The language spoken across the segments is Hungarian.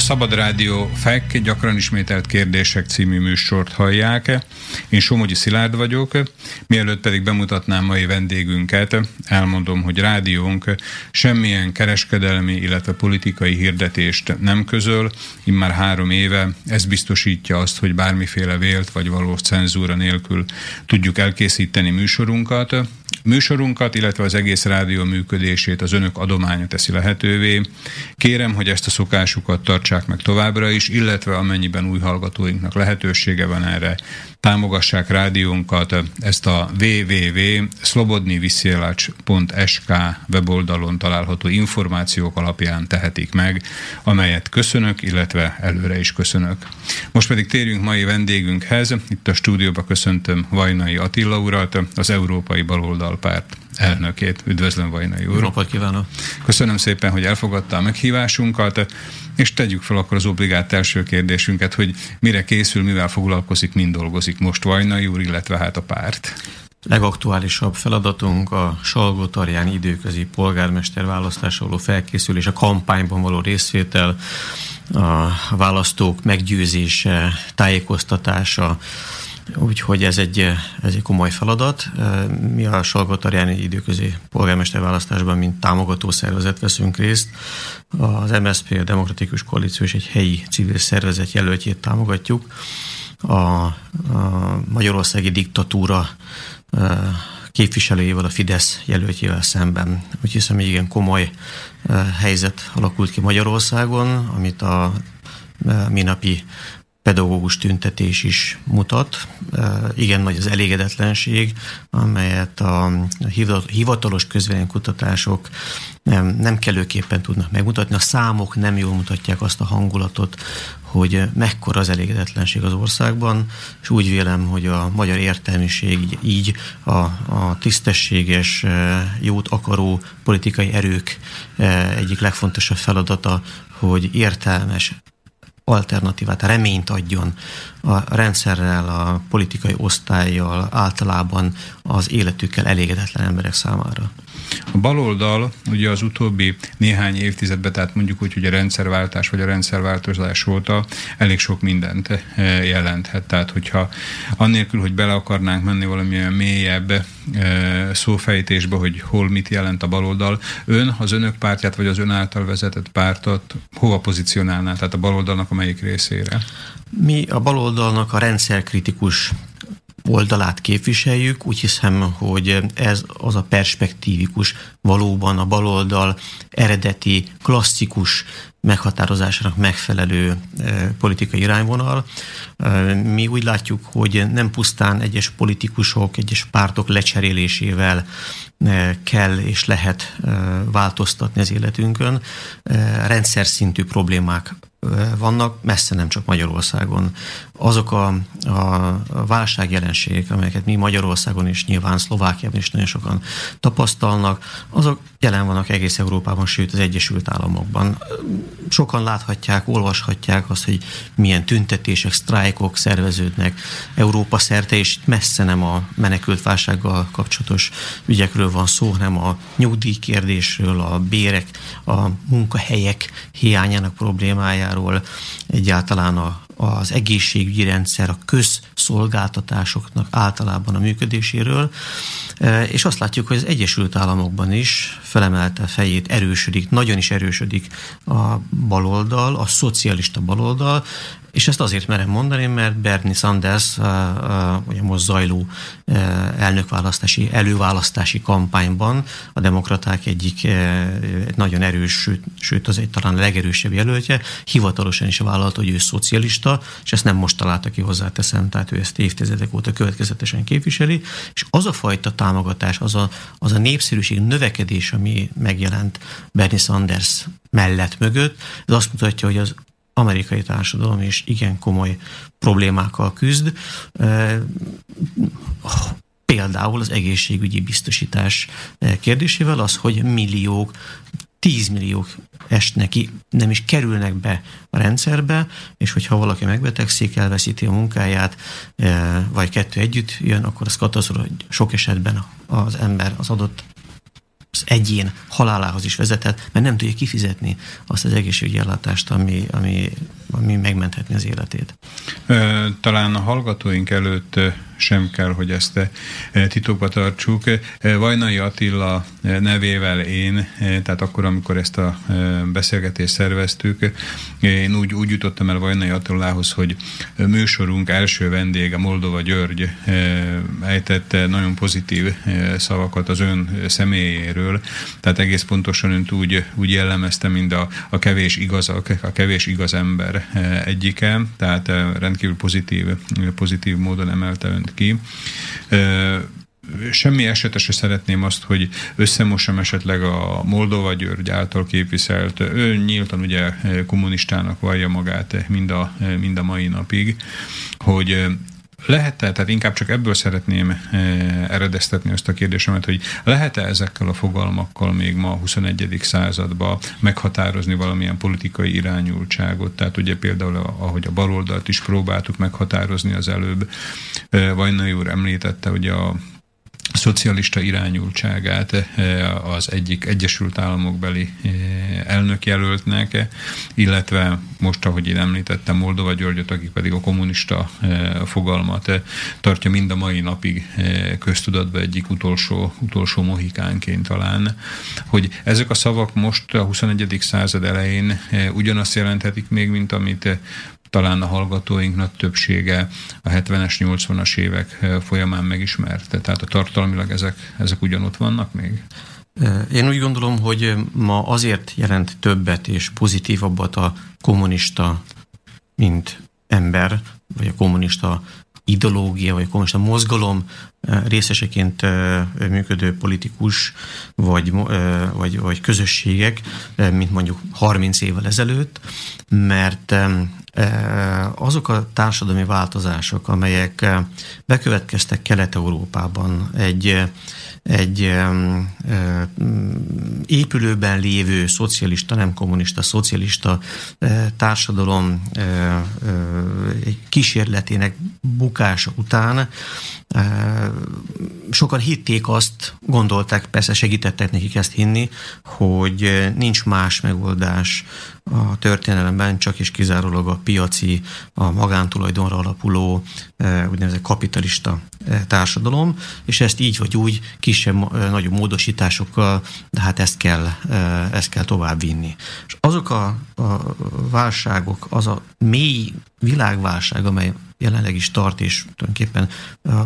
A Szabad Rádió FEK gyakran ismételt kérdések című műsort hallják. Én Somogyi Szilárd vagyok, mielőtt pedig bemutatnám mai vendégünket, elmondom, hogy rádiónk semmilyen kereskedelmi, illetve politikai hirdetést nem közöl, immár három éve. Ez biztosítja azt, hogy bármiféle vélt vagy valós cenzúra nélkül tudjuk elkészíteni műsorunkat. Műsorunkat, illetve az egész rádió működését az önök adománya teszi lehetővé. Kérem, hogy ezt a szokásukat tartsák meg továbbra is, illetve amennyiben új hallgatóinknak lehetősége van erre, támogassák rádiónkat, ezt a www.slobodniviszélacs.sk weboldalon található információk alapján tehetik meg, amelyet köszönök, illetve előre is köszönök. Most pedig térjünk mai vendégünkhez. Itt a stúdióba köszöntöm Vajnai Attila urat, az Európai Baloldal Párt elnökét. Üdvözlöm, Vajnai úr! Napot kívánok! Köszönöm szépen, hogy elfogadta a meghívásunkat, és tegyük fel akkor az obligát első kérdésünket, hogy mire készül, mivel foglalkozik, mind dolgozik most Vajnai úr, illetve hát a párt. Legaktuálisabb feladatunk a salgó időközi polgármester választásra való felkészülés, a kampányban való részvétel, a választók meggyőzése, tájékoztatása, Úgyhogy ez egy, ez egy komoly feladat. Mi a Salgotarjáni időközi polgármester választásban, mint támogató szervezet veszünk részt. Az MSZP, a Demokratikus Koalíció és egy helyi civil szervezet jelöltjét támogatjuk. A, a magyarországi diktatúra képviselőjével, a Fidesz jelöltjével szemben. Úgy hiszem, hogy igen komoly helyzet alakult ki Magyarországon, amit a minapi pedagógus tüntetés is mutat. Igen nagy az elégedetlenség, amelyet a hivatalos közvéleménykutatások nem, nem kellőképpen tudnak megmutatni. A számok nem jól mutatják azt a hangulatot, hogy mekkora az elégedetlenség az országban, és úgy vélem, hogy a magyar értelmiség így a, a tisztességes, jót akaró politikai erők egyik legfontosabb feladata, hogy értelmes, alternatívát, reményt adjon a rendszerrel, a politikai osztályjal, általában az életükkel elégedetlen emberek számára. A baloldal ugye az utóbbi néhány évtizedben, tehát mondjuk úgy, hogy a rendszerváltás vagy a rendszerváltozás óta elég sok mindent eh, jelenthet. Tehát, hogyha annélkül, hogy bele akarnánk menni valamilyen mélyebb eh, szófejtésbe, hogy hol mit jelent a baloldal, ön az önök pártját vagy az ön által vezetett pártot hova pozícionálná, tehát a baloldalnak a melyik részére? Mi a baloldalnak a rendszerkritikus oldalát képviseljük. Úgy hiszem, hogy ez az a perspektívikus, valóban a baloldal eredeti, klasszikus meghatározásának megfelelő e, politikai irányvonal. E, mi úgy látjuk, hogy nem pusztán egyes politikusok, egyes pártok lecserélésével e, kell és lehet változtatni az életünkön. Rendszer szintű problémák vannak, messze nem csak Magyarországon. Azok a, a válságjelenségek, amelyeket mi Magyarországon és nyilván Szlovákiában is nagyon sokan tapasztalnak, azok jelen vannak egész Európában, sőt az Egyesült Államokban. Sokan láthatják, olvashatják azt, hogy milyen tüntetések, sztrájkok szerveződnek Európa szerte, és messze nem a menekült válsággal kapcsolatos ügyekről van szó, hanem a nyugdíjkérdésről, a bérek, a munkahelyek hiányának problémájáról, egyáltalán a, az egészségügyi rendszer, a közszolgáltatásoknak általában a működéséről, e, és azt látjuk, hogy az Egyesült Államokban is felemelte fejét, erősödik, nagyon is erősödik a baloldal, a szocialista baloldal, és ezt azért merem mondani, mert Bernie Sanders ugye most zajló elnökválasztási, előválasztási kampányban a demokraták egyik nagyon erős, sőt, az egy talán a legerősebb jelöltje, hivatalosan is vállalta, hogy ő szocialista, és ezt nem most találta ki hozzáteszem, tehát ő ezt évtizedek óta következetesen képviseli, és az a fajta támogatás, az a, az a népszerűség növekedés, ami megjelent Bernie Sanders mellett mögött, ez azt mutatja, hogy az amerikai társadalom is igen komoly problémákkal küzd. Például az egészségügyi biztosítás kérdésével az, hogy milliók, tízmilliók esnek ki, nem is kerülnek be a rendszerbe, és hogyha valaki megbetegszik, elveszíti a munkáját, vagy kettő együtt jön, akkor az katasztrófa, hogy sok esetben az ember, az adott az egyén halálához is vezethet, mert nem tudja kifizetni azt az egészségügyi ellátást, ami, ami, ami megmenthetni az életét. Talán a hallgatóink előtt sem kell, hogy ezt titokba tartsuk. Vajnai Attila nevével én, tehát akkor, amikor ezt a beszélgetést szerveztük, én úgy, úgy jutottam el Vajnai Attilához, hogy műsorunk első vendége, Moldova György ejtette nagyon pozitív szavakat az ön személyéről, tehát egész pontosan önt úgy, úgy jellemezte, mint a, a kevés igazak, a kevés igaz ember egyike, tehát rendkívül pozitív, pozitív módon emelte önt ki. Semmi esetesre szeretném azt, hogy összemossam esetleg a Moldova György által képviselt, ő nyíltan ugye kommunistának vallja magát mind a, mind a mai napig, hogy lehet-e, tehát inkább csak ebből szeretném eredeztetni azt a kérdésemet, hogy lehet-e ezekkel a fogalmakkal még ma a 21. században meghatározni valamilyen politikai irányultságot? Tehát ugye például, ahogy a baloldalt is próbáltuk meghatározni az előbb, Vajnai úr említette, hogy a szocialista irányultságát eh, az egyik Egyesült Államok beli eh, elnökjelöltnek, illetve most, ahogy én említettem, Moldova Györgyöt, aki pedig a kommunista eh, fogalmat tartja mind a mai napig köztudatba egyik utolsó, utolsó mohikánként talán, hogy ezek a szavak most a 21. század elején ugyanazt jelenthetik még, mint amit talán a hallgatóinknak többsége a 70-es, 80-as évek eh, folyamán megismerte. Tehát a tartalmilag ezek, ezek ugyanott vannak még? Eh, én úgy gondolom, hogy ma azért jelent többet és pozitívabbat a kommunista, mint ember, vagy a kommunista ideológia, vagy a kommunista mozgalom részeseként működő politikus, vagy, vagy, vagy közösségek, mint mondjuk 30 évvel ezelőtt, mert azok a társadalmi változások, amelyek bekövetkeztek Kelet-Európában egy, egy épülőben lévő szocialista, nem kommunista, szocialista társadalom kísérletének bukása után sokan hitték azt, gondolták, persze segítettek nekik ezt hinni, hogy nincs más megoldás a történelemben, csak és kizárólag a piaci, a magántulajdonra alapuló úgynevezett kapitalista társadalom, és ezt így vagy úgy kisebb, nagyobb módosításokkal, de hát ezt kell, ezt kell tovább vinni. És azok a, a válságok, az a mély világválság, amely jelenleg is tart, és tulajdonképpen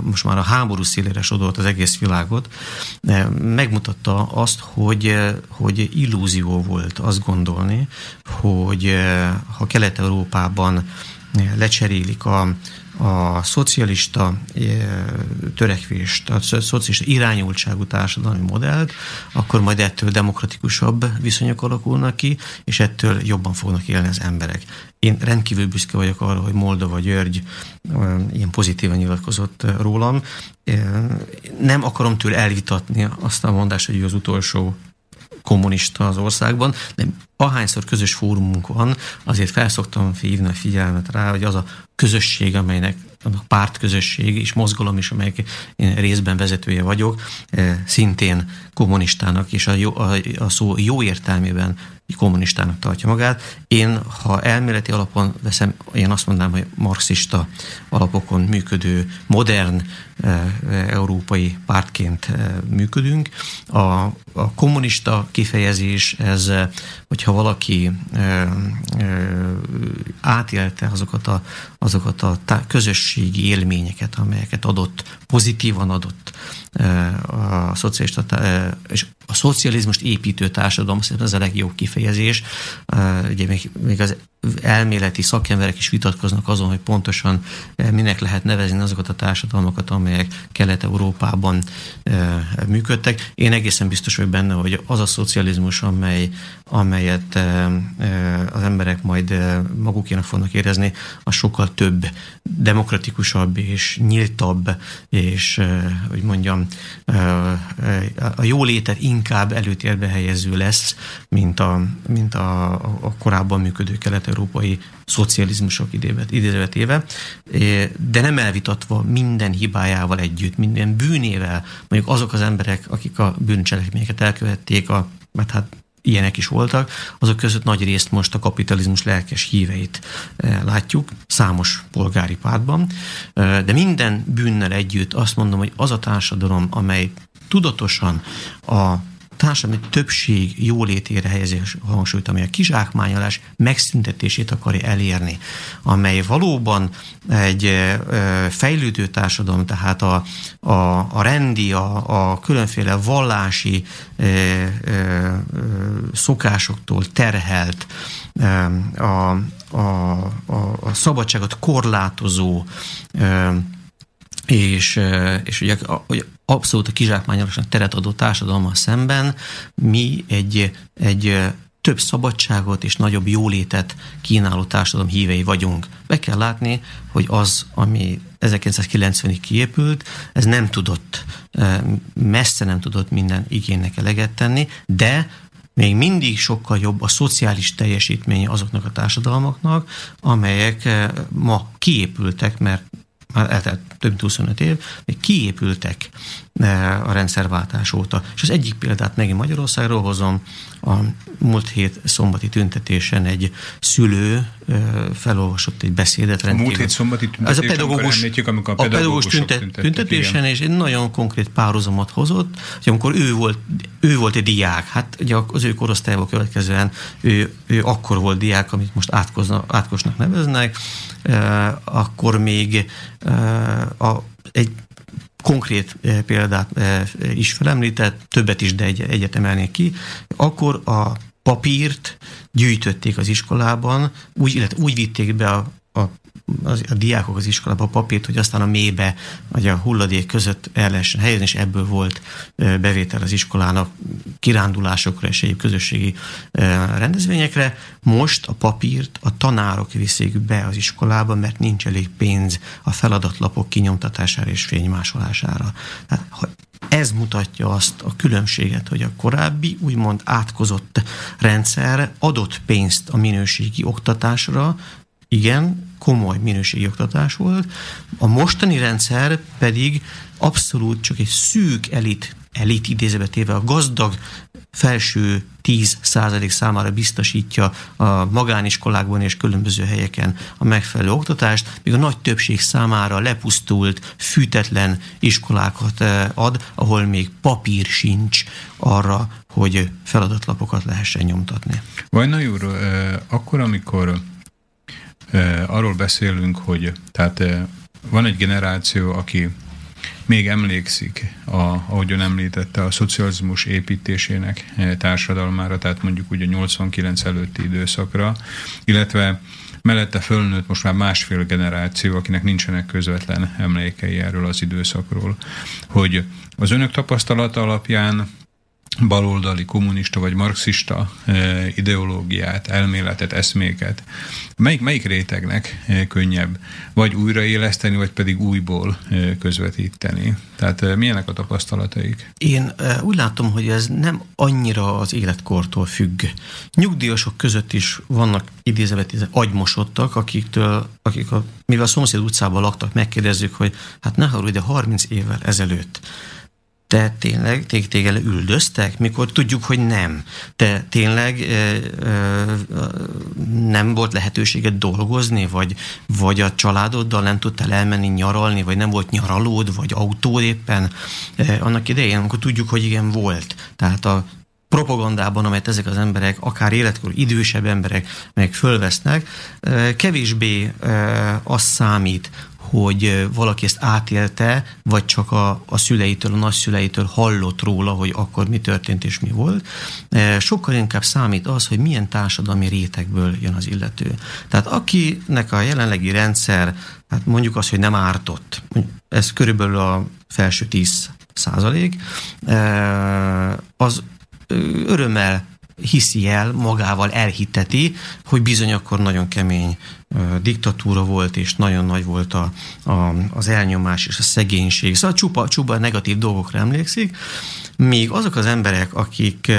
most már a háború szélére sodolt az egész világot, megmutatta azt, hogy, hogy illúzió volt azt gondolni, hogy ha Kelet-Európában lecserélik a, a szocialista törekvést, a szocialista irányultságú társadalmi modellt, akkor majd ettől demokratikusabb viszonyok alakulnak ki, és ettől jobban fognak élni az emberek. Én rendkívül büszke vagyok arra, hogy Moldova György ilyen pozitívan nyilatkozott rólam. Nem akarom tőle elvitatni azt a mondást, hogy ő az utolsó kommunista az országban, de ahányszor közös fórumunk van, azért felszoktam hívni a figyelmet rá, hogy az a közösség, amelynek a pártközösség és mozgalom is, amelyek részben vezetője vagyok, szintén kommunistának és a, jó, a, a szó jó értelmében kommunistának tartja magát. Én, ha elméleti alapon veszem, én azt mondanám, hogy marxista alapokon működő, modern e, európai pártként e, működünk. A, a kommunista kifejezés, ez, hogyha valaki átélte azokat a, azokat a tá- közösségi élményeket, amelyeket adott, pozitívan adott a szocialista, és a szocializmust építő társadalom, ez a legjobb kifejezés. Ugye még, még az elméleti szakemberek is vitatkoznak azon, hogy pontosan minek lehet nevezni azokat a társadalmakat, amelyek Kelet-Európában működtek. Én egészen biztos vagyok benne, hogy az a szocializmus, amely, amelyet az emberek majd magukénak fognak érezni, az sokkal több, demokratikusabb és nyíltabb, és hogy mondjam, a jólétet inkább előtérbe helyező lesz, mint a, mint a, a korábban működő kelet közép-európai szocializmusok idézővetéve, de nem elvitatva minden hibájával együtt, minden bűnével, mondjuk azok az emberek, akik a bűncselekményeket elkövették, a, mert hát ilyenek is voltak, azok között nagy részt most a kapitalizmus lelkes híveit látjuk, számos polgári pártban, de minden bűnnel együtt azt mondom, hogy az a társadalom, amely tudatosan a társadalmi többség jólétére helyezi a hangsúlyt, amely a kizsákmányolás megszüntetését akarja elérni, amely valóban egy fejlődő társadalom, tehát a, a, a rendi, a, a különféle vallási e, e, szokásoktól terhelt, a, a, a, a szabadságot korlátozó és, és ugye abszolút a kizsákmányolásnak teret adó társadalommal szemben mi egy, egy több szabadságot és nagyobb jólétet kínáló társadalom hívei vagyunk. Be kell látni, hogy az, ami 1990-ig kiépült, ez nem tudott, messze nem tudott minden igénynek eleget tenni, de még mindig sokkal jobb a szociális teljesítménye azoknak a társadalmaknak, amelyek ma kiépültek, mert már eltelt több mint 25 év, még kiépültek a rendszerváltás óta. És az egyik példát megint Magyarországról hozom, a múlt hét szombati tüntetésen egy szülő eh, felolvasott egy beszédet. A múlt hét szombati tüntetés, Ez a pedagógus, amikor, amikor a pedagógus tüntet, tüntetésen, igen. és egy nagyon konkrét párhuzamot hozott, hogy amikor ő volt, ő volt egy diák, hát ugye az ő korosztályból következően ő, ő akkor volt diák, amit most átkosnak neveznek, eh, akkor még a, egy konkrét példát is felemlített, többet is, de egy, egyet emelnék ki, akkor a papírt gyűjtötték az iskolában, úgy, illetve úgy vitték be a az, a diákok az iskolába a papírt, hogy aztán a mélybe, vagy a hulladék között el lehessen helyezni, és ebből volt bevétel az iskolának kirándulásokra és egyéb közösségi rendezvényekre. Most a papírt a tanárok viszik be az iskolába, mert nincs elég pénz a feladatlapok kinyomtatására és fénymásolására. Tehát, ha ez mutatja azt a különbséget, hogy a korábbi úgymond átkozott rendszer adott pénzt a minőségi oktatásra, igen, komoly minőségi oktatás volt, a mostani rendszer pedig abszolút csak egy szűk elit, elit idézőbe a gazdag felső 10 százalék számára biztosítja a magániskolákban és különböző helyeken a megfelelő oktatást, míg a nagy többség számára lepusztult, fűtetlen iskolákat eh, ad, ahol még papír sincs arra, hogy feladatlapokat lehessen nyomtatni. Vajna úr, eh, akkor, amikor arról beszélünk, hogy tehát van egy generáció, aki még emlékszik, a, ahogy ön említette, a szocializmus építésének társadalmára, tehát mondjuk ugye 89 előtti időszakra, illetve mellette fölnőtt most már másfél generáció, akinek nincsenek közvetlen emlékei erről az időszakról, hogy az önök tapasztalata alapján baloldali, kommunista vagy marxista eh, ideológiát, elméletet, eszméket, melyik, melyik rétegnek eh, könnyebb vagy újraéleszteni, vagy pedig újból eh, közvetíteni? Tehát milyenek a tapasztalataik? Én úgy látom, hogy ez nem annyira az életkortól függ. Nyugdíjasok között is vannak idézővet agymosottak, akiktől, akik a, mivel a szomszéd utcában laktak, megkérdezzük, hogy hát ne haragudj, de 30 évvel ezelőtt te tényleg tég, téged üldöztek, mikor tudjuk, hogy nem. Te tényleg ö, ö, nem volt lehetőséged dolgozni, vagy, vagy a családoddal nem tudtál elmenni nyaralni, vagy nem volt nyaralód, vagy autód éppen. Ö, annak idején, amikor tudjuk, hogy igen, volt. Tehát a propagandában, amelyet ezek az emberek, akár életkor idősebb emberek meg fölvesznek, kevésbé az számít, hogy valaki ezt átélte, vagy csak a, a szüleitől, a nagyszüleitől hallott róla, hogy akkor mi történt és mi volt. Sokkal inkább számít az, hogy milyen társadalmi rétegből jön az illető. Tehát akinek a jelenlegi rendszer, hát mondjuk azt, hogy nem ártott, ez körülbelül a felső 10 százalék, az örömmel hiszi el, magával elhiteti, hogy bizony akkor nagyon kemény diktatúra volt, és nagyon nagy volt a, a, az elnyomás és a szegénység. Szóval csupa, csupa negatív dolgokra emlékszik, míg azok az emberek, akik,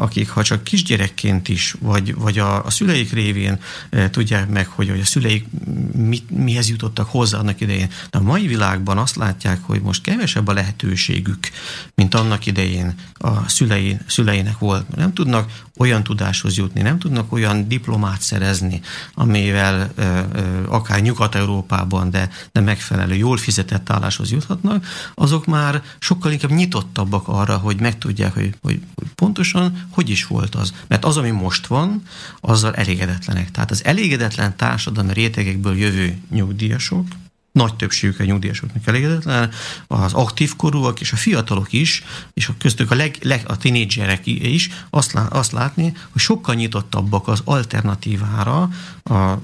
akik ha csak kisgyerekként is, vagy, vagy a, a szüleik révén e, tudják meg, hogy, hogy a szüleik mit, mihez jutottak hozzá annak idején. De a mai világban azt látják, hogy most kevesebb a lehetőségük, mint annak idején a szülei, szüleinek volt. Nem tudnak olyan tudáshoz jutni, nem tudnak olyan diplomát szerezni, amivel e, e, akár Nyugat-Európában, de, de megfelelő, jól fizetett álláshoz juthatnak, azok már sokkal inkább nyitottabbak arra, hogy megtudják, hogy, hogy, hogy pontosan hogy is volt az. Mert az, ami most van, azzal elégedetlenek. Tehát az elégedetlen társadalmi rétegekből jövő nyugdíjasok, nagy többségük a nyugdíjasoknak elégedetlen, az aktív korúak és a fiatalok is, és a köztük a, leg, leg, a tinédzserek is azt, lá, azt látni, hogy sokkal nyitottabbak az alternatívára, a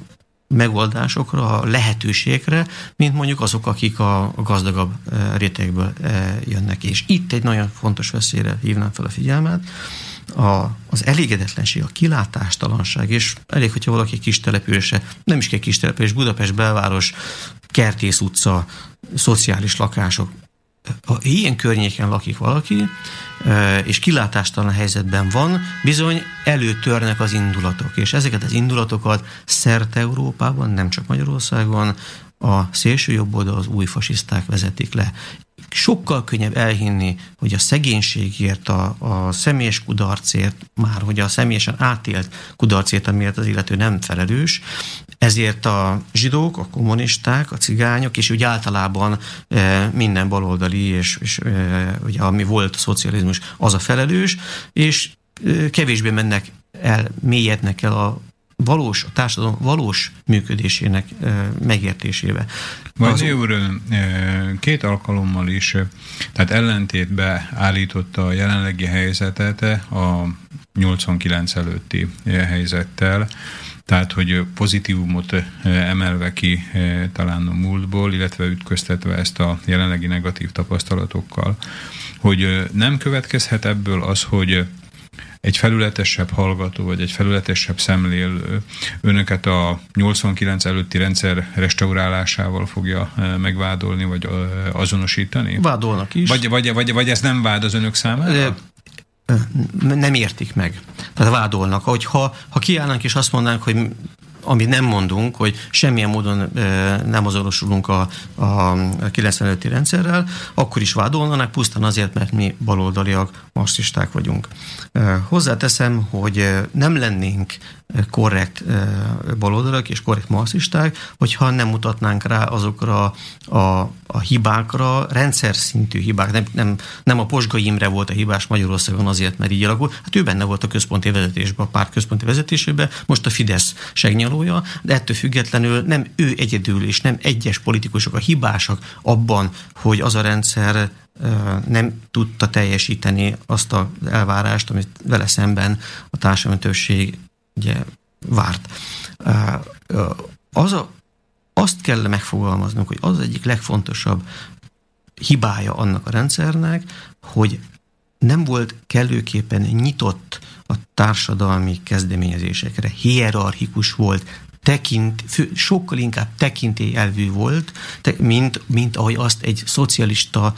megoldásokra, a lehetőségekre, mint mondjuk azok, akik a, gazdagabb eh, rétegből eh, jönnek. És itt egy nagyon fontos veszélyre hívnám fel a figyelmet, a, az elégedetlenség, a kilátástalanság, és elég, hogyha valaki kis települése, nem is kell kis település, Budapest belváros, Kertész utca, szociális lakások, ha ilyen környéken lakik valaki, és kilátástalan helyzetben van, bizony előtörnek az indulatok, és ezeket az indulatokat szerte Európában, nem csak Magyarországon, a szélső jobb oldal az új fasiszták vezetik le sokkal könnyebb elhinni, hogy a szegénységért, a, a személyes kudarcért, már hogy a személyesen átélt kudarcért, amiért az illető nem felelős, ezért a zsidók, a kommunisták, a cigányok, és úgy általában e, minden baloldali, és, és e, ugye ami volt a szocializmus, az a felelős, és e, kevésbé mennek el, mélyednek el a valós, a társadalom valós működésének megértésébe. Vagy úr két alkalommal is, tehát ellentétbe állította a jelenlegi helyzetet a 89 előtti helyzettel, tehát hogy pozitívumot emelve ki talán a múltból, illetve ütköztetve ezt a jelenlegi negatív tapasztalatokkal, hogy nem következhet ebből az, hogy egy felületesebb hallgató, vagy egy felületesebb szemlélő önöket a 89 előtti rendszer restaurálásával fogja e, megvádolni, vagy e, azonosítani? Vádolnak is. Vagy, vagy, vagy, vagy ez nem vád az önök számára? nem értik meg. Tehát vádolnak. Hogyha ha kiállnánk és azt mondanánk, hogy amit nem mondunk, hogy semmilyen módon nem azonosulunk a, a 95-i rendszerrel, akkor is vádolnának, pusztán azért, mert mi baloldaliak, marxisták vagyunk. Hozzáteszem, hogy nem lennénk korrekt baloldalak és korrekt marxisták, hogyha nem mutatnánk rá azokra a, a hibákra, rendszer szintű hibák. Nem, nem, nem a Posgai Imre volt a hibás Magyarországon azért, mert így alakult. Hát ő benne volt a központi vezetésben, a párt központi vezetésében, most a Fidesz segnyalója, de ettől függetlenül nem ő egyedül és nem egyes politikusok a hibásak abban, hogy az a rendszer nem tudta teljesíteni azt az elvárást, amit vele szemben a társadalmi többség ugye várt. Az a, azt kell megfogalmaznunk, hogy az egyik legfontosabb hibája annak a rendszernek, hogy nem volt kellőképpen nyitott a társadalmi kezdeményezésekre, hierarchikus volt, tekint, fő, sokkal inkább tekintélyelvű volt, te, mint, mint ahogy azt egy szocialista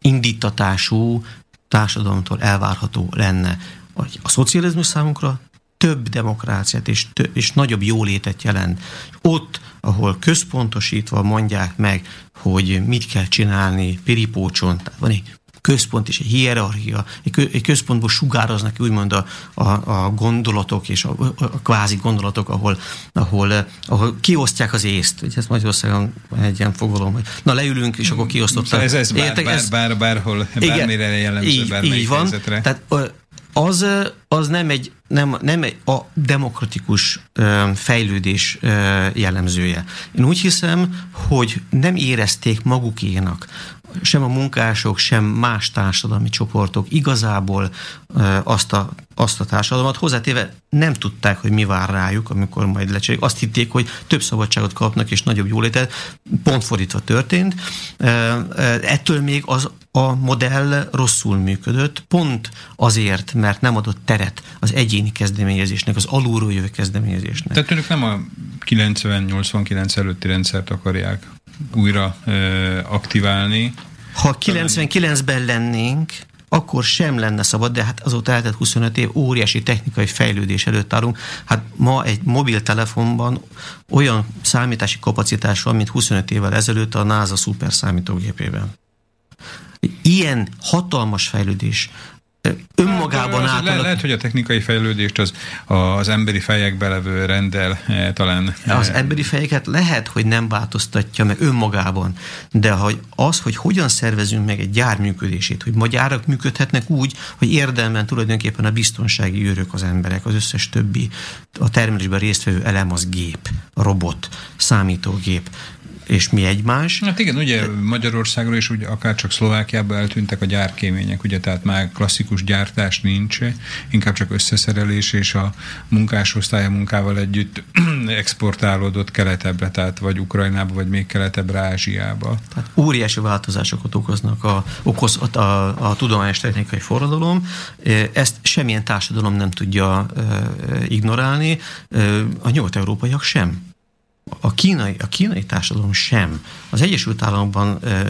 indítatású társadalomtól elvárható lenne hogy a szocializmus számunkra több demokráciát és, több, és nagyobb jólétet jelent. Ott, ahol központosítva mondják meg, hogy mit kell csinálni piripócson, tehát van egy központ és egy hierarchia, egy, egy központból sugároznak úgymond a, a, a gondolatok és a, a kvázi gondolatok, ahol, ahol, ahol kiosztják az észt. Ugye ez Magyarországon egy ilyen fogalom, hogy na leülünk, és akkor kiosztották. Ez, ez bár, bár, bár, bárhol, bármire jellemző, így, így van. Helyzetre. Tehát az, az nem egy, nem, nem egy a demokratikus fejlődés jellemzője. Én úgy hiszem, hogy nem érezték magukénak sem a munkások, sem más társadalmi csoportok igazából azt a, azt a társadalmat hozzátéve nem tudták, hogy mi vár rájuk, amikor majd lecserélik. Azt hitték, hogy több szabadságot kapnak és nagyobb jólétet. Pont fordítva történt. Ettől még az a modell rosszul működött, pont azért, mert nem adott teret az egyéni kezdeményezésnek, az alulról jövő kezdeményezésnek. Tehát önök nem a 90-89 előtti rendszert akarják újra aktiválni. Ha 99-ben lennénk, akkor sem lenne szabad, de hát azóta eltelt 25 év, óriási technikai fejlődés előtt állunk. Hát ma egy mobiltelefonban olyan számítási kapacitás van, mint 25 évvel ezelőtt a NASA szuper számítógépében. Ilyen hatalmas fejlődés önmagában hát, Le, lehet, hogy a technikai fejlődést az, az emberi fejekbe levő rendel e, talán... Az emberi fejeket lehet, hogy nem változtatja meg önmagában, de hogy az, hogy hogyan szervezünk meg egy gyár működését, hogy ma gyárak működhetnek úgy, hogy érdemben tulajdonképpen a biztonsági őrök az emberek, az összes többi a termelésben résztvevő elem az gép, robot, számítógép, és mi egymás. Hát igen, ugye Magyarországról és ugye akár csak Szlovákiában eltűntek a gyárkémények, ugye tehát már klasszikus gyártás nincs, inkább csak összeszerelés és a munkásosztálya munkával együtt exportálódott keletebbre, tehát vagy Ukrajnába, vagy még keletebbre Ázsiába. Tehát óriási változásokat okoznak a, okoz a, a, a tudományos technikai forradalom. Ezt semmilyen társadalom nem tudja ignorálni, a nyugat-európaiak sem a kínai, a kínai társadalom sem, az Egyesült Államokban ö,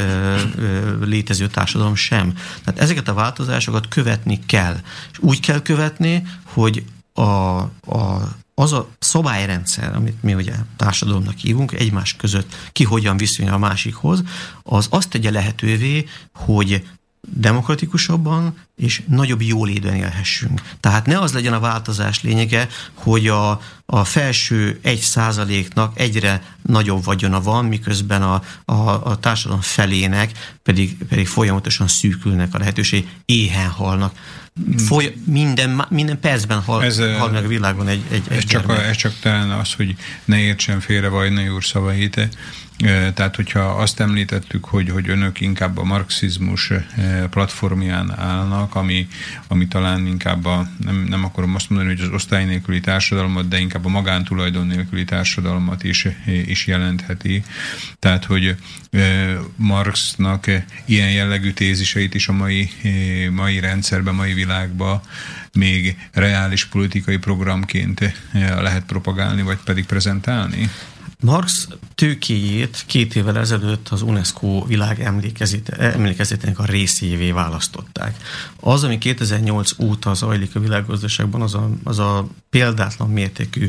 ö, létező társadalom sem. Tehát ezeket a változásokat követni kell. És úgy kell követni, hogy a, a, az a szabályrendszer, amit mi ugye társadalomnak hívunk, egymás között ki hogyan viszonyul a másikhoz, az azt tegye lehetővé, hogy demokratikusabban és nagyobb jólétben élhessünk. Tehát ne az legyen a változás lényege, hogy a, a felső egy százaléknak egyre nagyobb vagyona van, miközben a, a, a társadalom felének pedig, pedig folyamatosan szűkülnek a lehetőség, éhen halnak. Foly, minden, minden percben hal, ez, hal meg a világon egy, egy, egy ez, csak a, ez csak talán az, hogy ne értsen félre Vajnai úr szavait, tehát, hogyha azt említettük, hogy, hogy önök inkább a marxizmus platformján állnak, ami, ami talán inkább a, nem, nem akarom azt mondani, hogy az osztály nélküli társadalmat, de inkább a magántulajdon nélküli társadalmat is, is jelentheti. Tehát, hogy Marxnak ilyen jellegű téziseit is a mai, mai rendszerben, mai világban még reális politikai programként lehet propagálni, vagy pedig prezentálni? Marx tőkéjét két évvel ezelőtt az UNESCO világ emlékezetének a részévé választották. Az, ami 2008 óta zajlik a világgazdaságban, az a, az a példátlan mértékű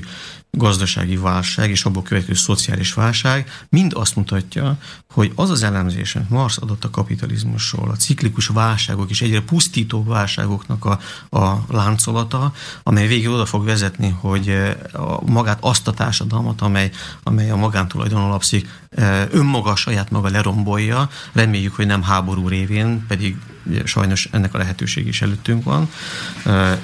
gazdasági válság és abból következő szociális válság mind azt mutatja, hogy az az elemzés, amit Marx adott a kapitalizmusról, a ciklikus válságok és egyre pusztító válságoknak a, a láncolata, amely végül oda fog vezetni, hogy a, magát azt a társadalmat, amely, amely a magántulajdon alapszik, önmaga saját maga lerombolja, reméljük, hogy nem háború révén, pedig sajnos ennek a lehetőség is előttünk van.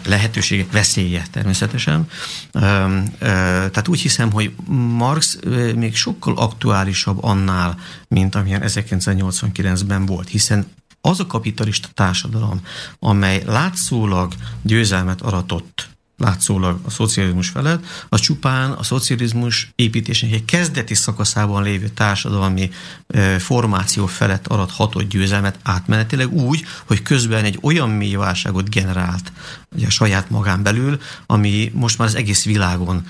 Lehetőségek veszélye természetesen. Tehát úgy hiszem, hogy Marx még sokkal aktuálisabb annál, mint amilyen 1989-ben volt, hiszen az a kapitalista társadalom, amely látszólag győzelmet aratott látszólag a szocializmus felett, az csupán a szocializmus építésének egy kezdeti szakaszában lévő társadalmi formáció felett arathatott győzelmet átmenetileg úgy, hogy közben egy olyan mély válságot generált ugye saját magán belül, ami most már az egész világon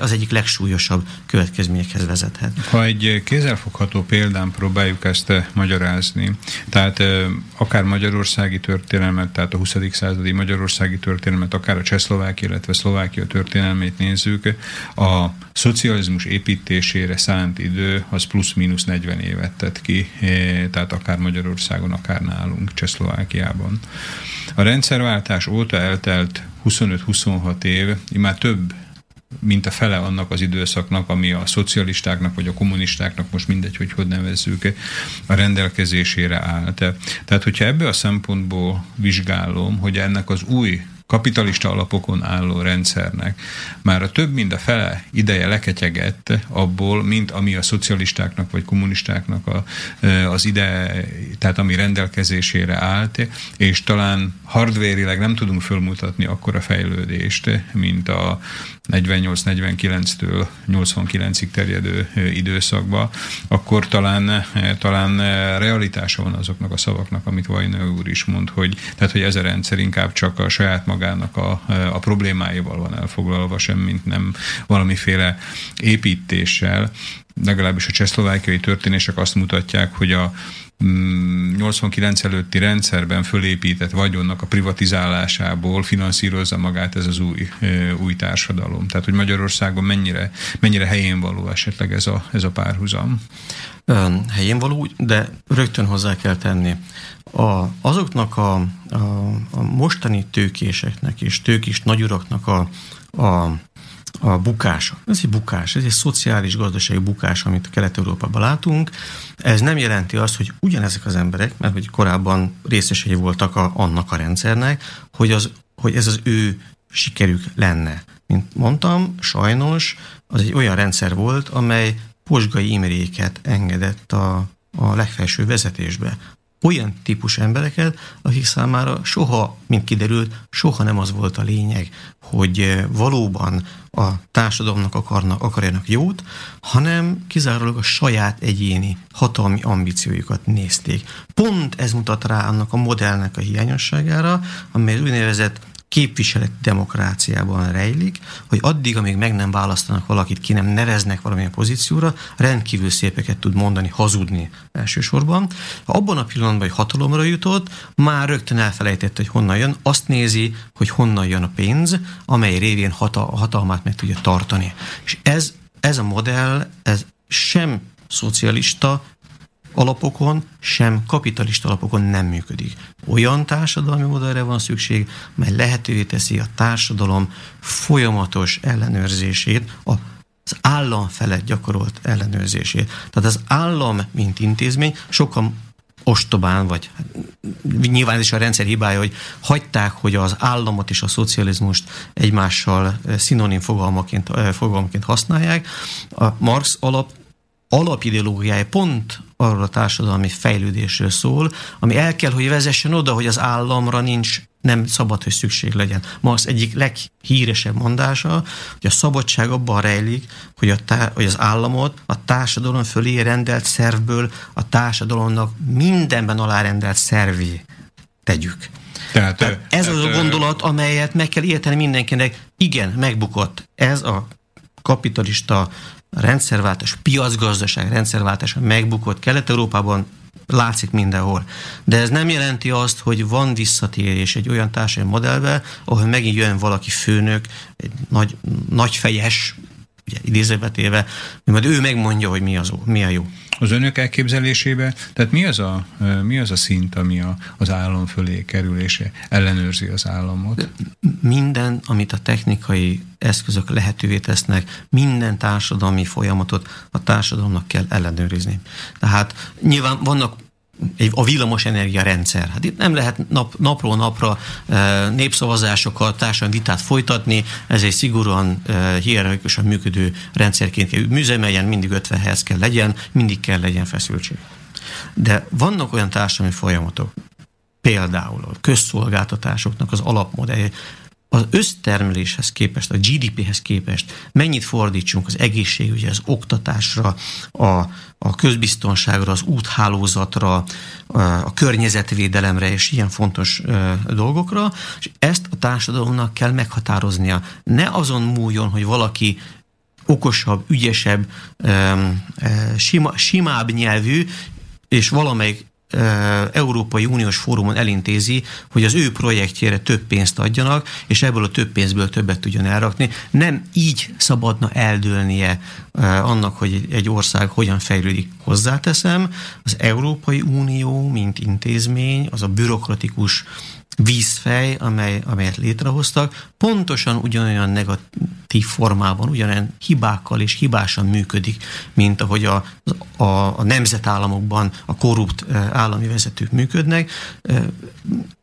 az egyik legsúlyosabb következményekhez vezethet. Ha egy kézzelfogható példán próbáljuk ezt magyarázni, tehát akár magyarországi történelmet, tehát a 20. századi magyarországi történelmet, akár a Csehszlovákia, illetve Szlovákia történelmét nézzük, a szocializmus építésére szánt idő az plusz-minusz 40 évet tett ki, tehát akár Magyarországon, akár nálunk Csehszlovákiában. A rendszerváltás óta eltelt 25-26 év, már több mint a fele annak az időszaknak, ami a szocialistáknak vagy a kommunistáknak, most mindegy, hogy hogy nevezzük, a rendelkezésére állt. Tehát, hogyha ebből a szempontból vizsgálom, hogy ennek az új kapitalista alapokon álló rendszernek. Már a több mint a fele ideje leketyegett abból, mint ami a szocialistáknak vagy kommunistáknak a, az ide, tehát ami rendelkezésére állt, és talán hardvérileg nem tudunk fölmutatni akkora fejlődést, mint a 48-49-től 89-ig terjedő időszakba, akkor talán, talán realitása van azoknak a szavaknak, amit Vajna úr is mond, hogy, tehát, hogy ez a rendszer inkább csak a saját magának a, a problémáival van elfoglalva, semmint nem valamiféle építéssel. Legalábbis a csehszlovákiai történések azt mutatják, hogy a 89 mm, előtti rendszerben fölépített vagyonnak a privatizálásából finanszírozza magát ez az új, új társadalom. Tehát, hogy Magyarországon mennyire, mennyire helyén való esetleg ez a, ez a párhuzam? Helyén való, de rögtön hozzá kell tenni. A, azoknak a, a, a mostani tőkéseknek és tőkis nagyuraknak a, a a bukás. Ez egy bukás, ez egy szociális, gazdasági bukás, amit Kelet-Európában látunk. Ez nem jelenti azt, hogy ugyanezek az emberek, mert hogy korábban részesei voltak a, annak a rendszernek, hogy, az, hogy ez az ő sikerük lenne. Mint mondtam, sajnos az egy olyan rendszer volt, amely posgai imréket engedett a, a legfelső vezetésbe olyan típus embereket, akik számára soha, mint kiderült, soha nem az volt a lényeg, hogy eh, valóban a társadalomnak akarnak, akarjanak jót, hanem kizárólag a saját egyéni hatalmi ambíciójukat nézték. Pont ez mutat rá annak a modellnek a hiányosságára, amely úgynevezett képviseleti demokráciában rejlik, hogy addig, amíg meg nem választanak valakit, ki nem neveznek valamilyen pozícióra, rendkívül szépeket tud mondani, hazudni elsősorban. Ha abban a pillanatban, hogy hatalomra jutott, már rögtön elfelejtett, hogy honnan jön, azt nézi, hogy honnan jön a pénz, amely révén hatal- hatalmát meg tudja tartani. És ez, ez a modell, ez sem szocialista, alapokon, sem kapitalista alapokon nem működik. Olyan társadalmi modellre van szükség, mely lehetővé teszi a társadalom folyamatos ellenőrzését, az állam felett gyakorolt ellenőrzését. Tehát az állam, mint intézmény, sokkal ostobán, vagy nyilván ez is a rendszer hibája, hogy hagyták, hogy az államot és a szocializmust egymással szinonim fogalmaként, fogalmaként használják. A Marx alap alapideológiája pont arról a társadalmi fejlődésről szól, ami el kell, hogy vezessen oda, hogy az államra nincs, nem szabad, hogy szükség legyen. Ma az egyik leghíresebb mondása, hogy a szabadság abban rejlik, hogy, a tá- hogy az államot a társadalom fölé rendelt szervből a társadalomnak mindenben alárendelt szervé tegyük. Tehát, tehát ez tehát, az a gondolat, amelyet meg kell érteni mindenkinek. Igen, megbukott. Ez a kapitalista rendszerváltás, piacgazdaság rendszerváltás megbukott Kelet-Európában, látszik mindenhol. De ez nem jelenti azt, hogy van visszatérés egy olyan társadalmi modellbe, ahol megint jön valaki főnök, egy nagy, nagy fejes, ugye idézőbetéve, majd ő megmondja, hogy mi, az, mi a jó az önök elképzelésébe, tehát mi az a, mi az a szint, ami a, az állam fölé kerülése ellenőrzi az államot? Minden, amit a technikai eszközök lehetővé tesznek, minden társadalmi folyamatot a társadalomnak kell ellenőrizni. Tehát nyilván vannak egy, a villamos rendszer. Hát itt nem lehet nap, napról napra e, népszavazásokat, társadalmi vitát folytatni, ez egy szigorúan e, hierarchikusan működő rendszerként kell műzemeljen, mindig 50 Hz kell legyen, mindig kell legyen feszültség. De vannak olyan társadalmi folyamatok, például a közszolgáltatásoknak az alapmodellje, az össztermeléshez képest, a GDP-hez képest mennyit fordítsunk az egészségügyre, az oktatásra, a, a közbiztonságra, az úthálózatra, a környezetvédelemre és ilyen fontos dolgokra, és ezt a társadalomnak kell meghatároznia. Ne azon múljon, hogy valaki okosabb, ügyesebb, sima, simább nyelvű, és valamelyik Európai Uniós Fórumon elintézi, hogy az ő projektjére több pénzt adjanak, és ebből a több pénzből többet tudjon elrakni. Nem így szabadna eldőlnie annak, hogy egy ország hogyan fejlődik. Hozzáteszem, az Európai Unió, mint intézmény, az a bürokratikus vízfej, amely, amelyet létrehoztak, pontosan ugyanolyan negatív formában, ugyanolyan hibákkal és hibásan működik, mint ahogy a, a, a nemzetállamokban a korrupt állami vezetők működnek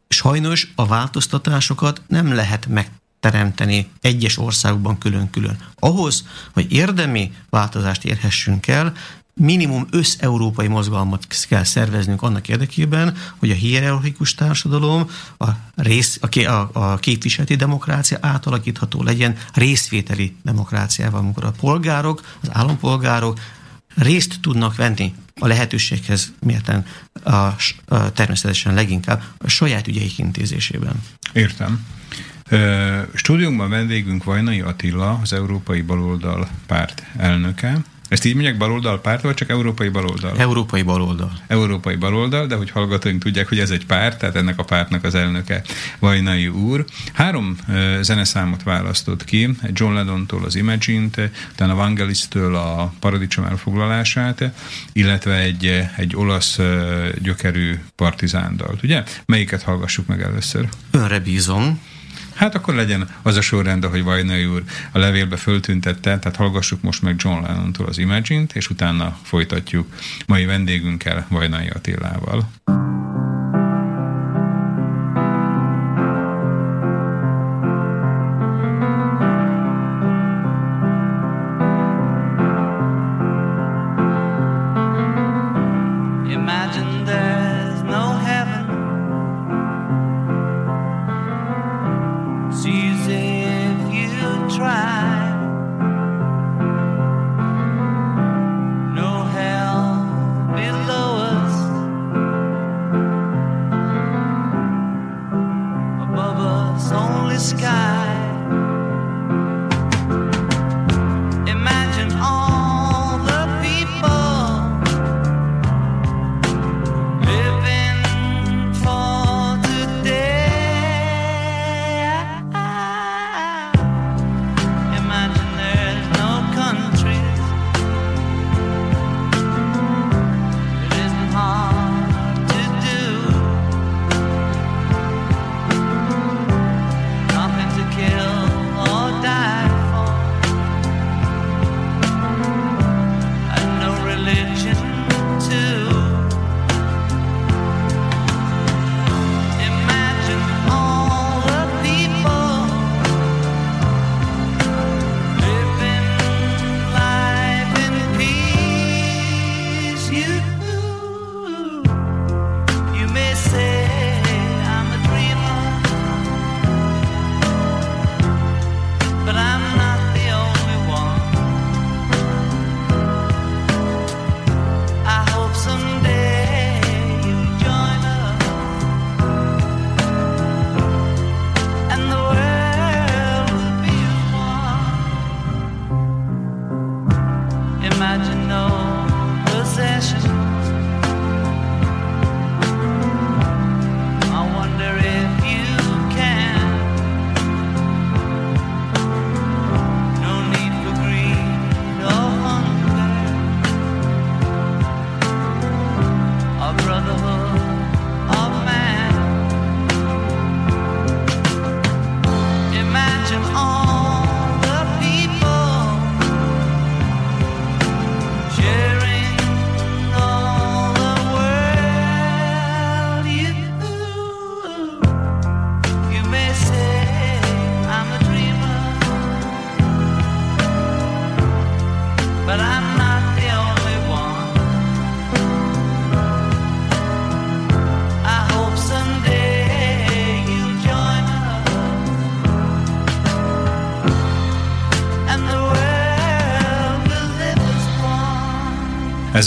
Sajnos a változtatásokat nem lehet meg teremteni egyes országokban külön-külön. Ahhoz, hogy érdemi változást érhessünk el, minimum össz-európai mozgalmat kell szerveznünk annak érdekében, hogy a hierarchikus társadalom, a, rész, a, a, a képviseleti demokrácia átalakítható legyen részvételi demokráciával, amikor a polgárok, az állampolgárok részt tudnak venni a lehetőséghez mérten a, a, természetesen leginkább a saját ügyeik intézésében. Értem. Stúdiunkban vendégünk Vajnai Attila, az Európai Baloldal párt elnöke. Ezt így mondják baloldal párt, vagy csak európai baloldal? Európai baloldal. Európai baloldal, de hogy hallgatóink tudják, hogy ez egy párt, tehát ennek a pártnak az elnöke Vajnai úr. Három uh, zeneszámot választott ki, John Lennon-tól az Imagine-t, utána Vangelis-től a Paradicsom elfoglalását, illetve egy, egy olasz uh, gyökerű partizándalt, ugye? Melyiket hallgassuk meg először? Önre bízom. Hát akkor legyen az a sorrend, ahogy Vajnai úr a levélbe föltüntette, tehát hallgassuk most meg John Lennon-tól az Imagine-t, és utána folytatjuk mai vendégünkkel, Vajnai Attilával.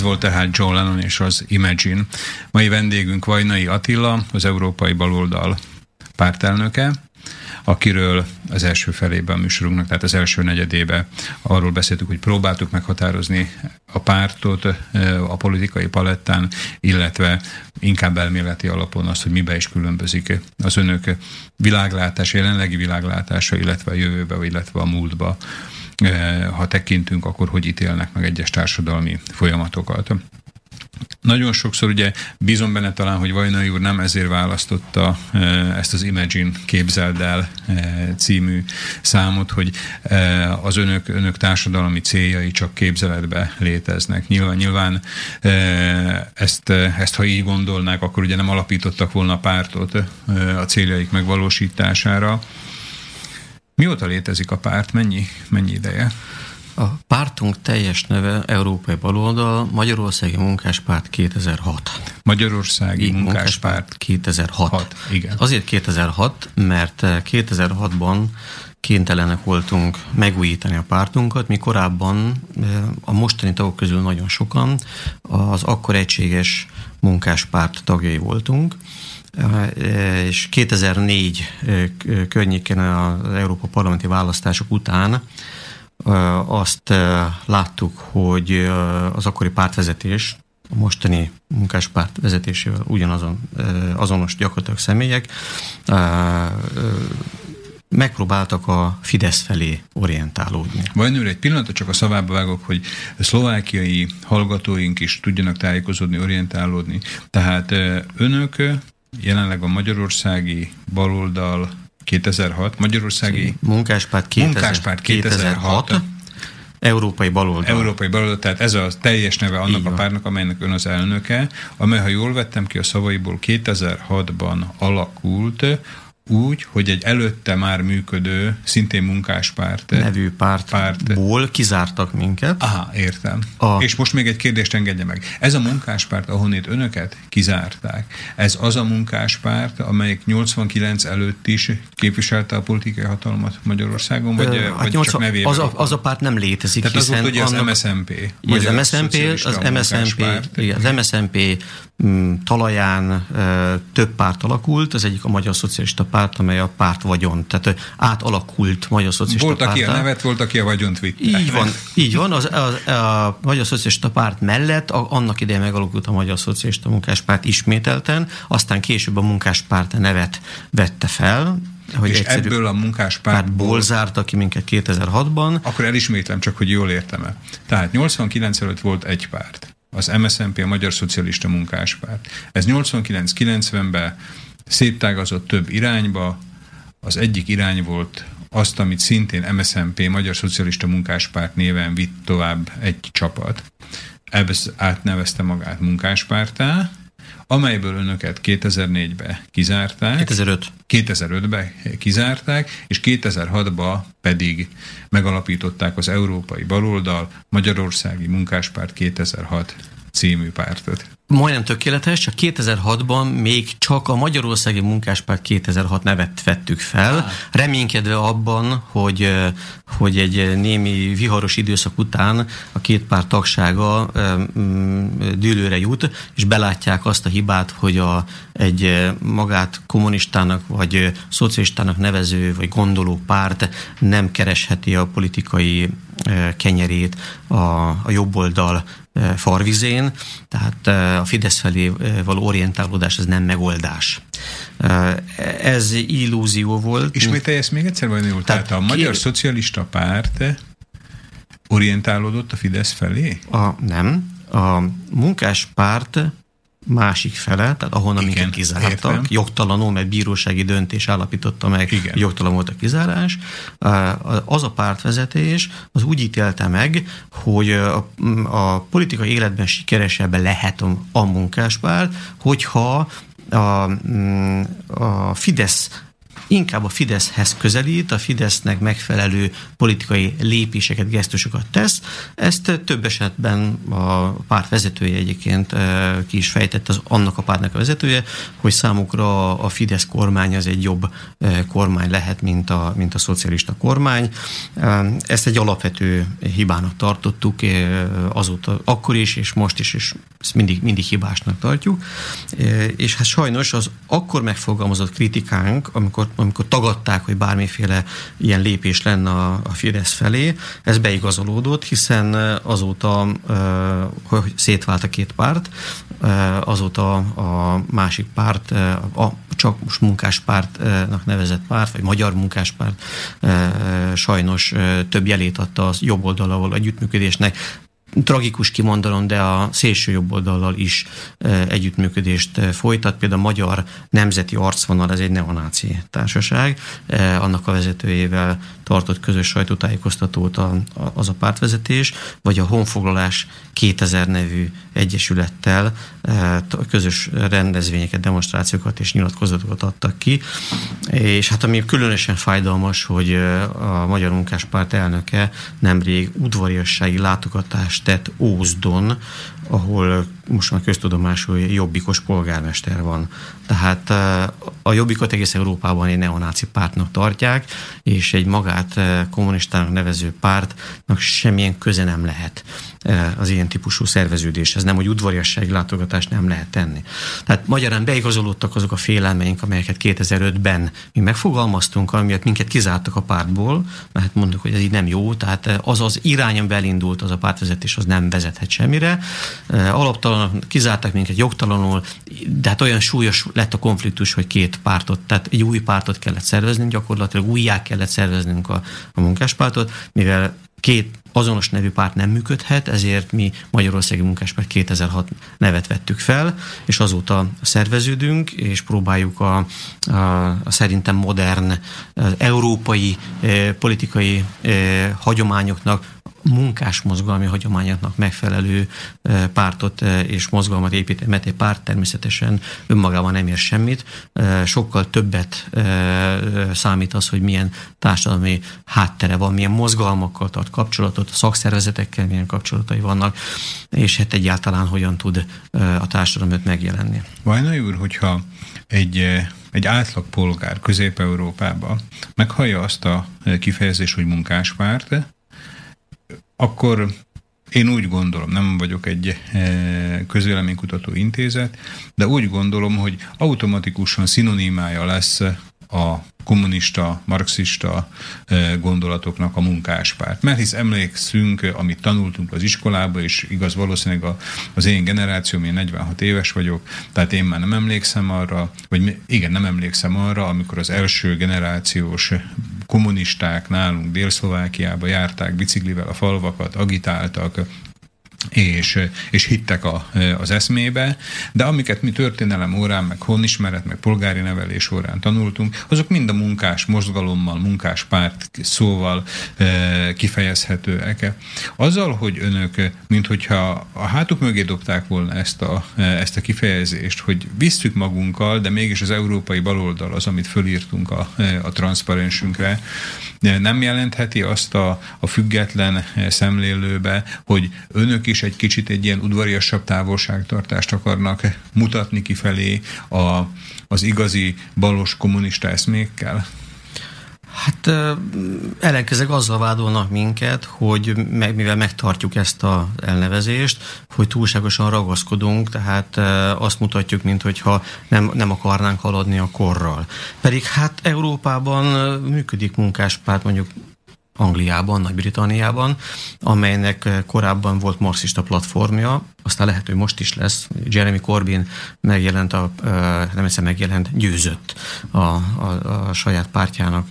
Ez volt tehát John Lennon és az Imagine. Mai vendégünk Vajnai Attila, az Európai Baloldal pártelnöke, akiről az első felében a műsorunknak, tehát az első negyedébe arról beszéltük, hogy próbáltuk meghatározni a pártot a politikai palettán, illetve inkább elméleti alapon azt, hogy mibe is különbözik az önök világlátása, jelenlegi világlátása, illetve a jövőbe, illetve a múltba ha tekintünk, akkor hogy ítélnek meg egyes társadalmi folyamatokat. nagyon sokszor ugye bízom benne talán, hogy Vajnai úr nem ezért választotta ezt az Imagine képzeld el című számot, hogy az önök, önök társadalmi céljai csak képzeletbe léteznek. Nyilván, nyilván ezt, ezt, ha így gondolnák, akkor ugye nem alapítottak volna pártot a céljaik megvalósítására. Mióta létezik a párt? Mennyi, mennyi ideje? A pártunk teljes neve Európai Baloldal, Magyarországi Munkáspárt 2006. Magyarországi Munkáspárt 2006. 6, igen. Azért 2006, mert 2006-ban kénytelenek voltunk megújítani a pártunkat, mi korábban a mostani tagok közül nagyon sokan az akkor egységes munkáspárt tagjai voltunk, és 2004 környéken az Európa Parlamenti választások után azt láttuk, hogy az akkori pártvezetés, a mostani munkáspárt vezetésével ugyanazon azonos gyakorlatilag személyek megpróbáltak a Fidesz felé orientálódni. Vajon egy pillanatot csak a szavába vágok, hogy szlovákiai hallgatóink is tudjanak tájékozódni, orientálódni. Tehát önök jelenleg a magyarországi baloldal 2006, Magyarországi Munkáspárt 2000, Munkáspárt 2006, 2006 Európai Baloldal. Európai Baloldal, tehát ez a teljes neve annak a párnak, amelynek ön az elnöke, amely, ha jól vettem ki a szavaiból, 2006-ban alakult, úgy, hogy egy előtte már működő, szintén munkáspárt nevű pártból párt. kizártak minket. Aha, értem. A... És most még egy kérdést engedje meg. Ez a munkáspárt, ahonnét önöket kizárták, ez az a munkáspárt, amelyik 89 előtt is képviselte a politikai hatalmat Magyarországon, vagy, Ö, hát vagy 80, csak nevében? Az a, az a párt nem létezik, Tehát hiszen az volt ugye az MSZNP. Az MSZNP, az MSZNP, az MSZNP mm, talaján több párt alakult, az egyik a Magyar Szocialista Párt, párt, amely a párt vagyon, tehát átalakult Magyar Szocialista Volt, aki a nevet, volt, aki a vagyont vitte. Így van, így van. Az, az, a Magyar Szocialista Párt mellett a, annak idején megalakult a Magyar Szocialista Munkáspárt ismételten, aztán később a Munkáspárt nevet vette fel, hogy és ebből a munkáspártból zártak ki minket 2006-ban. Akkor elismétlem csak, hogy jól értem-e. Tehát 89 előtt volt egy párt, az MSZNP, a Magyar Szocialista Munkáspárt. Ez 89-90-ben széttágazott több irányba. Az egyik irány volt azt, amit szintén MSZNP, Magyar Szocialista Munkáspárt néven vitt tovább egy csapat. Ebből átnevezte magát munkáspártá, amelyből önöket 2004-ben kizárták. 2005. 2005-ben kizárták, és 2006-ban pedig megalapították az Európai Baloldal Magyarországi Munkáspárt 2006 című pártot majdnem tökéletes, csak 2006-ban még csak a Magyarországi Munkáspárt 2006 nevet vettük fel, ah. reménykedve abban, hogy, hogy egy némi viharos időszak után a két párt tagsága mm, dűlőre jut, és belátják azt a hibát, hogy a, egy magát kommunistának vagy szocialistának nevező vagy gondoló párt nem keresheti a politikai kenyerét a, a jobboldal farvizén, tehát a Fidesz felé való orientálódás az nem megoldás. Ez illúzió volt. Ismételj ezt még egyszer, vagy Tehát, tehát a Magyar ki... Szocialista Párt orientálódott a Fidesz felé? A, nem. A munkáspárt másik fele, tehát ahonnan Igen, minket kizártak, értem. jogtalanul, mert bírósági döntés állapította meg, Igen. jogtalan volt a kizárás, az a pártvezetés az úgy ítélte meg, hogy a, a politikai életben sikeresebb lehet a, a munkáspárt, hogyha a, a Fidesz inkább a Fideszhez közelít, a Fidesznek megfelelő politikai lépéseket, gesztusokat tesz. Ezt több esetben a párt vezetője egyébként ki is fejtett, az annak a pártnak a vezetője, hogy számukra a Fidesz kormány az egy jobb kormány lehet, mint a, mint a szocialista kormány. Ezt egy alapvető hibának tartottuk azóta, akkor is, és most is, és ezt mindig, mindig hibásnak tartjuk. És hát sajnos az akkor megfogalmazott kritikánk, amikor amikor tagadták, hogy bármiféle ilyen lépés lenne a, a Fidesz felé, ez beigazolódott, hiszen azóta, hogy szétvált a két párt, azóta a másik párt, a csak most munkáspártnak nevezett párt, vagy magyar munkáspárt sajnos több jelét adta az jobb oldalával együttműködésnek, tragikus kimondanom, de a szélső jobb oldallal is együttműködést folytat. Például a Magyar Nemzeti Arcvonal, ez egy neonáci társaság, annak a vezetőjével tartott közös sajtótájékoztatót a, a, az a pártvezetés, vagy a Honfoglalás 2000 nevű egyesülettel közös rendezvényeket, demonstrációkat és nyilatkozatokat adtak ki. És hát ami különösen fájdalmas, hogy a Magyar Munkáspárt elnöke nemrég udvariassági látogatást tett Ózdon, ahol most már köztudomású jobbikos polgármester van. Tehát a jobbikot egész Európában egy neonáci pártnak tartják, és egy magát kommunistának nevező pártnak semmilyen köze nem lehet az ilyen típusú szerveződéshez. Nem, hogy udvariassági látogatást nem lehet tenni. Tehát magyarán beigazolódtak azok a félelmeink, amelyeket 2005-ben mi megfogalmaztunk, amiatt minket kizártak a pártból, mert mondjuk, hogy ez így nem jó, tehát az az irány, amiben elindult az a pártvezetés, az nem vezethet semmire. Alaptalan kizártak minket jogtalanul, de hát olyan súlyos lett a konfliktus, hogy két pártot, tehát egy új pártot kellett szerveznünk, gyakorlatilag újjá kellett szerveznünk a, a munkáspártot, mivel két azonos nevű párt nem működhet, ezért mi Magyarországi Munkáspárt 2006 nevet vettük fel, és azóta szerveződünk, és próbáljuk a, a, a szerintem modern európai eh, politikai eh, hagyományoknak munkás mozgalmi hagyományoknak megfelelő pártot és mozgalmat épít, mert egy párt természetesen önmagában nem ér semmit. Sokkal többet számít az, hogy milyen társadalmi háttere van, milyen mozgalmakkal tart kapcsolatot, a szakszervezetekkel milyen kapcsolatai vannak, és hát egyáltalán hogyan tud a társadalom megjelenni. Vajnai úr, hogyha egy egy átlag polgár Közép-Európában meghallja azt a kifejezést, hogy munkáspárt, akkor én úgy gondolom, nem vagyok egy eh, közvéleménykutató intézet, de úgy gondolom, hogy automatikusan szinonimája lesz a kommunista, marxista gondolatoknak a munkáspárt. Mert hisz emlékszünk, amit tanultunk az iskolába, és igaz valószínűleg az én generációm, én 46 éves vagyok, tehát én már nem emlékszem arra, vagy igen, nem emlékszem arra, amikor az első generációs kommunisták nálunk Dél-Szlovákiába járták biciklivel a falvakat, agitáltak, és, és hittek a, az eszmébe, de amiket mi történelem órán, meg honismeret, meg polgári nevelés órán tanultunk, azok mind a munkás mozgalommal, munkás párt szóval kifejezhetőek. Azzal, hogy önök, mint hogyha a hátuk mögé dobták volna ezt a, ezt a kifejezést, hogy visszük magunkkal, de mégis az európai baloldal az, amit fölírtunk a, a transzparensünkre, nem jelentheti azt a, a független szemlélőbe, hogy önök is egy kicsit egy ilyen udvariasabb távolságtartást akarnak mutatni kifelé a, az igazi balos kommunista eszmékkel? Hát ellenkezeg azzal vádolnak minket, hogy meg, mivel megtartjuk ezt a elnevezést, hogy túlságosan ragaszkodunk, tehát azt mutatjuk, mintha nem, nem akarnánk haladni a korral. Pedig hát Európában működik munkáspárt, mondjuk Angliában, Nagy-Britanniában, amelynek korábban volt marxista platformja, aztán lehet, hogy most is lesz. Jeremy Corbyn megjelent, a, nem hiszem megjelent, győzött a, a, a saját pártjának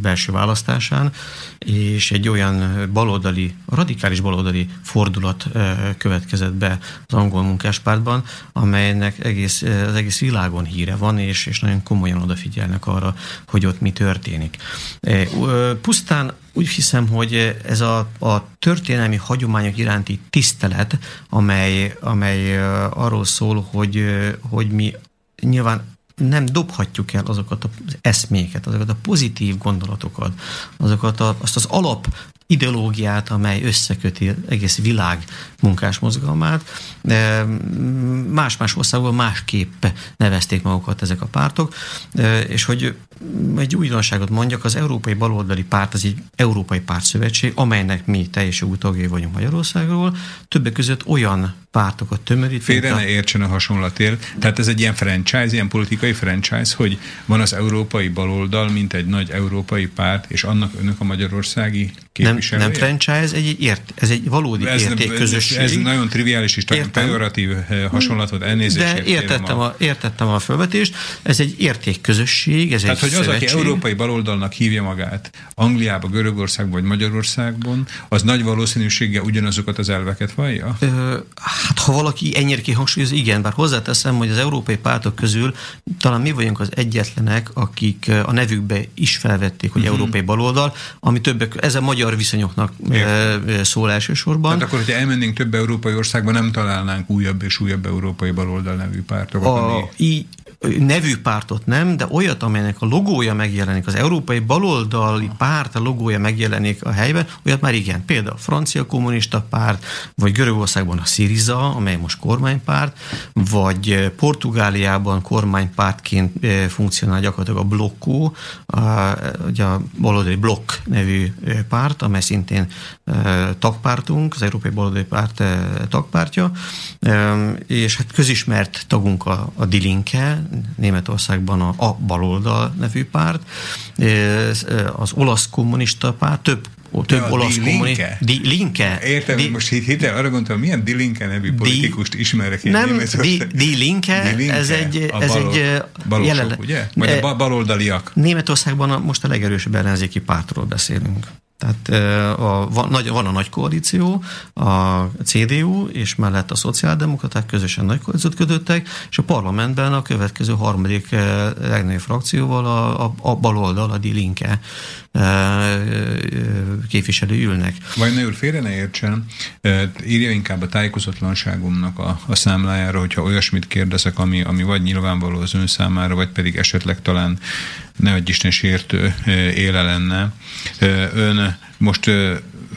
belső választásán, és egy olyan baloldali, radikális baloldali fordulat következett be az angol munkáspártban, amelynek egész, az egész világon híre van, és, és nagyon komolyan odafigyelnek arra, hogy ott mi történik. Pusztán úgy hiszem, hogy ez a, a történelmi hagyományok iránti tisztelet, amely, amely arról szól, hogy, hogy mi nyilván nem dobhatjuk el azokat az eszméket, azokat a pozitív gondolatokat, azokat a, azt az alap ideológiát, amely összeköti egész világ munkásmozgalmát. Más-más országban másképp nevezték magukat ezek a pártok, és hogy egy újdonságot mondjak, az Európai Baloldali Párt az egy Európai Pártszövetség, amelynek mi teljes jogú tagjai vagyunk Magyarországról, többek között olyan pártokat tömörít. Félre ne értsen a hasonlatért. Tehát ez egy ilyen franchise, ilyen politikai franchise, hogy van az európai baloldal, mint egy nagy európai párt, és annak önök a magyarországi képviselője? Nem, nem franchise, egy, egy ért, ez egy valódi ez, értékközösség. Ez, ez nagyon triviális és pejoratív eh, hasonlatot, elnézést. De értettem a, értettem a felvetést. Ez egy értékközösség, ez Tehát, egy hogy az, aki európai baloldalnak hívja magát Angliába, Görögországban vagy Magyarországban, az nagy valószínűséggel ugyanazokat az elveket vallja? Ö, hát ha valaki ennyire kihangsúlyoz, igen, bár hozzáteszem, hogy az európai pártok közül talán mi vagyunk az egyetlenek, akik a nevükbe is felvették, hogy uh-huh. európai baloldal, ami többek, ez a magyar viszonyoknak Értem. szól elsősorban. Tehát akkor, hogyha elmennénk több európai országban, nem találnánk újabb és újabb európai baloldal nevű pártokat? A, ami... í, nevű pártot nem, de olyat, amelynek a logója megjelenik, az európai baloldali párt a logója megjelenik a helyben, olyat már igen. Például a francia kommunista párt, vagy Görögországban a Syriza, amely most kormánypárt, vagy Portugáliában kormánypártként eh, funkcionál gyakorlatilag a Blokkó, a, baloldali Blokk nevű eh, párt, amely szintén eh, tagpártunk, az Európai Baloldali Párt tagpártja, és hát közismert tagunk a, a Dilinke, Németországban a, a baloldal nevű párt, az olasz kommunista párt, több több ja, olasz kommunista. Di Linke. Értem, di, most hit, hitel, arra gondoltam, milyen Di Linke nevű politikust di, ismerek én Nem, Di, di, Linke, di Linke, ez egy, ez balol, egy balosok, jelen, ugye? Vagy a baloldaliak. Németországban a, most a legerősebb ellenzéki pártról beszélünk. Tehát a, van, nagy, van a nagy koalíció, a CDU, és mellett a szociáldemokraták közösen nagy koalíciót kötöttek, és a parlamentben a következő harmadik legnagyobb frakcióval a, a, a baloldal, a Die képviselő ülnek. Vagy úr, félre ne értsen, írja inkább a tájékozatlanságomnak a, a számlájára, hogyha olyasmit kérdezek, ami, ami vagy nyilvánvaló az ön számára, vagy pedig esetleg talán ne egy Isten sértő éle lenne. Ön most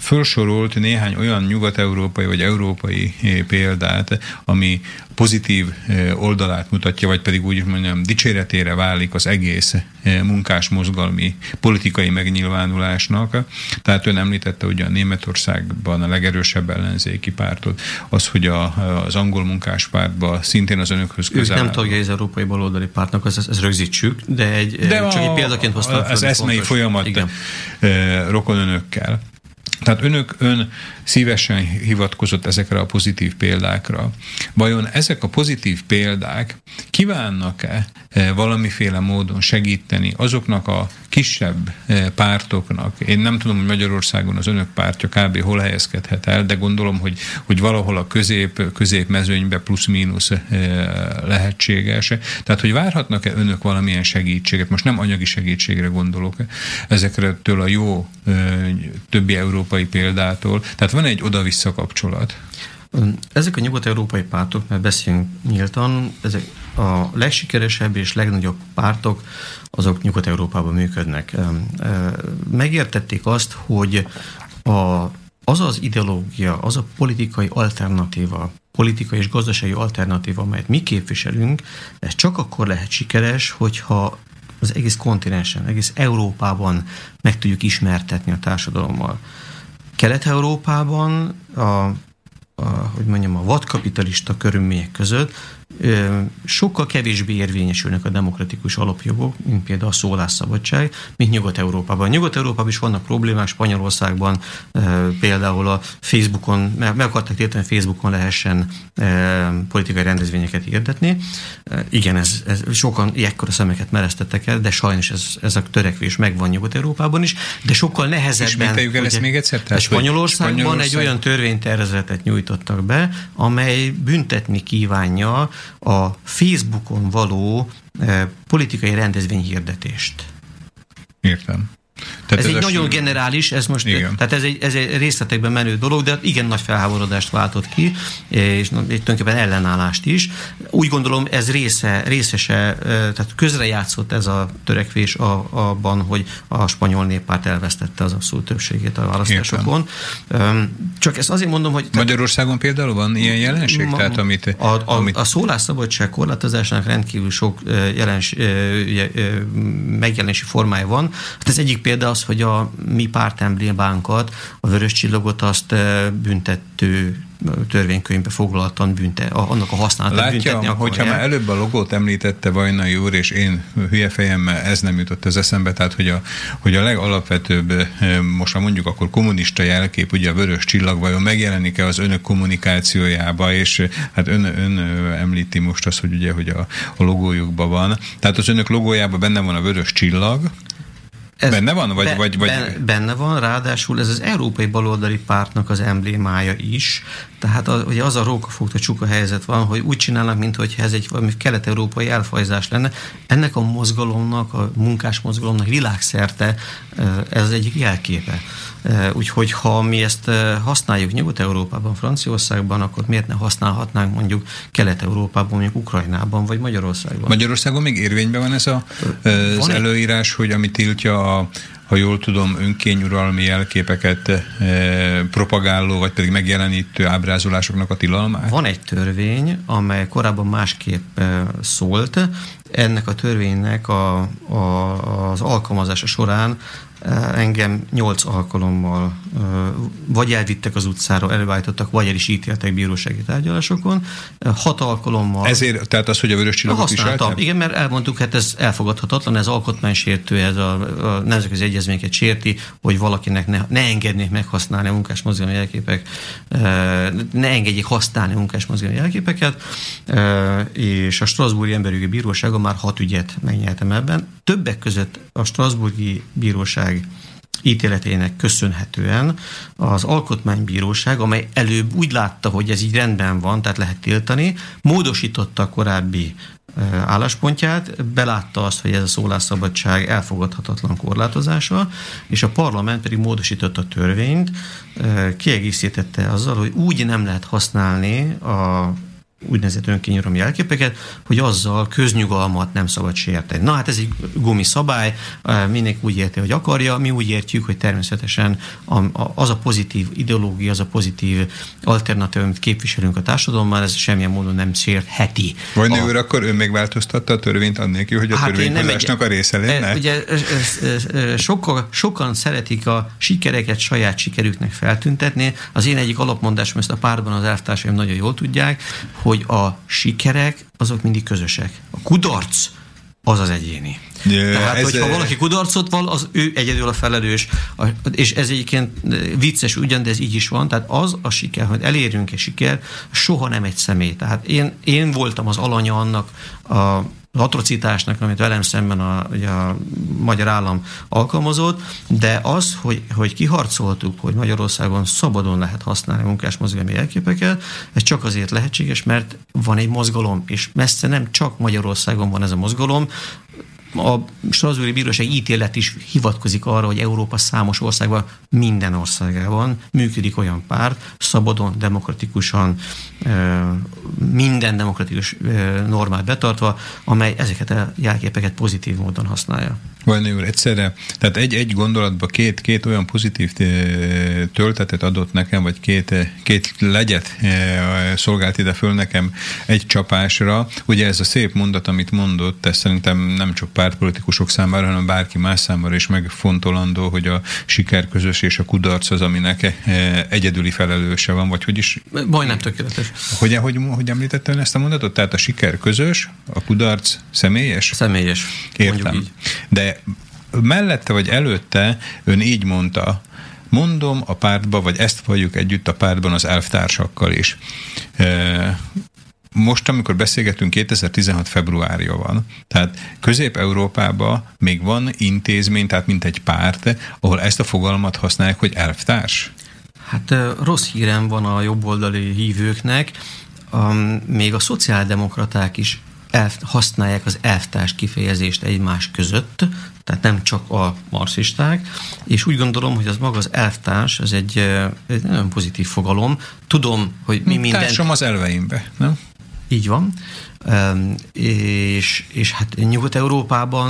felsorolt néhány olyan nyugat-európai vagy európai példát, ami pozitív oldalát mutatja, vagy pedig úgy mondjam, dicséretére válik az egész munkás mozgalmi politikai megnyilvánulásnak. Tehát ön említette ugye a Németországban a legerősebb ellenzéki pártot, az, hogy a, az angol munkáspártban szintén az önökhöz közel. Ők nem tagja az európai baloldali pártnak, ezt, ezt rögzítsük, de egy, de csak a, egy példaként hoztam Az eszmei fontos. folyamat Igen. rokon önökkel. Tehát önök ön szívesen hivatkozott ezekre a pozitív példákra. Vajon ezek a pozitív példák kívánnak-e eh, valamiféle módon segíteni azoknak a kisebb eh, pártoknak? Én nem tudom, hogy Magyarországon az önök pártja kb. hol helyezkedhet el, de gondolom, hogy, hogy valahol a közép, közép mezőnybe plusz-mínusz eh, lehetséges. Tehát, hogy várhatnak-e önök valamilyen segítséget? Most nem anyagi segítségre gondolok ezekre a jó többi európai példától. Tehát van egy oda-vissza kapcsolat. Ezek a nyugat-európai pártok, mert beszélünk nyíltan, ezek a legsikeresebb és legnagyobb pártok, azok Nyugat-Európában működnek. Megértették azt, hogy a, az az ideológia, az a politikai alternatíva, politikai és gazdasági alternatíva, amelyet mi képviselünk, ez csak akkor lehet sikeres, hogyha az egész kontinensen, egész Európában meg tudjuk ismertetni a társadalommal. Kelet-Európában a, a, hogy mondjam, a vadkapitalista körülmények között sokkal kevésbé érvényesülnek a demokratikus alapjogok, mint például a szólásszabadság, mint Nyugat-Európában. Nyugat-Európában is vannak problémák, Spanyolországban például a Facebookon, meg akartak tiltani, Facebookon lehessen politikai rendezvényeket hirdetni. Igen, ez, ez sokan ekkora szemeket mereztettek el, de sajnos ez, ez a törekvés megvan Nyugat-Európában is, de sokkal nehezebben. És el ezt még egyszer? Tehát, Spanyolországban Spanyolország... egy olyan törvénytervezetet nyújtottak be, amely büntetni kívánja a Facebookon való eh, politikai rendezvényhirdetést. Értem. Tehát ez, ez egy nagyon generális, ez most, igen. tehát ez egy, ez egy részletekben menő dolog, de igen nagy felháborodást váltott ki, és tulajdonképpen ellenállást is. Úgy gondolom, ez része, részese, tehát közrejátszott ez a törekvés a, abban, hogy a spanyol néppárt elvesztette az abszolút többségét a választásokon. Értem. Csak ezt azért mondom, hogy... Magyarországon például van ilyen jelenség? Ma, tehát, amit, a, a, amit... a szólásszabadság korlátozásának rendkívül sok jelens, megjelenési formája van. Hát ez egyik példa az, az, hogy a mi pártemblémánkat, a vörös csillagot azt büntető törvénykönyvbe foglaltan bünte, annak a használatát Látja, büntetni hogyha már előbb a logót említette Vajnai úr, és én hülye fejemmel ez nem jutott az eszembe, tehát hogy a, hogy a legalapvetőbb, most már mondjuk akkor kommunista jelkép, ugye a vörös csillag vajon megjelenik-e az önök kommunikációjába, és hát ön, ön említi most azt, hogy ugye, hogy a, a logójukban van. Tehát az önök logójában benne van a vörös csillag, ez benne van? Vagy, be, vagy, vagy... Benne van, ráadásul ez az Európai Baloldali Pártnak az emblémája is. Tehát az, ugye az a rókafogta csuka helyzet van, hogy úgy csinálnak, mintha ez egy valami kelet-európai elfajzás lenne. Ennek a mozgalomnak, a munkás mozgalomnak világszerte ez az egyik jelképe. Úgyhogy ha mi ezt használjuk Nyugat-Európában, Franciaországban, akkor miért ne használhatnánk mondjuk Kelet-Európában, mondjuk Ukrajnában vagy Magyarországon? Magyarországon még érvényben van ez a, az van előírás, hogy ami tiltja a ha jól tudom, önkényuralmi jelképeket e, propagáló, vagy pedig megjelenítő ábrázolásoknak a tilalmát? Van egy törvény, amely korábban másképp e, szólt. Ennek a törvénynek a, a, az alkalmazása során engem nyolc alkalommal vagy elvittek az utcára, előállítottak, vagy el is ítéltek bírósági tárgyalásokon. Hat alkalommal... Ezért, tehát az, hogy a vörös csillagot Használtam, igen, mert elmondtuk, hát ez elfogadhatatlan, ez alkotmánysértő, ez a, a nemzetközi egyezményeket sérti, hogy valakinek ne, ne engednék meghasználni a munkás mozgalmi jelképek, ne engedjék használni a munkás mozgalmi jelképeket, és a Strasbourgi Emberjogi Bírósága már hat ügyet megnyertem ebben. Többek között a Strasbourgi Bíróság Bíróság ítéletének köszönhetően az Alkotmánybíróság, amely előbb úgy látta, hogy ez így rendben van, tehát lehet tiltani, módosította a korábbi álláspontját, belátta azt, hogy ez a szólásszabadság elfogadhatatlan korlátozása, és a parlament pedig módosította a törvényt, kiegészítette azzal, hogy úgy nem lehet használni a úgynevezett önkényuralmi jelképeket, hogy azzal köznyugalmat nem szabad sérteni. Na hát ez egy gumiszabály, mindenki úgy érti, hogy akarja, mi úgy értjük, hogy természetesen az a pozitív ideológia, az a pozitív alternatív, amit képviselünk a társadalommal, ez semmilyen módon nem sértheti. Vagy a... akkor ön megváltoztatta a törvényt annélkül, hogy a hát törvényhozásnak a része lenne? Ugye sokkal, sokan szeretik a sikereket saját sikerüknek feltüntetni. Az én egyik alapmondásom, ezt a párban az elvtársaim nagyon jól tudják, hogy hogy a sikerek azok mindig közösek. A kudarc az az egyéni. Yeah, Tehát, ez hogyha valaki kudarcot val, az ő egyedül a felelős, és ez egyébként vicces ugyan, de ez így is van, tehát az a siker, hogy elérjünk egy siker, soha nem egy személy. Tehát én, én voltam az alanya annak a az atrocitásnak, amit velem szemben a, ugye a magyar állam alkalmazott, de az, hogy, hogy kiharcoltuk, hogy Magyarországon szabadon lehet használni munkás mozgalmi jelképeket, ez csak azért lehetséges, mert van egy mozgalom, és messze nem csak Magyarországon van ez a mozgalom, a Strasbourgi Bíróság ítélet is hivatkozik arra, hogy Európa számos országban, minden országában működik olyan párt, szabadon, demokratikusan, minden demokratikus normát betartva, amely ezeket a jelképeket pozitív módon használja. Vajnai úr, egyszerre, tehát egy, egy gondolatban két, két olyan pozitív töltetet adott nekem, vagy két, két legyet szolgált ide föl nekem egy csapásra. Ugye ez a szép mondat, amit mondott, ez szerintem nem csak pártpolitikusok számára, hanem bárki más számára is megfontolandó, hogy a siker közös és a kudarc az, aminek egyedüli felelőse van, vagy hogy is? Majdnem tökéletes. Hogy, hogy, hogy említette ezt a mondatot? Tehát a siker közös, a kudarc személyes? Személyes. Értem. Így. Mellette vagy előtte ön így mondta, mondom a pártba, vagy ezt valljuk együtt a pártban az elvtársakkal is. Most, amikor beszélgetünk, 2016 februárja van, tehát Közép-Európában még van intézmény, tehát mint egy párt, ahol ezt a fogalmat használják, hogy elvtárs? Hát rossz hírem van a jobboldali hívőknek, még a szociáldemokraták is elf, használják az elvtárs kifejezést egymás között, tehát nem csak a marxisták, és úgy gondolom, hogy az maga az elvtárs, ez egy, egy nagyon pozitív fogalom. Tudom, hogy mi minden... Társam az elveimbe, nem? Így van. És, és hát Nyugat-Európában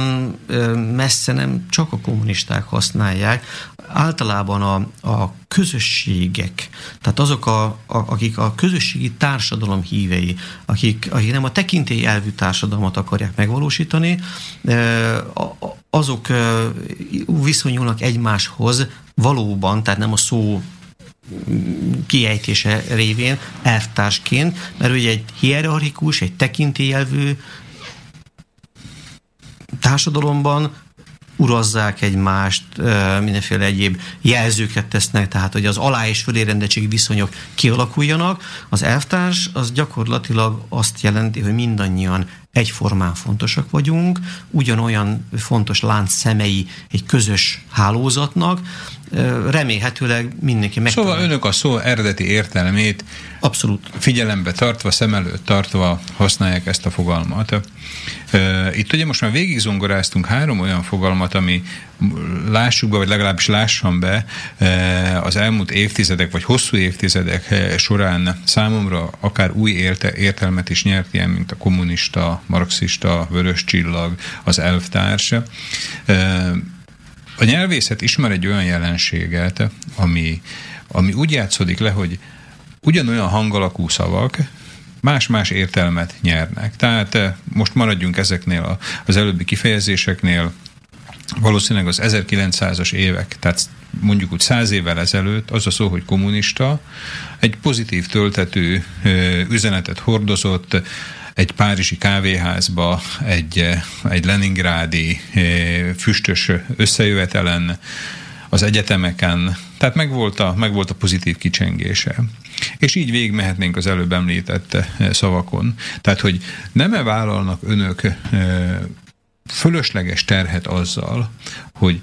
messze nem csak a kommunisták használják, általában a, a közösségek, tehát azok, a, a, akik a közösségi társadalom hívei, akik, akik nem a tekintély elvű társadalmat akarják megvalósítani, azok viszonyulnak egymáshoz valóban, tehát nem a szó kiejtése révén elvtársként, mert ugye egy hierarchikus, egy tekintélyelvű társadalomban urazzák egymást, mindenféle egyéb jelzőket tesznek, tehát hogy az alá- és fölérendettségi viszonyok kialakuljanak. Az elvtárs az gyakorlatilag azt jelenti, hogy mindannyian egyformán fontosak vagyunk, ugyanolyan fontos lánc szemei egy közös hálózatnak, remélhetőleg mindenki meg. Szóval önök a szó eredeti értelmét Abszolút. figyelembe tartva, szem előtt tartva használják ezt a fogalmat. Itt ugye most már végig zongoráztunk három olyan fogalmat, ami lássuk be, vagy legalábbis lássam be az elmúlt évtizedek, vagy hosszú évtizedek során számomra akár új érte, értelmet is nyert ilyen, mint a kommunista, marxista, vörös csillag, az elvtárs a nyelvészet ismer egy olyan jelenséget, ami, ami úgy játszódik le, hogy ugyanolyan hangalakú szavak, más-más értelmet nyernek. Tehát eh, most maradjunk ezeknél az előbbi kifejezéseknél, valószínűleg az 1900-as évek, tehát mondjuk úgy száz évvel ezelőtt az a szó, hogy kommunista, egy pozitív töltető eh, üzenetet hordozott, egy párizsi kávéházba, egy, egy leningrádi eh, füstös összejövetelen, az egyetemeken, tehát megvolt a, megvolt a pozitív kicsengése. És így végigmehetnénk az előbb említett eh, szavakon. Tehát, hogy nem-e vállalnak önök eh, fölösleges terhet azzal, hogy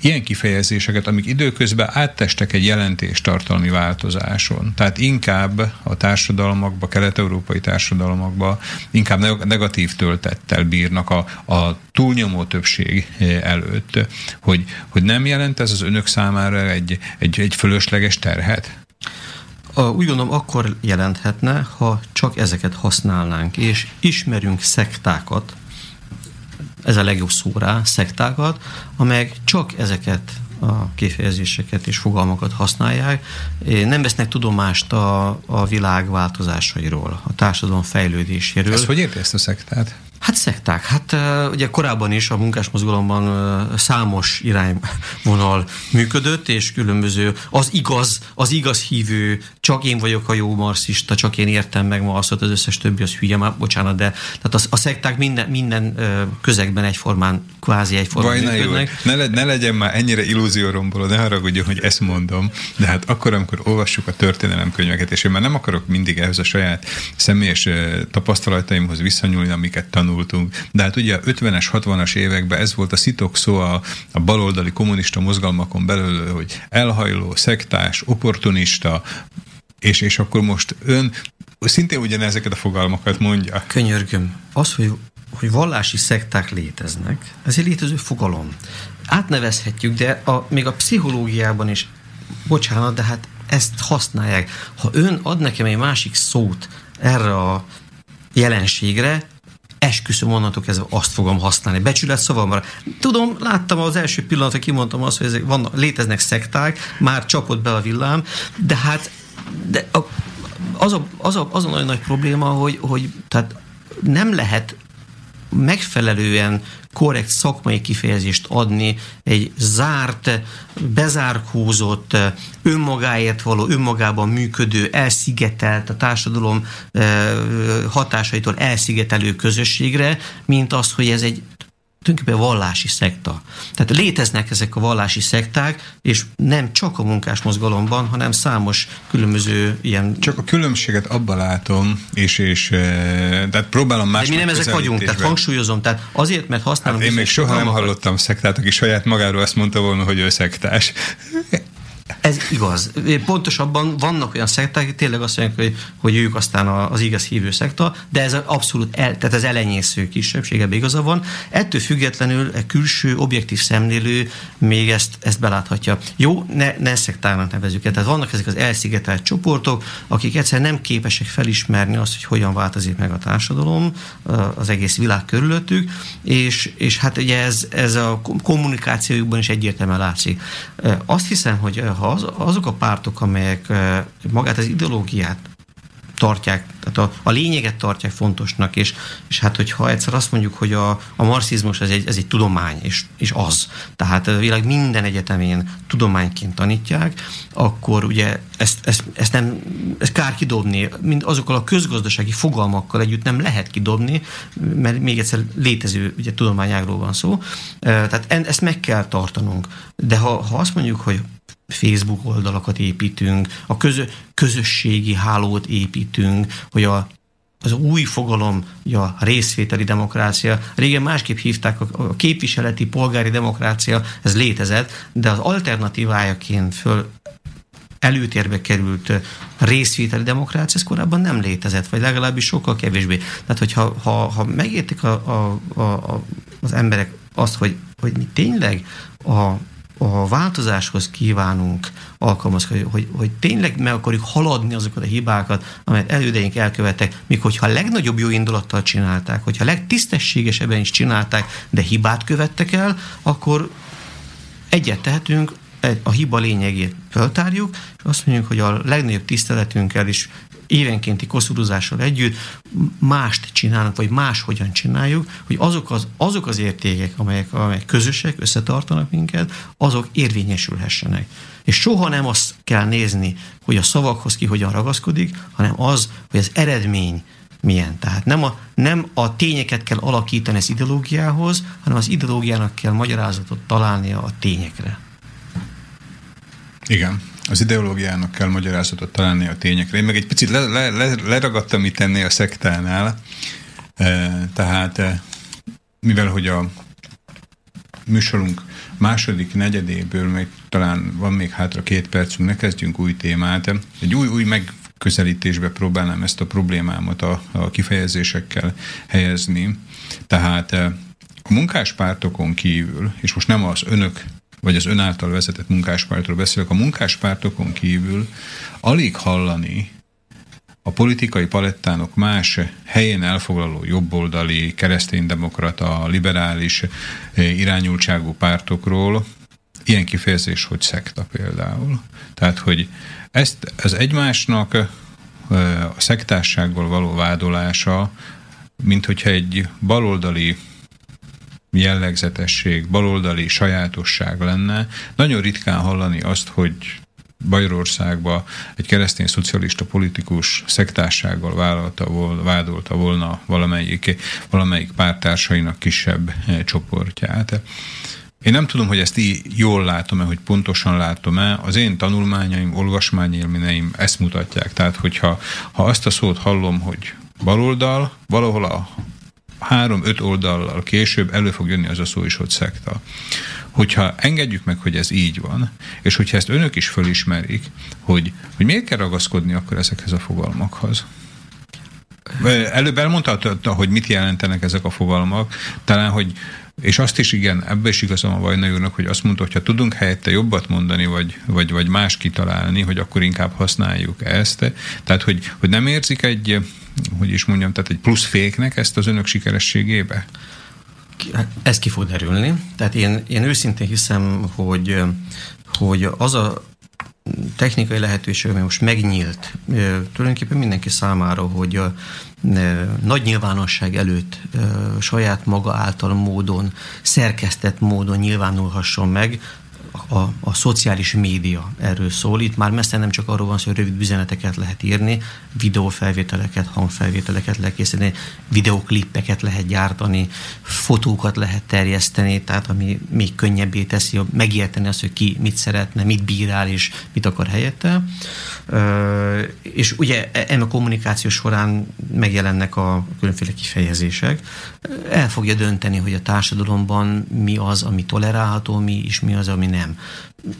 ilyen kifejezéseket, amik időközben áttestek egy jelentéstartalmi változáson. Tehát inkább a társadalmakba, kelet-európai társadalmakba inkább negatív töltettel bírnak a, a túlnyomó többség eh, előtt. Hogy, hogy nem jelent ez az önök számára egy, egy, egy fölösleges terhet? Úgy gondolom, akkor jelenthetne, ha csak ezeket használnánk, és ismerünk szektákat, ez a legjobb szó rá, szektákat, amelyek csak ezeket a kifejezéseket és fogalmakat használják, nem vesznek tudomást a, a világ változásairól, a társadalom fejlődéséről. Ez hogy érti ezt a szektát? Hát szekták. Hát ugye korábban is a munkásmozgalomban számos irányvonal működött, és különböző az igaz, az igaz hívő, csak én vagyok a jó marxista, csak én értem meg ma azt, az összes többi az hülye, már bocsánat, de tehát a, a szekták minden, minden közegben egyformán, kvázi egyformán Vajna működnek. Ne, le, ne legyen már ennyire illúzióromból, ne haragudjon, hogy ezt mondom, de hát akkor, amikor olvassuk a történelemkönyveket, és én már nem akarok mindig ehhez a saját személyes tapasztalataimhoz visszanyúlni, amiket tanul tanultunk. De hát ugye a 50-es, 60-as években ez volt a szitok szó a, a baloldali kommunista mozgalmakon belül, hogy elhajló, szektás, opportunista, és, és akkor most ön szintén ugyanezeket a fogalmakat mondja. Könyörgöm, az, hogy, hogy vallási szekták léteznek, ez egy létező fogalom. Átnevezhetjük, de a, még a pszichológiában is, bocsánat, de hát ezt használják. Ha ön ad nekem egy másik szót erre a jelenségre, esküszöm onnantól kezdve azt fogom használni. Becsület szavamra. Tudom, láttam az első pillanatra, kimondtam azt, hogy ezek vannak, léteznek szekták, már csapott be a villám, de hát de a, az, a, az, a, az a nagyon nagy probléma, hogy, hogy tehát nem lehet megfelelően korrekt szakmai kifejezést adni egy zárt, bezárkózott, önmagáért való, önmagában működő, elszigetelt, a társadalom eh, hatásaitól elszigetelő közösségre, mint az, hogy ez egy tulajdonképpen vallási szekta. Tehát léteznek ezek a vallási szekták, és nem csak a munkás mozgalomban, hanem számos különböző ilyen... Csak a különbséget abban látom, és, és eh, tehát próbálom más. De mi nem ezek vagyunk, tehát hangsúlyozom, tehát azért, mert használom... Hát én még soha nem hallottam szektát, aki saját magáról azt mondta volna, hogy ő szektás. Ez igaz. Pontosabban vannak olyan szekták, hogy tényleg azt mondják, hogy, hogy ők aztán az igaz hívő szekta, de ez abszolút, el, tehát ez elenyésző kisebbség, ebben igaza van. Ettől függetlenül egy külső, objektív szemlélő még ezt, ezt beláthatja. Jó, ne, ne szektának nevezük el. Tehát vannak ezek az elszigetelt csoportok, akik egyszer nem képesek felismerni azt, hogy hogyan változik meg a társadalom, az egész világ körülöttük, és, és hát ugye ez, ez a kommunikációjukban is egyértelműen látszik. Azt hiszem, hogy ha az, azok a pártok, amelyek magát az ideológiát tartják, tehát a, a lényeget tartják fontosnak, és, és hát hogyha egyszer azt mondjuk, hogy a, a marxizmus ez egy, ez egy tudomány, és, és az, tehát a világ minden egyetemén tudományként tanítják, akkor ugye ezt, ezt, ezt nem, ezt kár kidobni, mind azokkal a közgazdasági fogalmakkal együtt nem lehet kidobni, mert még egyszer létező ugye, tudományágról van szó, tehát ezt meg kell tartanunk. De ha, ha azt mondjuk, hogy Facebook oldalakat építünk, a közö, közösségi hálót építünk, hogy a az új fogalom, a részvételi demokrácia. Régen másképp hívták, a képviseleti polgári demokrácia, ez létezett, de az alternatívájaként föl előtérbe került részvételi demokrácia, ez korábban nem létezett, vagy legalábbis sokkal kevésbé. Tehát, hogyha ha, ha megértik a, a, a, az emberek azt, hogy, hogy mi tényleg a a változáshoz kívánunk alkalmazkodni, hogy, hogy tényleg meg akarjuk haladni azokat a hibákat, amelyet elődeink elkövettek, míg hogyha a legnagyobb jó indulattal csinálták, hogyha a legtisztességesebben is csinálták, de hibát követtek el, akkor egyet tehetünk, a hiba lényegét föltárjuk, és azt mondjuk, hogy a legnagyobb tiszteletünkkel is évenkénti koszuruzással együtt mást csinálnak, vagy máshogyan csináljuk, hogy azok az, azok az értékek, amelyek, amelyek közösek, összetartanak minket, azok érvényesülhessenek. És soha nem azt kell nézni, hogy a szavakhoz ki hogyan ragaszkodik, hanem az, hogy az eredmény milyen. Tehát nem a, nem a tényeket kell alakítani az ideológiához, hanem az ideológiának kell magyarázatot találnia a tényekre. Igen az ideológiának kell magyarázatot találni a tényekre. Én meg egy picit le, le, le, leragadtam itt ennél a szektánál, e, tehát e, mivel hogy a műsorunk második negyedéből még talán van még hátra két percünk, ne kezdjünk új témát. Egy új, új megközelítésbe próbálnám ezt a problémámat a, a kifejezésekkel helyezni. Tehát a munkáspártokon kívül, és most nem az önök vagy az ön által vezetett munkáspártról beszélek, a munkáspártokon kívül alig hallani a politikai palettánok más helyén elfoglaló jobboldali, kereszténydemokrata, liberális eh, irányultságú pártokról ilyen kifejezés, hogy szekta például. Tehát, hogy ezt az egymásnak eh, a szektássággal való vádolása, mint hogyha egy baloldali jellegzetesség, baloldali sajátosság lenne. Nagyon ritkán hallani azt, hogy Bajorországba egy keresztény szocialista politikus szektársággal vállalta volna, vádolta volna valamelyik, valamelyik pártársainak kisebb eh, csoportját. Én nem tudom, hogy ezt így jól látom-e, hogy pontosan látom-e. Az én tanulmányaim, olvasmányélményeim ezt mutatják. Tehát, hogyha ha azt a szót hallom, hogy baloldal, valahol a három-öt oldallal később elő fog jönni az a szó is, hogy szekta. Hogyha engedjük meg, hogy ez így van, és hogyha ezt önök is fölismerik, hogy, hogy miért kell ragaszkodni akkor ezekhez a fogalmakhoz, Előbb elmondta, hogy mit jelentenek ezek a fogalmak, talán, hogy és azt is igen, ebbe is igazam a Vajna úrnak, hogy azt mondta, hogy ha tudunk helyette jobbat mondani, vagy, vagy, vagy más kitalálni, hogy akkor inkább használjuk ezt. Tehát, hogy, hogy nem érzik egy, hogy is mondjam, tehát egy plusz féknek ezt az önök sikerességébe? Hát ez ki fog derülni. Tehát én, én őszintén hiszem, hogy, hogy az a technikai lehetőség, ami most megnyílt tulajdonképpen mindenki számára, hogy a nagy nyilvánosság előtt saját maga által módon, szerkesztett módon nyilvánulhasson meg, a, a szociális média erről szól. Itt már messze nem csak arról van szó, hogy rövid üzeneteket lehet írni, videófelvételeket, hangfelvételeket lehet készíteni, videoklippeket lehet gyártani, fotókat lehet terjeszteni, tehát ami még könnyebbé teszi, megérteni azt, hogy ki mit szeretne, mit bírál és mit akar helyette. És ugye ennek a kommunikáció során megjelennek a különféle kifejezések. El fogja dönteni, hogy a társadalomban mi az, ami tolerálható, mi és mi az, ami nem.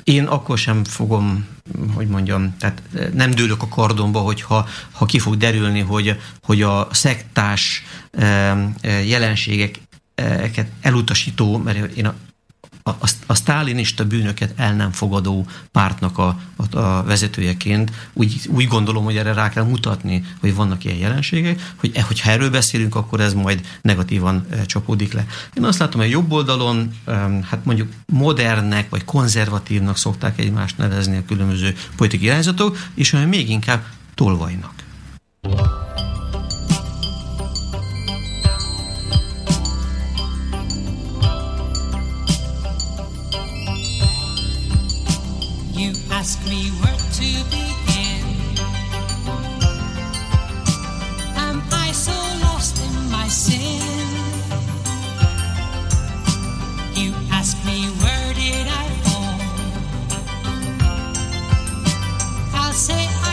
Én akkor sem fogom, hogy mondjam, tehát nem dőlök a kardomba, hogyha ha ki fog derülni, hogy, hogy a szektás jelenségeket elutasító, mert én a a, a, a sztálinista bűnöket el nem fogadó pártnak a, a, a vezetőjeként úgy, úgy gondolom, hogy erre rá kell mutatni, hogy vannak ilyen jelenségek, hogy e, hogyha erről beszélünk, akkor ez majd negatívan e, csapódik le. Én azt látom, hogy jobb oldalon, e, hát mondjuk modernek vagy konzervatívnak szokták egymást nevezni a különböző politikai irányzatok, és olyan még inkább tolvajnak. Ask me where to begin. Am I so lost in my sin? You ask me where did I fall? I'll say.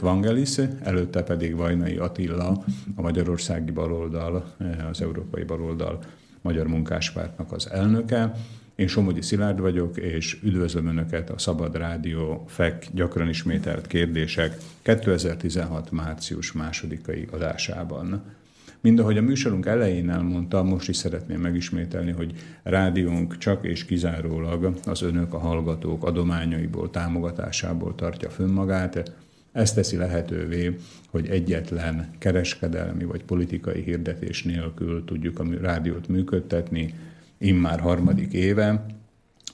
Volt Vangelis, előtte pedig Vajnai Attila, a Magyarországi Baloldal, az Európai Baloldal Magyar Munkáspártnak az elnöke. Én Somogyi Szilárd vagyok, és üdvözlöm Önöket a Szabad Rádió FEK gyakran ismételt kérdések 2016. március másodikai adásában. Mind ahogy a műsorunk elején elmondtam, most is szeretném megismételni, hogy rádiónk csak és kizárólag az önök, a hallgatók adományaiból, támogatásából tartja fönn magát, ez teszi lehetővé, hogy egyetlen kereskedelmi vagy politikai hirdetés nélkül tudjuk a rádiót működtetni, immár harmadik éve,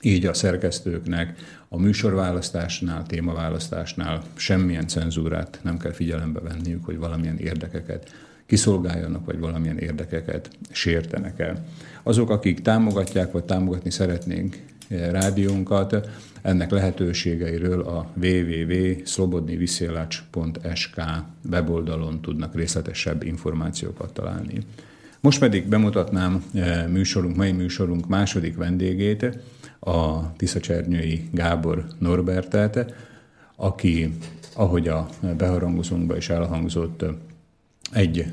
így a szerkesztőknek a műsorválasztásnál, témaválasztásnál semmilyen cenzúrát nem kell figyelembe venniük, hogy valamilyen érdekeket kiszolgáljanak, vagy valamilyen érdekeket sértenek el. Azok, akik támogatják, vagy támogatni szeretnénk eh, rádiónkat, ennek lehetőségeiről a www.slobodniviszélacs.sk weboldalon tudnak részletesebb információkat találni. Most pedig bemutatnám eh, műsorunk, mai műsorunk második vendégét, a Tiszacsernyői Gábor Norbertet, aki, ahogy a beharangozónkban is elhangzott, egy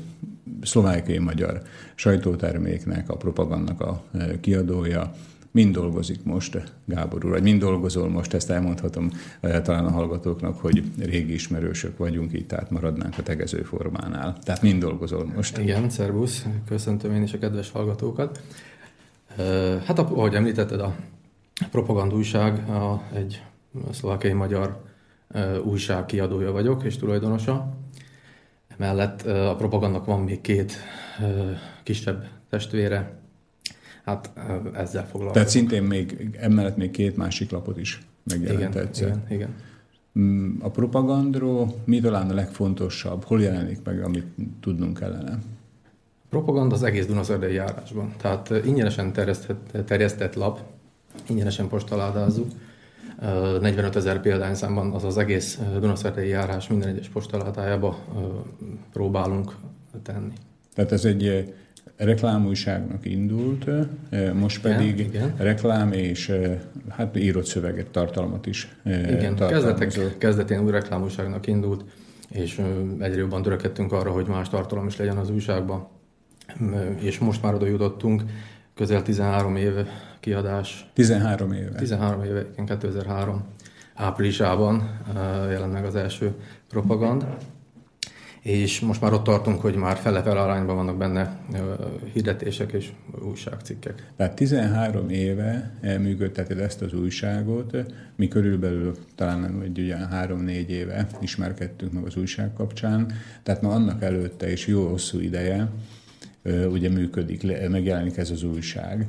szlovákiai magyar sajtóterméknek, a propagannak a kiadója, mind dolgozik most, Gábor úr, vagy mind dolgozol most, ezt elmondhatom talán a hallgatóknak, hogy régi ismerősök vagyunk, így tehát maradnánk a tegező formánál. Tehát mind dolgozol most. Igen, szervusz, köszöntöm én is a kedves hallgatókat. Hát ahogy említetted, a propagandújság egy szlovákiai magyar újság kiadója vagyok és tulajdonosa. Emellett a propagandak van még két kisebb testvére, hát ezzel foglalkozunk. Tehát szintén még emellett még két másik lapot is megjelent igen, egyszer. Igen, igen. Mm, a propagandról mi talán a legfontosabb? Hol jelenik meg, amit tudnunk kellene? Propaganda az egész Dunaszerdei járásban. Tehát ingyenesen terjesztett, terjesztett lap, ingyenesen postaládázzuk. 45 ezer példányszámban az az egész Dunaszerdei járás minden egyes postaládájába próbálunk tenni. Tehát ez egy reklámújságnak indult, most pedig igen, igen. reklám és hát írott szöveget, tartalmat is Igen, kezdetek, kezdetén új reklámújságnak indult, és egyre jobban törekedtünk arra, hogy más tartalom is legyen az újságban, és most már oda jutottunk, közel 13 év kiadás. 13 éve. 13 éve, 2003 áprilisában jelent meg az első propagand, és most már ott tartunk, hogy már fele-fele arányban vannak benne hirdetések és újságcikkek. Tehát 13 éve működteted ezt az újságot, mi körülbelül talán egy ugye 3-4 éve ismerkedtünk meg az újság kapcsán, tehát ma annak előtte is jó hosszú ideje ugye működik, megjelenik ez az újság.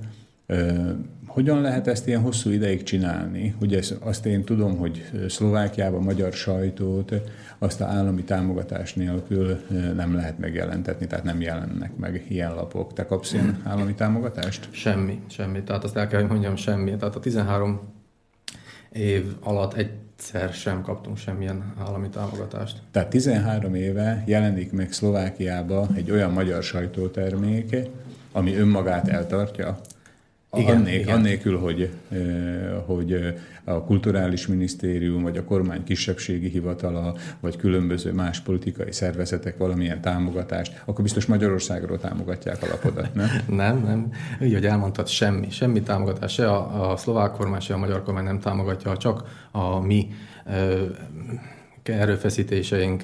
Hogyan lehet ezt ilyen hosszú ideig csinálni? Ugye azt én tudom, hogy Szlovákiában magyar sajtót azt a állami támogatás nélkül nem lehet megjelentetni, tehát nem jelennek meg ilyen lapok. Te kapsz ilyen állami támogatást? Semmi, semmi. Tehát azt el kell, hogy mondjam, semmi. Tehát a 13 év alatt egyszer sem kaptunk semmilyen állami támogatást. Tehát 13 éve jelenik meg Szlovákiába egy olyan magyar sajtótermék, ami önmagát eltartja, igen, Annék, igen. Annélkül, hogy, hogy a kulturális minisztérium, vagy a kormány kisebbségi hivatala, vagy különböző más politikai szervezetek valamilyen támogatást, akkor biztos Magyarországról támogatják a lapodat, nem? nem, nem. Így, hogy elmondtad, semmi. Semmi támogatás. Se a, a szlovák kormány, se a magyar kormány nem támogatja, csak a mi erőfeszítéseink,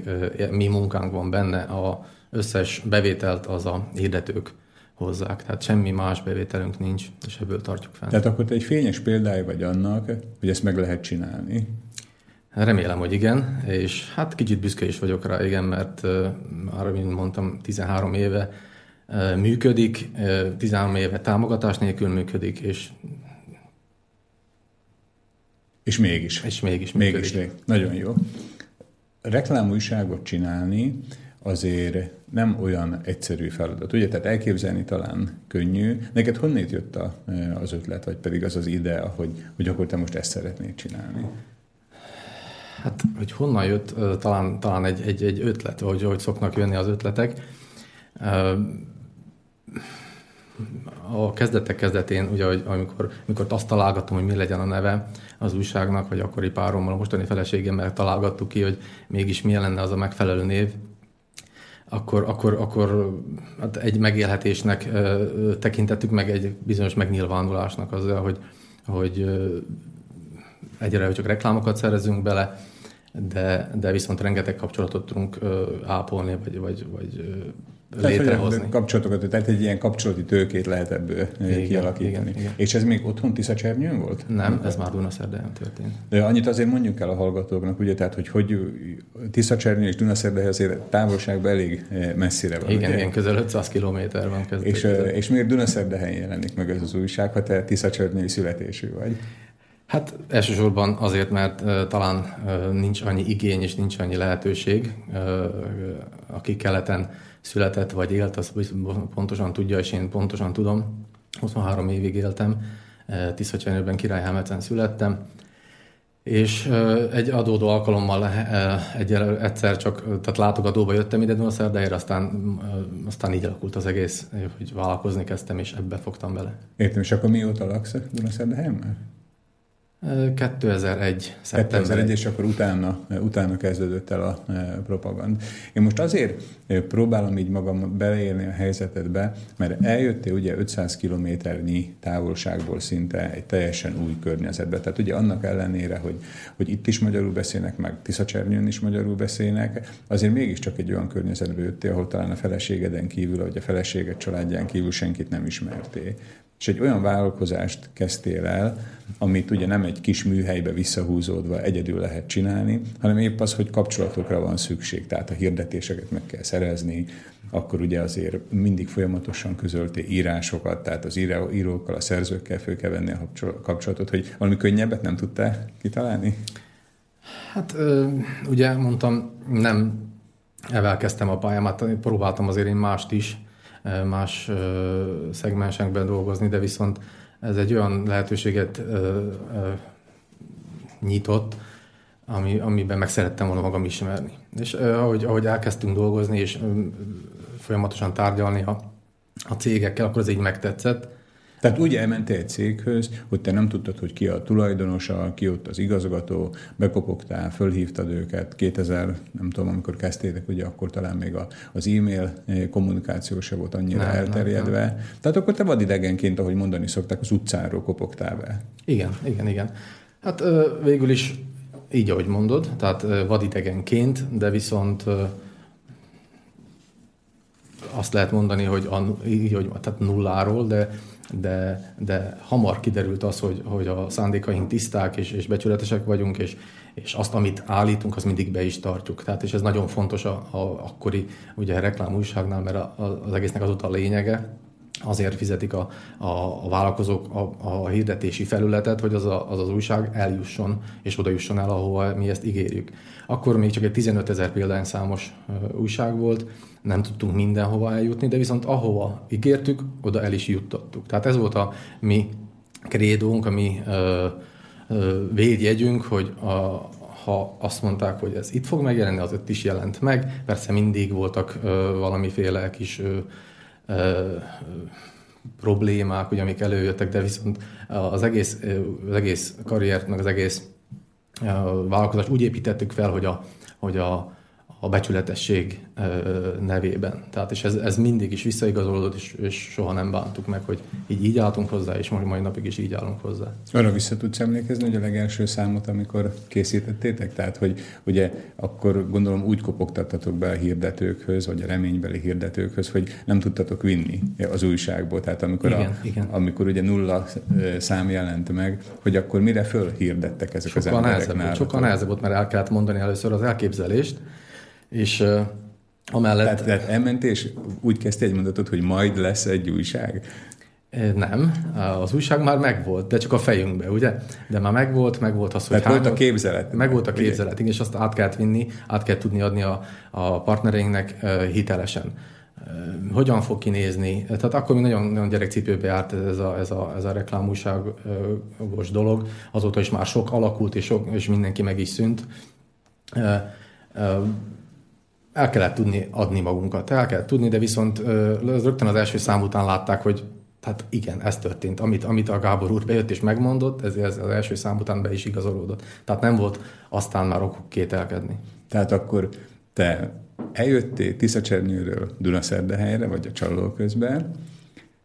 mi munkánk van benne, a összes bevételt az a hirdetők hozzák. Tehát semmi más bevételünk nincs, és ebből tartjuk fel. Tehát akkor te egy fényes példája vagy annak, hogy ezt meg lehet csinálni. Remélem, hogy igen, és hát kicsit büszke is vagyok rá, igen, mert már, mint mondtam, 13 éve működik, uh, 13 éve támogatás nélkül működik, és és mégis. És mégis működik. Mégis, nagyon jó. Reklámújságot csinálni, azért nem olyan egyszerű feladat. Ugye, tehát elképzelni talán könnyű. Neked honnét jött a, az ötlet, vagy pedig az az idea, hogy, hogy akkor te most ezt szeretnéd csinálni? Hát, hogy honnan jött, talán, talán egy, egy, egy ötlet, hogy, hogy szoknak jönni az ötletek. A kezdetek kezdetén, ugye, hogy amikor, amikor azt találgattam, hogy mi legyen a neve az újságnak, vagy akkori párommal, a mostani feleségemmel találgattuk ki, hogy mégis milyen lenne az a megfelelő név, akkor, akkor, akkor hát egy megélhetésnek tekintettük meg egy bizonyos megnyilvánulásnak azzal, hogy, hogy egyre csak reklámokat szerezünk bele, de, de viszont rengeteg kapcsolatot tudunk ápolni, vagy, vagy, vagy létrehozni. Kapcsolatokat, tehát egy ilyen kapcsolati tőkét lehet ebből igen, kialakítani. Igen, igen. És ez még otthon Csernyőn volt? Nem, ez már Dunaszerdahelyen történt. De annyit azért mondjuk el a hallgatóknak, ugye, tehát, hogy, hogy Csernyő és Dunaszerdahelyen azért távolságban elég messzire van. Igen, ugye? igen közel 500 kilométer van. És, és miért Dunaszerdahelyen jelenik meg ez az újság, ha te Csernyői születésű vagy? Hát elsősorban azért, mert uh, talán uh, nincs annyi igény és nincs annyi lehetőség, uh, aki keleten született vagy élt, az pontosan tudja, és én pontosan tudom. 23 évig éltem, uh, Tiszacsenyőben Királyhámecen születtem, és uh, egy adódó alkalommal uh, egy, egyszer csak, tehát látogatóba jöttem ide Dunaszerdehelyre, aztán, aztán így alakult az egész, hogy vállalkozni kezdtem, és ebbe fogtam bele. Értem, és akkor mióta laksz Dunaszerdahelyen már? 2001. szeptember. 2001, és akkor utána, utána kezdődött el a e, propagand. Én most azért e, próbálom így magam beleérni a helyzetedbe, mert eljöttél ugye 500 kilométernyi távolságból szinte egy teljesen új környezetbe. Tehát ugye annak ellenére, hogy, hogy itt is magyarul beszélnek, meg Tiszacsernyőn is magyarul beszélnek, azért mégiscsak egy olyan környezetbe jöttél, ahol talán a feleségeden kívül, vagy a feleséged családján kívül senkit nem ismertél és egy olyan vállalkozást kezdtél el, amit ugye nem egy kis műhelybe visszahúzódva egyedül lehet csinálni, hanem épp az, hogy kapcsolatokra van szükség, tehát a hirdetéseket meg kell szerezni, akkor ugye azért mindig folyamatosan közölté írásokat, tehát az írókkal, a szerzőkkel föl kell venni a kapcsolatot, hogy valami könnyebbet nem tudtál kitalálni? Hát ugye mondtam, nem evelkeztem a pályámat, próbáltam azért én mást is, más szegmensekben dolgozni, de viszont ez egy olyan lehetőséget nyitott, ami, amiben meg szerettem volna magam ismerni. És ahogy, ahogy elkezdtünk dolgozni, és folyamatosan tárgyalni a, a cégekkel, akkor az így megtetszett, tehát úgy elmentél egy céghöz, hogy te nem tudtad, hogy ki a tulajdonosa, ki ott az igazgató, bekopogtál, fölhívtad őket, 2000, nem tudom, amikor kezdtétek, ugye akkor talán még a, az e-mail kommunikáció se volt annyira nem, elterjedve. Nem, nem. Tehát akkor te vadidegenként, ahogy mondani szokták, az utcáról kopogtál be. Igen, igen, igen. Hát végül is így, ahogy mondod, tehát vadidegenként, de viszont azt lehet mondani, hogy, a, így, hogy tehát nulláról, de de, de hamar kiderült az, hogy, hogy a szándékaink tiszták és, és becsületesek vagyunk, és, és azt, amit állítunk, az mindig be is tartjuk. Tehát, és ez nagyon fontos a, a akkori ugye, reklám újságnál, mert a, a, az egésznek az a lényege, azért fizetik a, a, a vállalkozók a, a hirdetési felületet, hogy az, a, az az újság eljusson, és oda jusson el, ahova mi ezt ígérjük. Akkor még csak egy 15 ezer példányszámos újság volt, nem tudtunk mindenhova eljutni, de viszont ahova ígértük, oda el is juttattuk. Tehát ez volt a mi krédónk, a mi ö, ö, védjegyünk, hogy a, ha azt mondták, hogy ez itt fog megjelenni, az ott is jelent meg. Persze mindig voltak ö, valamiféle kis ö, problémák, ugye, amik előjöttek, de viszont az egész, az egész karriert, meg az egész vállalkozást úgy építettük fel, hogy a, hogy a, a becsületesség nevében. Tehát és ez, ez mindig is visszaigazolódott, és, és soha nem bántuk meg, hogy így, így álltunk hozzá, és majd mai napig is így állunk hozzá. Arra vissza tudsz emlékezni, hogy a legelső számot, amikor készítettétek? Tehát, hogy ugye akkor gondolom úgy kopogtattatok be a hirdetőkhöz, vagy a reménybeli hirdetőkhöz, hogy nem tudtatok vinni az újságból. Tehát amikor, igen, a, igen. amikor ugye nulla szám jelent meg, hogy akkor mire fölhirdettek ezek sokkal az emberek nehezebb, Sokkal nehezebb volt, mert el kellett mondani először az elképzelést, és uh, amellett... Tehát, tehát elmentél, és úgy kezdte egy mondatot, hogy majd lesz egy újság? Nem, az újság már megvolt, de csak a fejünkbe, ugye? De már megvolt, megvolt az, hogy... Tehát volt a képzelet. Megvolt a képzelet, igen, és azt át kellett vinni, át kell tudni adni a, a partnereinknek hitelesen. Hogyan fog kinézni? Tehát akkor még nagyon, nagyon gyerekcipőbe járt ez a, ez a, ez a reklámújságos dolog, azóta is már sok alakult, és, sok, és mindenki meg is szűnt. El kellett tudni adni magunkat, el kellett tudni, de viszont rögtön az első szám után látták, hogy tehát igen, ez történt. Amit, amit a Gábor úr bejött és megmondott, ez, ez az első szám után be is igazolódott. Tehát nem volt aztán már okuk kételkedni. Tehát akkor te eljöttél Tiszacsernyőről Dunaszerdehelyre, vagy a Csaló közben,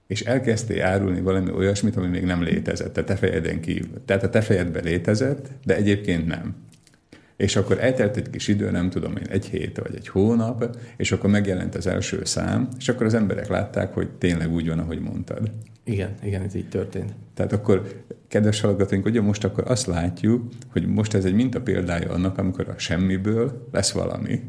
és elkezdtél árulni valami olyasmit, ami még nem létezett a te fejeden kívül. Tehát a te fejedben létezett, de egyébként nem. És akkor eltelt egy kis idő, nem tudom én, egy hét vagy egy hónap, és akkor megjelent az első szám, és akkor az emberek látták, hogy tényleg úgy van, ahogy mondtad. Igen, igen, ez így történt. Tehát akkor, kedves hallgatóink, ugye most akkor azt látjuk, hogy most ez egy minta példája annak, amikor a semmiből lesz valami.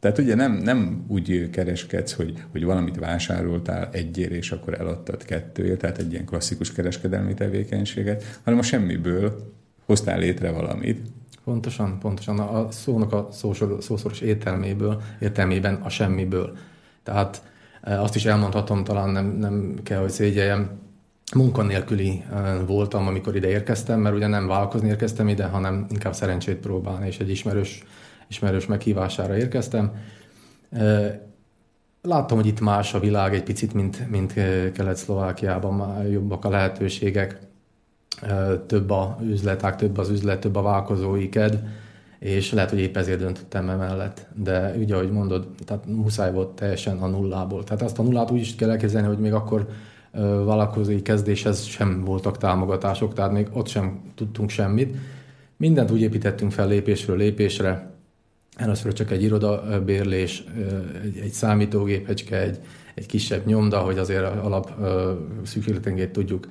Tehát ugye nem, nem úgy kereskedsz, hogy, hogy valamit vásároltál egyért, és akkor eladtad kettőért, tehát egy ilyen klasszikus kereskedelmi tevékenységet, hanem a semmiből hoztál létre valamit. Pontosan, pontosan. A szónak a szószoros értelméből, értelmében a semmiből. Tehát eh, azt is elmondhatom, talán nem, nem kell, hogy szégyeljem, munkanélküli eh, voltam, amikor ide érkeztem, mert ugye nem vállalkozni érkeztem ide, hanem inkább szerencsét próbálni, és egy ismerős ismerős meghívására érkeztem. Láttam, hogy itt más a világ egy picit, mint, mint Kelet-Szlovákiában, már jobbak a lehetőségek, több a üzleták, több az üzlet, több a vállalkozói kedv, és lehet, hogy épp ezért döntöttem emellett. De ugye, ahogy mondod, tehát muszáj volt teljesen a nullából. Tehát azt a nullát úgy is kell elképzelni, hogy még akkor vállalkozói kezdéshez sem voltak támogatások, tehát még ott sem tudtunk semmit. Mindent úgy építettünk fel lépésről lépésre, Először csak egy irodabérlés, egy, egy számítógépecske, egy, egy kisebb nyomda, hogy azért alap szükségletengét tudjuk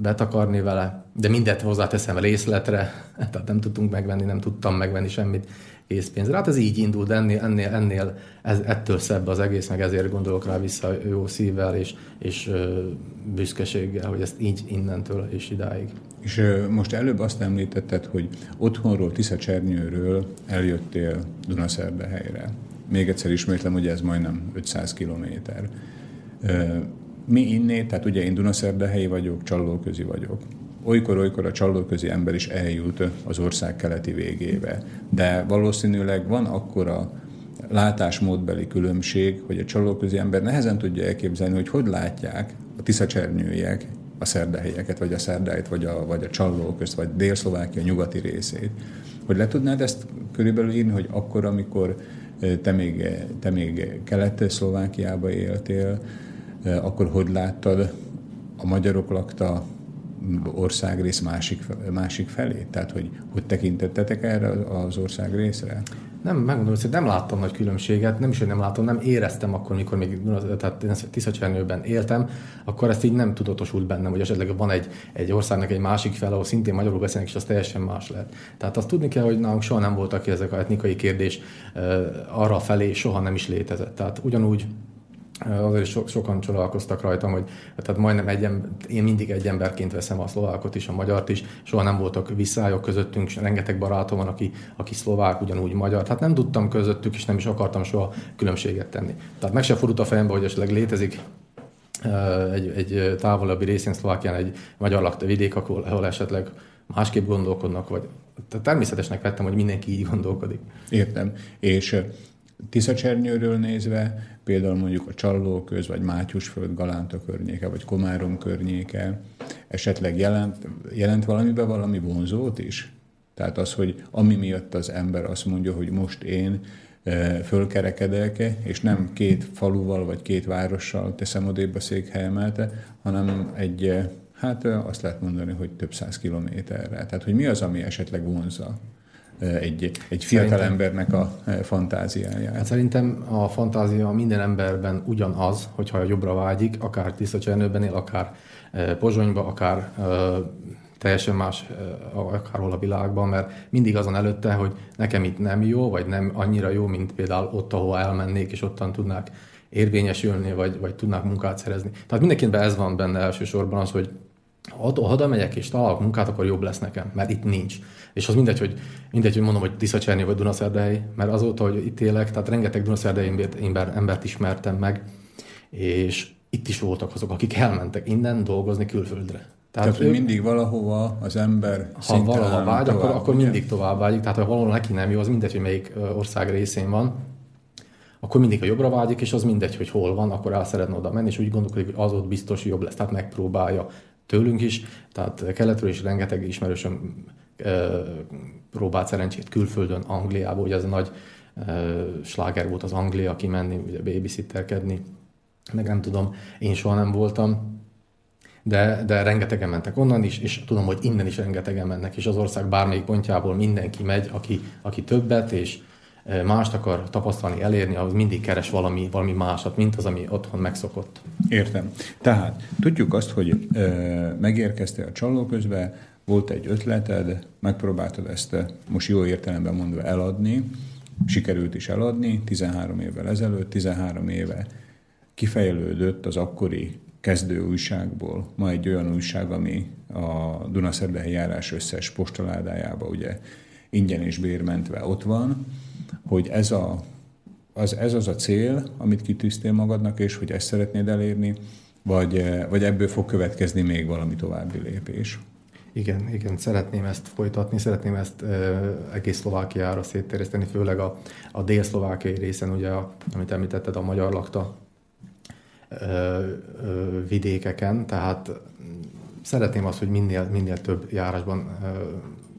betakarni vele, de mindent hozzáteszem részletre, tehát nem tudtunk megvenni, nem tudtam megvenni semmit készpénzre. Hát ez így indult, de ennél, ennél, ennél ez, ettől szebb az egész, meg ezért gondolok rá vissza jó szívvel és, és büszkeséggel, hogy ezt így innentől és idáig. És most előbb azt említetted, hogy otthonról, Tisza Csernyőről eljöttél Dunaszerdehelyre. Még egyszer ismétlem, hogy ez majdnem 500 kilométer. Mi innét, tehát ugye én Dunaszerdehelyi vagyok, Csallóközi vagyok. Olykor-olykor a csallóközi ember is eljut az ország keleti végébe. De valószínűleg van akkora látásmódbeli különbség, hogy a csallóközi ember nehezen tudja elképzelni, hogy hogy látják a tiszacsernyőiek a szerdehelyeket, vagy a szerdáit, vagy a, vagy a csalló közt, vagy Dél-Szlovákia nyugati részét. Hogy le tudnád ezt körülbelül írni, hogy akkor, amikor te még, te még Kelet-Szlovákiába éltél, akkor hogy láttad a magyarok lakta országrész másik, másik felé? Tehát, hogy hogy tekintettetek erre az ország részre? Nem, megmondom, hogy nem láttam nagy különbséget, nem is, hogy nem látom, nem éreztem akkor, mikor még tehát Tiszacsernőben éltem, akkor ezt így nem tudatosult bennem, hogy esetleg van egy, egy országnak egy másik fel, ahol szintén magyarul beszélnek, és az teljesen más lehet. Tehát azt tudni kell, hogy nálunk soha nem voltak ezek a etnikai kérdés arra felé, soha nem is létezett. Tehát ugyanúgy azért so, sokan csodálkoztak rajtam, hogy tehát majdnem egy ember, én mindig egy emberként veszem a szlovákot is, a magyart is, soha nem voltak visszályok közöttünk, és rengeteg barátom van, aki, aki szlovák, ugyanúgy magyar. Tehát nem tudtam közöttük, és nem is akartam soha különbséget tenni. Tehát meg se fordult a fejembe, hogy esetleg létezik egy, egy távolabbi részén Szlovákián egy magyar lakta vidék, ahol, ahol esetleg másképp gondolkodnak, vagy tehát természetesnek vettem, hogy mindenki így gondolkodik. Értem. És Tiszacsernyőről nézve, például mondjuk a Csallóköz, vagy Mátyusföld, Galánta környéke, vagy Komárom környéke, esetleg jelent, jelent valamiben valami vonzót is? Tehát az, hogy ami miatt az ember azt mondja, hogy most én e, fölkerekedek, és nem két faluval vagy két várossal teszem odébb a székhelyemet, hanem egy, e, hát e, azt lehet mondani, hogy több száz kilométerre. Tehát, hogy mi az, ami esetleg vonza? Egy, egy fiatal embernek a fantáziáját. Hát szerintem a fantázia minden emberben ugyanaz, hogyha jobbra vágyik, akár Tiszacsernőben él, akár Pozsonyba, akár teljesen más akárhol a világban, mert mindig azon előtte, hogy nekem itt nem jó, vagy nem annyira jó, mint például ott, ahol elmennék, és ottan tudnák érvényesülni, vagy, vagy tudnák munkát szerezni. Tehát mindenkiben ez van benne elsősorban az, hogy ha oda megyek és találok munkát, akkor jobb lesz nekem, mert itt nincs. És az mindegy, hogy, mindegy, hogy mondom, hogy Tiszacserny vagy Dunaszerdehely, mert azóta, hogy itt élek, tehát rengeteg Dunaszerdehely ember, embert ismertem meg, és itt is voltak azok, akik elmentek innen dolgozni külföldre. Tehát, tehát ő, mindig valahova az ember Ha valahova vágy, tovább, akkor, akkor mindig tovább vágyik. Tehát ha valahol neki nem jó, az mindegy, hogy melyik ország részén van, akkor mindig a jobbra vágyik, és az mindegy, hogy hol van, akkor el szeretne oda menni, és úgy gondolkodik, hogy az ott biztos jobb lesz, tehát megpróbálja tőlünk is, tehát keletről is rengeteg ismerősöm próbált szerencsét külföldön, Angliából, ugye ez a nagy sláger volt az Anglia kimenni, ugye babysitterkedni, meg nem tudom, én soha nem voltam, de, de rengetegen mentek onnan is, és tudom, hogy innen is rengetegen mennek, és az ország bármelyik pontjából mindenki megy, aki, aki többet, és mást akar tapasztalni, elérni, az mindig keres valami, valami másat, mint az, ami otthon megszokott. Értem. Tehát tudjuk azt, hogy ö, megérkeztél a csalóközbe, volt egy ötleted, megpróbáltad ezt most jó értelemben mondva eladni, sikerült is eladni 13 évvel ezelőtt, 13 éve kifejlődött az akkori kezdő újságból, ma egy olyan újság, ami a Dunaszerdahelyi járás összes postaládájába ugye ingyen és bérmentve ott van, hogy ez, a, az, ez az a cél, amit kitűztél magadnak, és hogy ezt szeretnéd elérni, vagy, vagy ebből fog következni még valami további lépés? Igen, igen, szeretném ezt folytatni, szeretném ezt ö, egész Szlovákiára szétterjeszteni, főleg a, a dél-szlovákiai részen, ugye, a, amit említetted, a magyar lakta ö, ö, vidékeken, tehát szeretném azt, hogy minél, minél több járásban ö,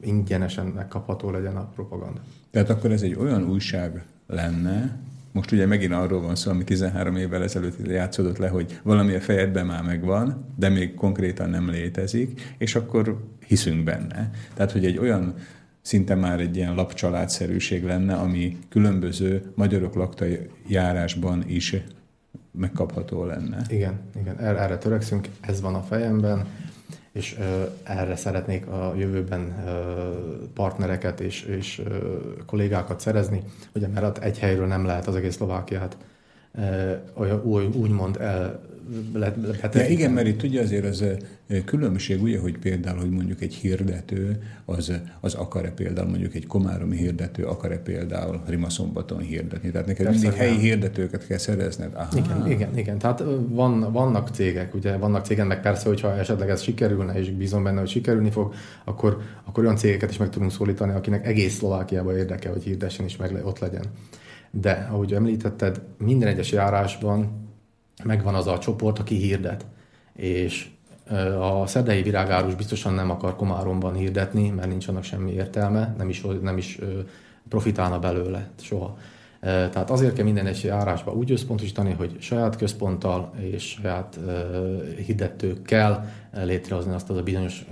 ingyenesen megkapható legyen a propaganda. Tehát akkor ez egy olyan újság lenne, most ugye megint arról van szó, ami 13 évvel ezelőtt játszódott le, hogy valami a fejedben már megvan, de még konkrétan nem létezik, és akkor hiszünk benne. Tehát, hogy egy olyan szinte már egy ilyen lapcsaládszerűség lenne, ami különböző magyarok lakta járásban is megkapható lenne. Igen, igen, erre törekszünk, ez van a fejemben, és erre szeretnék a jövőben partnereket és, és kollégákat szerezni, ugye mert egy helyről nem lehet az egész Szlovákiát úgymond el De igen, mert itt ugye azért az különbség, ugye, hogy például, hogy mondjuk egy hirdető, az, az akar-e például mondjuk egy komáromi hirdető, akar-e például Rimaszombaton hirdetni. Tehát neked Persze, mindig helyi hirdetőket kell szerezned. Aha. Igen, igen, igen. Tehát van, vannak cégek, ugye vannak cégek, meg persze, hogyha esetleg ez sikerülne, és bízom benne, hogy sikerülni fog, akkor, akkor olyan cégeket is meg tudunk szólítani, akinek egész Szlovákiában érdeke, hogy hirdessen is meg ott legyen. De, ahogy említetted, minden egyes járásban megvan az a csoport, aki hirdet. És a szedei virágárus biztosan nem akar Komáromban hirdetni, mert nincs annak semmi értelme, nem is, nem is profitálna belőle soha. Tehát azért kell minden egy járásba úgy összpontosítani, hogy saját központtal és saját hirdetőkkel létrehozni azt az a bizonyos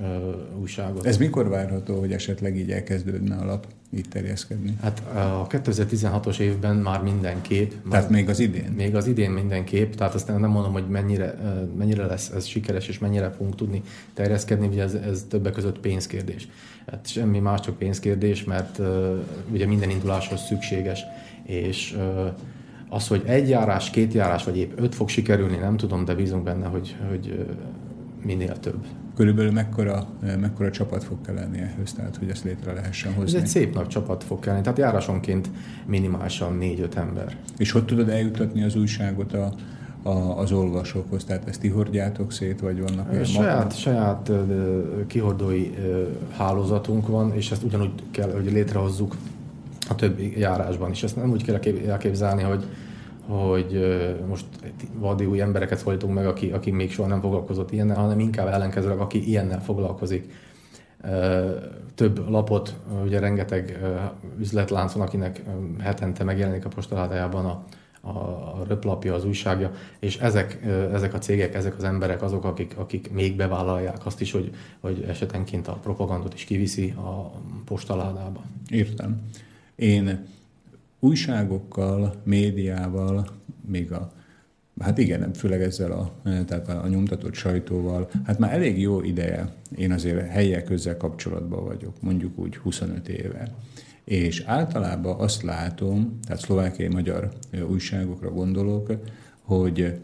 újságot. Ez mikor várható, hogy esetleg így elkezdődne a lap így terjeszkedni? Hát a 2016-os évben már mindenképp. Tehát már, még az idén? Még az idén mindenképp, tehát aztán nem mondom, hogy mennyire, mennyire lesz ez sikeres, és mennyire fogunk tudni terjeszkedni, ugye ez, ez többek között pénzkérdés. Hát semmi más, csak pénzkérdés, mert ugye minden induláshoz szükséges és az, hogy egy járás, két járás, vagy épp öt fog sikerülni, nem tudom, de bízunk benne, hogy, hogy minél több. Körülbelül mekkora, mekkora csapat fog kelleni ehhez, tehát hogy ezt létre lehessen hozni? Ez egy szép nagy csapat fog kelleni, tehát járásonként minimálisan négy-öt ember. És hogy tudod eljutatni az újságot a, a, az olvasókhoz? Tehát ezt ti hordjátok szét, vagy vannak olyan Saját, saját kihordói hálózatunk van, és ezt ugyanúgy kell, hogy létrehozzuk a többi járásban is. Ezt nem úgy kell elképzelni, hogy, hogy most vadi új embereket szólítunk meg, aki, aki még soha nem foglalkozott ilyennel, hanem inkább ellenkezőleg, aki ilyennel foglalkozik. Több lapot, ugye rengeteg üzletlánc van, akinek hetente megjelenik a postaládájában a, a, a röplapja, az újságja, és ezek, ezek a cégek, ezek az emberek azok, akik, akik még bevállalják azt is, hogy, hogy esetenként a propagandot is kiviszi a postaládába. Értem. Én újságokkal, médiával, még a Hát igen, főleg ezzel a, tehát a nyomtatott sajtóval, hát már elég jó ideje én azért helyek közzel kapcsolatban vagyok, mondjuk úgy 25 éve. És általában azt látom, tehát szlovákiai magyar újságokra gondolok, hogy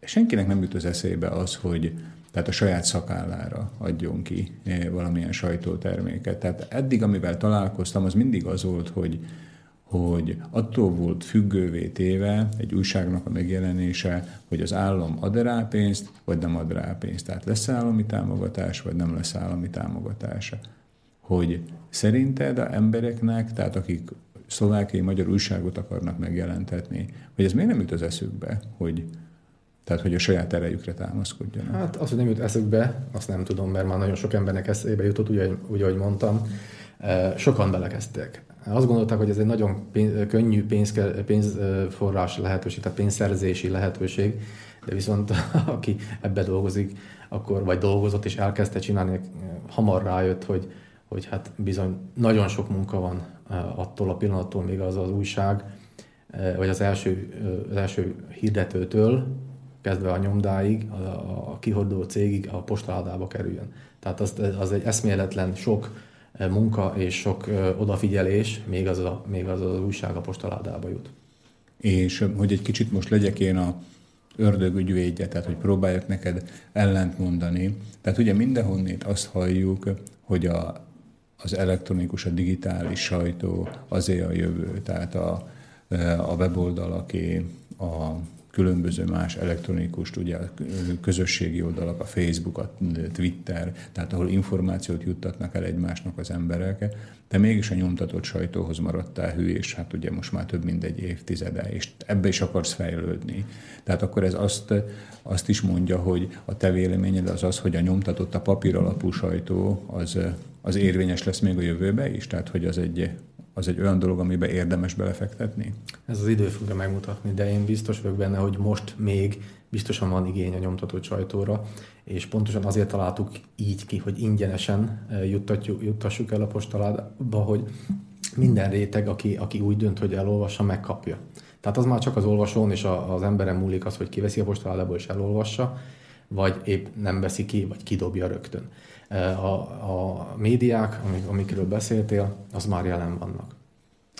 senkinek nem jut az eszébe az, hogy tehát a saját szakállára adjon ki eh, valamilyen sajtóterméket. Tehát eddig, amivel találkoztam, az mindig az volt, hogy, hogy attól volt függővé téve egy újságnak a megjelenése, hogy az állam ad rá pénzt, vagy nem ad rá pénzt. Tehát lesz állami támogatás, vagy nem lesz állami támogatása. Hogy szerinted a embereknek, tehát akik szlovákiai magyar újságot akarnak megjelentetni, hogy ez miért nem jut az eszükbe, hogy tehát, hogy a saját erejükre támaszkodjanak. Hát az, hogy nem jut eszükbe, azt nem tudom, mert már nagyon sok embernek eszébe jutott, úgy, úgy ahogy mondtam. Sokan belekezdtek. Azt gondolták, hogy ez egy nagyon pénz, könnyű pénz, pénzforrás lehetőség, tehát pénzszerzési lehetőség, de viszont aki ebbe dolgozik, akkor vagy dolgozott és elkezdte csinálni, hamar rájött, hogy, hogy hát bizony nagyon sok munka van attól a pillanattól, még az az újság, vagy az első, az első hirdetőtől, kezdve a nyomdáig, a, a kihordó cégig a postaládába kerüljön. Tehát az, az egy eszméletlen sok munka és sok odafigyelés, még az a, még az, az újság a postaládába jut. És hogy egy kicsit most legyek én a ördög ügyvédje, tehát hogy próbáljak neked ellent mondani. Tehát ugye mindenhonnét azt halljuk, hogy a, az elektronikus, a digitális sajtó azért a jövő, tehát a, a weboldalaké, a különböző más elektronikus, ugye közösségi oldalak, a Facebook, a Twitter, tehát ahol információt juttatnak el egymásnak az emberek, de mégis a nyomtatott sajtóhoz maradtál hű, és hát ugye most már több mint egy évtizede, és ebbe is akarsz fejlődni. Tehát akkor ez azt, azt is mondja, hogy a te véleményed az az, hogy a nyomtatott, a papír alapú sajtó az, az érvényes lesz még a jövőbe is, tehát hogy az egy az egy olyan dolog, amiben érdemes belefektetni? Ez az idő fogja megmutatni, de én biztos vagyok benne, hogy most még biztosan van igény a nyomtatott sajtóra, és pontosan azért találtuk így ki, hogy ingyenesen eh, juttatjuk, juttassuk el a postalába, hogy minden réteg, aki, aki úgy dönt, hogy elolvassa, megkapja. Tehát az már csak az olvasón és az emberen múlik az, hogy kiveszi a postaládából és elolvassa, vagy épp nem veszi ki, vagy kidobja rögtön. A, a médiák, amikről beszéltél, az már jelen vannak.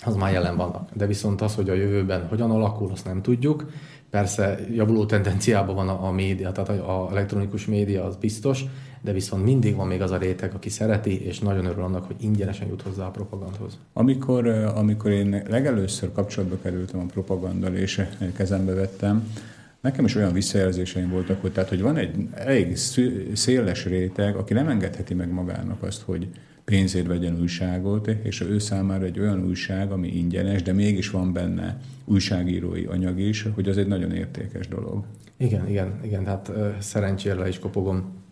Az már jelen vannak. De viszont az, hogy a jövőben hogyan alakul, azt nem tudjuk. Persze javuló tendenciában van a, a média, tehát a, a elektronikus média az biztos, de viszont mindig van még az a réteg, aki szereti, és nagyon örül annak, hogy ingyenesen jut hozzá a propagandhoz. Amikor, amikor én legelőször kapcsolatba kerültem a propagandal, és kezembe vettem, Nekem is olyan visszajelzéseim voltak, hogy, tehát, hogy van egy elég széles réteg, aki nem engedheti meg magának azt, hogy pénzért vegyen újságot, és ő számára egy olyan újság, ami ingyenes, de mégis van benne újságírói anyag is, hogy az egy nagyon értékes dolog. Igen, igen, igen, hát szerencsére is kopogom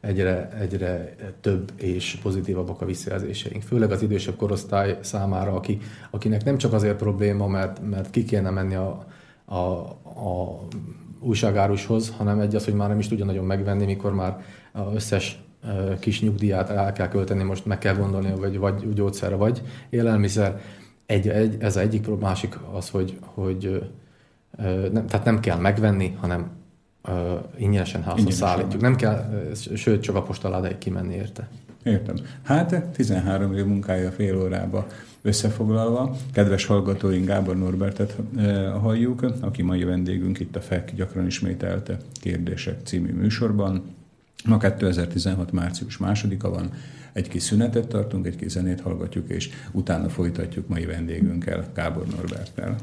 egyre, egyre több és pozitívabbak a visszajelzéseink. Főleg az idősebb korosztály számára, aki, akinek nem csak azért probléma, mert, mert ki kéne menni a, a, a újságárushoz, hanem egy az, hogy már nem is tudja nagyon megvenni, mikor már az összes kis nyugdíját el kell költeni, most meg kell gondolni, vagy, vagy gyógyszer, vagy élelmiszer. Egy, egy, ez az egyik másik az, hogy, hogy nem, tehát nem kell megvenni, hanem uh, ingyenesen házhoz szállítjuk. Nem kell, sőt, csak a postaládáig kimenni érte. Értem. Hát 13 év munkája fél órába Összefoglalva, kedves hallgatóink Gábor Norbertet eh, halljuk, aki mai vendégünk itt a FEK gyakran ismételte kérdések című műsorban. Ma 2016. március másodika van, egy kis szünetet tartunk, egy kis zenét hallgatjuk, és utána folytatjuk mai vendégünkkel, Gábor Norberttel.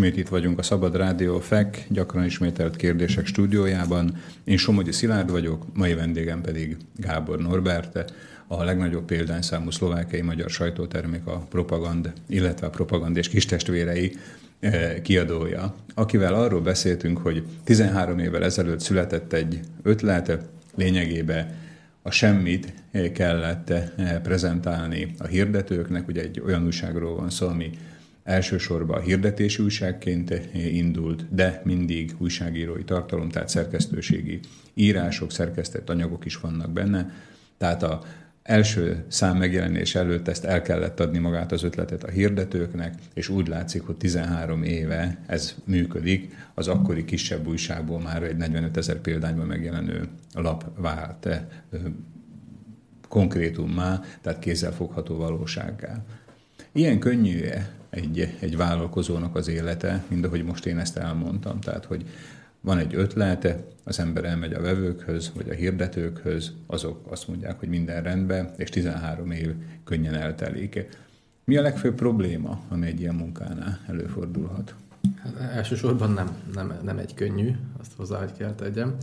Ismét itt vagyunk a Szabad Rádió FEK, gyakran ismételt kérdések stúdiójában. Én Somogyi Szilárd vagyok, mai vendégem pedig Gábor Norbert, a legnagyobb példányszámú szlovákiai magyar sajtótermék a Propagand, illetve a Propagand és kistestvérei eh, kiadója, akivel arról beszéltünk, hogy 13 évvel ezelőtt született egy ötlet, lényegében a semmit kellett eh, prezentálni a hirdetőknek, ugye egy olyan újságról van szó, ami elsősorban a hirdetési újságként indult, de mindig újságírói tartalom, tehát szerkesztőségi írások, szerkesztett anyagok is vannak benne. Tehát a első szám megjelenés előtt ezt el kellett adni magát az ötletet a hirdetőknek, és úgy látszik, hogy 13 éve ez működik. Az akkori kisebb újságból már egy 45 ezer példányban megjelenő lap vált konkrétummá, tehát kézzelfogható valósággá. Ilyen könnyű egy, egy vállalkozónak az élete, mint ahogy most én ezt elmondtam. Tehát, hogy van egy ötlete, az ember elmegy a vevőkhöz, vagy a hirdetőkhöz, azok azt mondják, hogy minden rendben, és 13 év könnyen eltelik. Mi a legfőbb probléma, ami egy ilyen munkánál előfordulhat? Hát elsősorban nem, nem, nem egy könnyű, azt hozzá, hogy kell tegyem.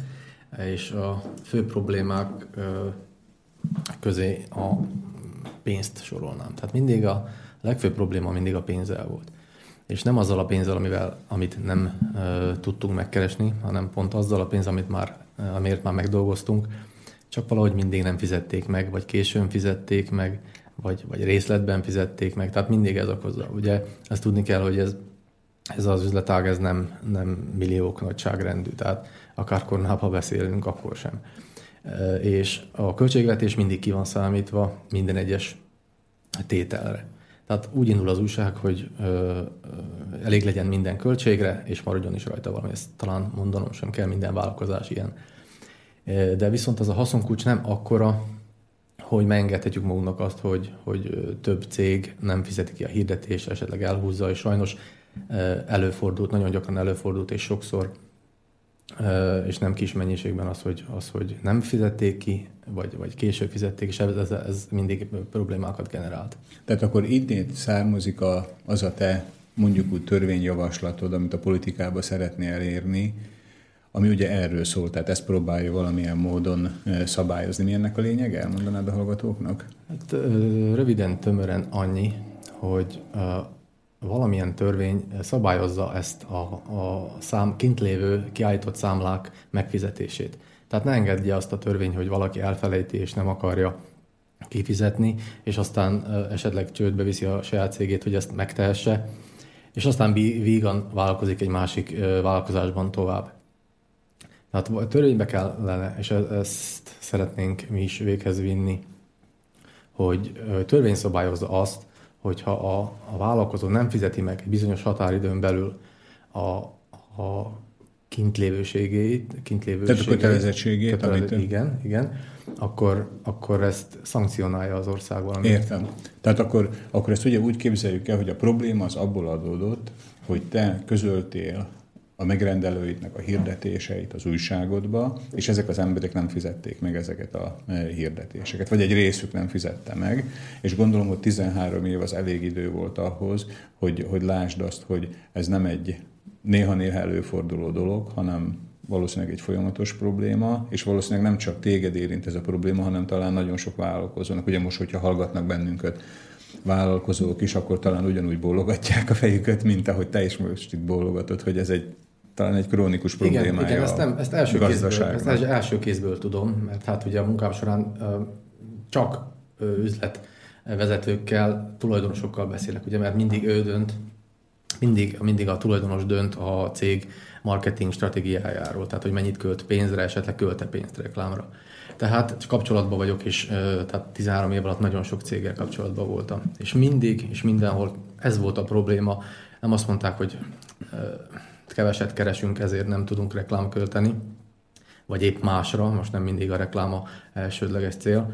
És a fő problémák közé a pénzt sorolnám. Tehát mindig a, a legfőbb probléma mindig a pénzzel volt. És nem azzal a pénzzel, amivel, amit nem ö, tudtunk megkeresni, hanem pont azzal a pénz, amit már, amiért már megdolgoztunk, csak valahogy mindig nem fizették meg, vagy későn fizették meg, vagy, vagy részletben fizették meg, tehát mindig ez okozza. Ugye ezt tudni kell, hogy ez, ez az üzletág ez nem, nem milliók nagyságrendű, tehát akár kornában beszélünk, akkor sem. És a költségvetés mindig ki van számítva minden egyes tételre. Tehát úgy indul az újság, hogy ö, ö, elég legyen minden költségre, és maradjon is rajta valami. Ezt talán mondanom sem kell, minden vállalkozás ilyen. De viszont az a haszonkulcs nem akkora, hogy megengedhetjük magunknak azt, hogy, hogy több cég nem fizeti ki a hirdetés, esetleg elhúzza, és sajnos előfordult, nagyon gyakran előfordult, és sokszor és nem kis mennyiségben az, hogy, az, hogy nem fizették ki, vagy, vagy később fizették, és ez, ez, mindig problémákat generált. Tehát akkor innét származik a, az a te mondjuk úgy törvényjavaslatod, amit a politikába szeretnél elérni, ami ugye erről szól, tehát ezt próbálja valamilyen módon szabályozni. Mi ennek a lényege? Elmondanád a hallgatóknak? Hát, röviden, tömören annyi, hogy valamilyen törvény szabályozza ezt a, a szám, kint lévő kiállított számlák megfizetését. Tehát ne engedje azt a törvény, hogy valaki elfelejti és nem akarja kifizetni, és aztán esetleg csődbe viszi a saját cégét, hogy ezt megtehesse, és aztán vígan vállalkozik egy másik vállalkozásban tovább. Tehát a törvénybe kellene, és e-, ezt szeretnénk mi is véghez vinni, hogy törvény szabályozza azt, hogyha a, a vállalkozó nem fizeti meg egy bizonyos határidőn belül a, a kintlévőségét, kintlévőségét. Tehát a kötelezettségét. Kötelező, amit... Igen, igen. Akkor, akkor ezt szankcionálja az ország valami. Értem. Tehát akkor, akkor ezt ugye úgy képzeljük el, hogy a probléma az abból adódott, hogy te közöltél a megrendelőidnek a hirdetéseit az újságodba, és ezek az emberek nem fizették meg ezeket a e, hirdetéseket, vagy egy részük nem fizette meg, és gondolom, hogy 13 év az elég idő volt ahhoz, hogy, hogy lásd azt, hogy ez nem egy néha-néha előforduló dolog, hanem valószínűleg egy folyamatos probléma, és valószínűleg nem csak téged érint ez a probléma, hanem talán nagyon sok vállalkozónak. Ugye most, hogyha hallgatnak bennünket vállalkozók is, akkor talán ugyanúgy bólogatják a fejüket, mint ahogy te is most itt bólogatod, hogy ez egy talán egy krónikus problémája igen, igen, ezt, nem, ezt, első kézből, ezt első kézből tudom, mert hát ugye a munkám során csak üzlet vezetőkkel, tulajdonosokkal beszélek, ugye, mert mindig ő dönt, mindig, mindig a tulajdonos dönt a cég marketing stratégiájáról, tehát hogy mennyit költ pénzre, esetleg költe pénzt reklámra. Tehát kapcsolatban vagyok, és tehát 13 év alatt nagyon sok céggel kapcsolatban voltam. És mindig, és mindenhol ez volt a probléma. Nem azt mondták, hogy keveset keresünk, ezért nem tudunk reklám költeni, vagy épp másra, most nem mindig a rekláma elsődleges cél,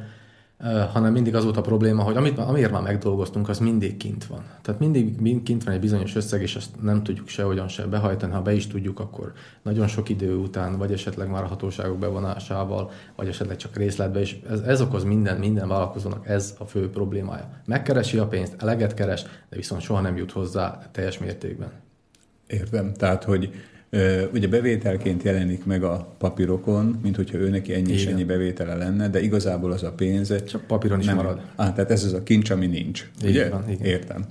hanem mindig az volt a probléma, hogy amit, amiért már megdolgoztunk, az mindig kint van. Tehát mindig kint van egy bizonyos összeg, és azt nem tudjuk sehogyan se behajtani. Ha be is tudjuk, akkor nagyon sok idő után, vagy esetleg már a hatóságok bevonásával, vagy esetleg csak részletbe, és ez, ez okoz minden, minden vállalkozónak, ez a fő problémája. Megkeresi a pénzt, eleget keres, de viszont soha nem jut hozzá teljes mértékben. Értem. Tehát, hogy Ugye bevételként jelenik meg a papírokon, mint hogyha ő neki ennyi és ennyi bevétele lenne, de igazából az a pénz... Csak papíron is nem, marad. Á, tehát ez az a kincs, ami nincs. Igen, ugye? Van, igen. Értem.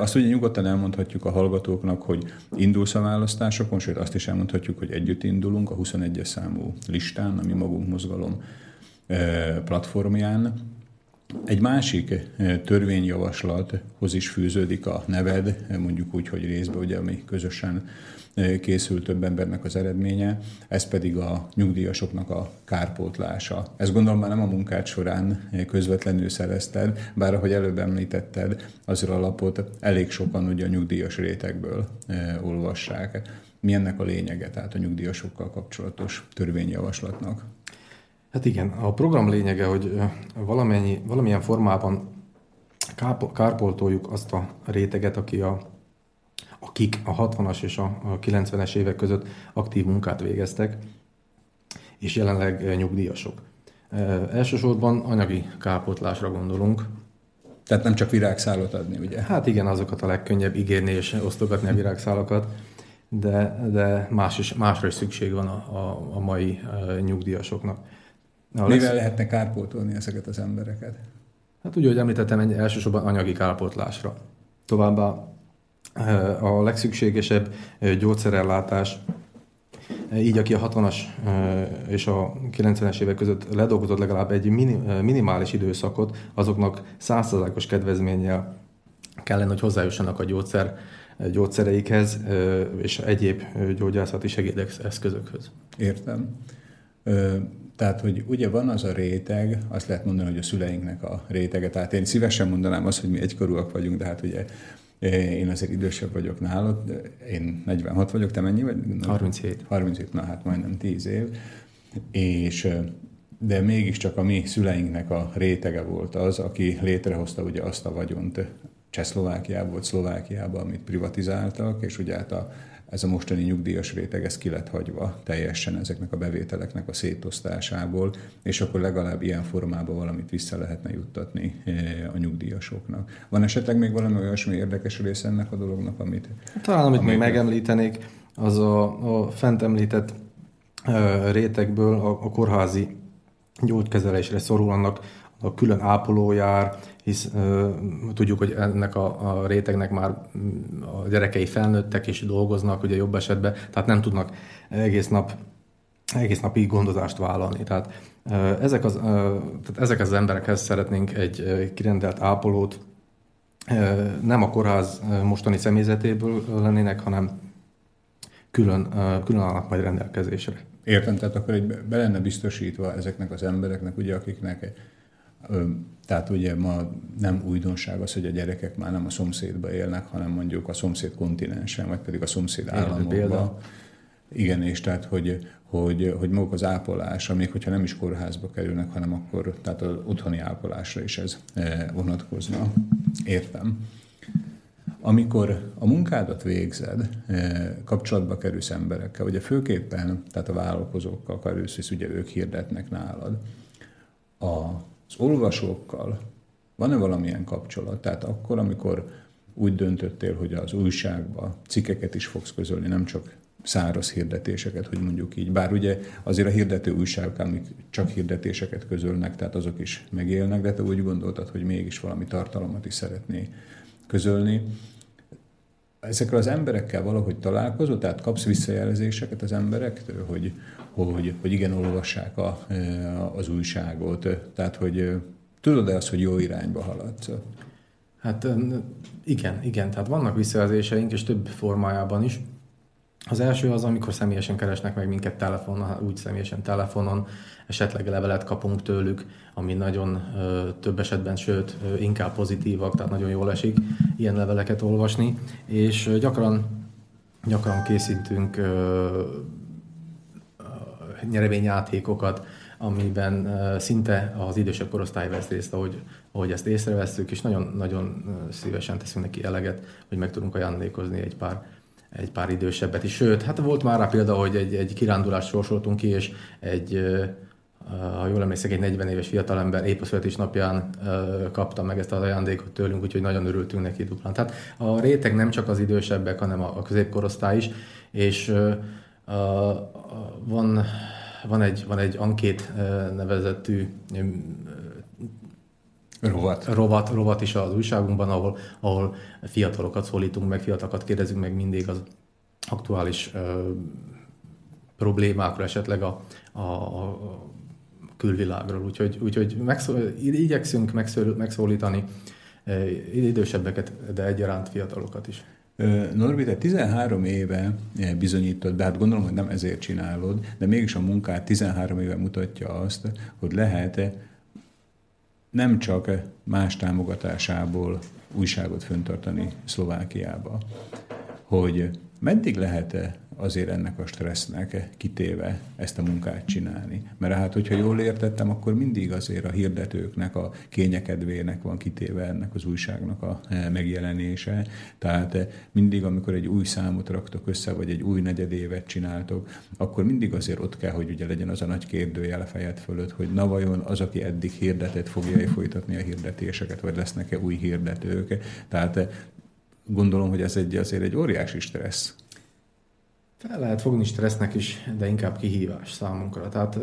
Azt ugye nyugodtan elmondhatjuk a hallgatóknak, hogy indulsz a választásokon, sőt azt is elmondhatjuk, hogy együtt indulunk a 21-es számú listán, ami magunk mozgalom platformján. Egy másik törvényjavaslathoz is fűződik a neved, mondjuk úgy, hogy részben ugye mi közösen készült több embernek az eredménye, ez pedig a nyugdíjasoknak a kárpótlása. Ezt gondolom már nem a munkád során közvetlenül szerezted, bár ahogy előbb említetted, az alapot elég sokan ugye a nyugdíjas rétegből olvassák. Mi ennek a lényege, tehát a nyugdíjasokkal kapcsolatos törvényjavaslatnak? Hát igen, a program lényege, hogy valamennyi, valamilyen formában kárpoltoljuk azt a réteget, aki a akik a 60-as és a 90-es évek között aktív munkát végeztek, és jelenleg nyugdíjasok. Elsősorban anyagi kárpótlásra gondolunk. Tehát nem csak virágszálat adni, ugye? Hát igen, azokat a legkönnyebb ígérni és osztogatni a virágszálakat, de, de más is, másra is szükség van a, a, a mai nyugdíjasoknak. Na, Mivel lesz... lehetne kárpótolni ezeket az embereket? Hát úgy, hogy említettem, elsősorban anyagi kárpótlásra. Továbbá a legszükségesebb gyógyszerellátás, így aki a 60-as és a 90-es évek között ledolgozott legalább egy minimális időszakot, azoknak százszerzákos kedvezménnyel kellene, hogy hozzájussanak a gyógyszer, gyógyszereikhez és egyéb gyógyászati segédeszközökhöz. Értem. Tehát, hogy ugye van az a réteg, azt lehet mondani, hogy a szüleinknek a rétege. Tehát én szívesen mondanám azt, hogy mi egykorúak vagyunk, de hát ugye én azért idősebb vagyok nálad, én 46 vagyok, te mennyi vagy? 37. 37, na hát majdnem 10 év. És de mégiscsak a mi szüleinknek a rétege volt az, aki létrehozta ugye azt a vagyont Csehszlovákiából, Szlovákiába, amit privatizáltak, és ugye hát a ez a mostani nyugdíjas réteg, ez ki lett hagyva teljesen ezeknek a bevételeknek a szétosztásából, és akkor legalább ilyen formában valamit vissza lehetne juttatni eh, a nyugdíjasoknak. Van esetleg még valami olyasmi érdekes rész ennek a dolognak, amit... Talán, amit, amit még megemlítenék, az a, a fent említett uh, rétegből a, a kórházi gyógykezelésre szorul annak a külön ápolójár, hisz uh, tudjuk, hogy ennek a, a rétegnek már a gyerekei felnőttek és dolgoznak, ugye jobb esetben, tehát nem tudnak egész nap egész napig gondozást vállalni. Tehát, ezek, az, tehát ezek az emberekhez szeretnénk egy uh, kirendelt ápolót, nem a kórház mostani személyzetéből lennének, hanem külön, külön állnak majd rendelkezésre. Értem, tehát akkor egy be lenne biztosítva ezeknek az embereknek, ugye, akiknek tehát ugye ma nem újdonság az, hogy a gyerekek már nem a szomszédba élnek, hanem mondjuk a szomszéd kontinensen, vagy pedig a szomszéd államokban. Igen, és tehát, hogy, hogy, hogy maguk az ápolásra, még hogyha nem is kórházba kerülnek, hanem akkor, tehát az otthoni ápolásra is ez vonatkozna. Értem. Amikor a munkádat végzed, kapcsolatba kerülsz emberekkel, ugye főképpen, tehát a vállalkozókkal kerülsz, és ugye ők hirdetnek nálad. A az olvasókkal van-e valamilyen kapcsolat? Tehát akkor, amikor úgy döntöttél, hogy az újságba cikkeket is fogsz közölni, nem csak száraz hirdetéseket, hogy mondjuk így. Bár ugye azért a hirdető újságok, amik csak hirdetéseket közölnek, tehát azok is megélnek, de te úgy gondoltad, hogy mégis valami tartalmat is szeretné közölni. Ezekkel az emberekkel valahogy találkozol, tehát kapsz visszajelzéseket az emberektől, hogy, hogy, hogy igen, olvassák a, az újságot. Tehát, hogy tudod-e azt, hogy jó irányba haladsz? Hát igen, igen. Tehát vannak visszajelzéseink, és több formájában is. Az első az, amikor személyesen keresnek meg minket telefonon, úgy személyesen telefonon, esetleg levelet kapunk tőlük, ami nagyon ö, több esetben, sőt, ö, inkább pozitívak, tehát nagyon jól esik ilyen leveleket olvasni, és ö, gyakran, gyakran készítünk ö, nyereményjátékokat, amiben szinte az idősebb korosztály vesz részt, ahogy, ahogy ezt észrevesszük, és nagyon, nagyon szívesen teszünk neki eleget, hogy meg tudunk ajándékozni egy pár, egy pár idősebbet is. Sőt, hát volt már rá példa, hogy egy, egy kirándulást sorsoltunk ki, és egy ha jól emlékszek, egy 40 éves fiatalember épp a születésnapján kapta meg ezt az ajándékot tőlünk, úgyhogy nagyon örültünk neki duplán. Tehát a réteg nem csak az idősebbek, hanem a középkorosztály is, és van, van, egy, van egy ankét nevezetű Rovat. Rovat, rovat is az újságunkban, ahol, ahol fiatalokat szólítunk meg, fiatalokat kérdezünk meg mindig az aktuális ö, problémákról, esetleg a, a, a külvilágról. Úgyhogy, úgyhogy megszól, igyekszünk megszól, megszólítani idősebbeket, de egyaránt fiatalokat is. Norbi, te 13 éve bizonyítod be, hát gondolom, hogy nem ezért csinálod, de mégis a munkát 13 éve mutatja azt, hogy lehet nem csak más támogatásából újságot föntartani Szlovákiába, hogy meddig lehet azért ennek a stressznek kitéve ezt a munkát csinálni. Mert hát, hogyha jól értettem, akkor mindig azért a hirdetőknek, a kényekedvének van kitéve ennek az újságnak a eh, megjelenése. Tehát eh, mindig, amikor egy új számot raktok össze, vagy egy új negyedévet csináltok, akkor mindig azért ott kell, hogy ugye legyen az a nagy kérdőjel a fejed fölött, hogy na vajon az, aki eddig hirdetett, fogja folytatni a hirdetéseket, vagy lesznek-e új hirdetők. Tehát eh, gondolom, hogy ez egy, azért egy óriási stressz. Fel lehet fogni stressznek is, de inkább kihívás számunkra. Tehát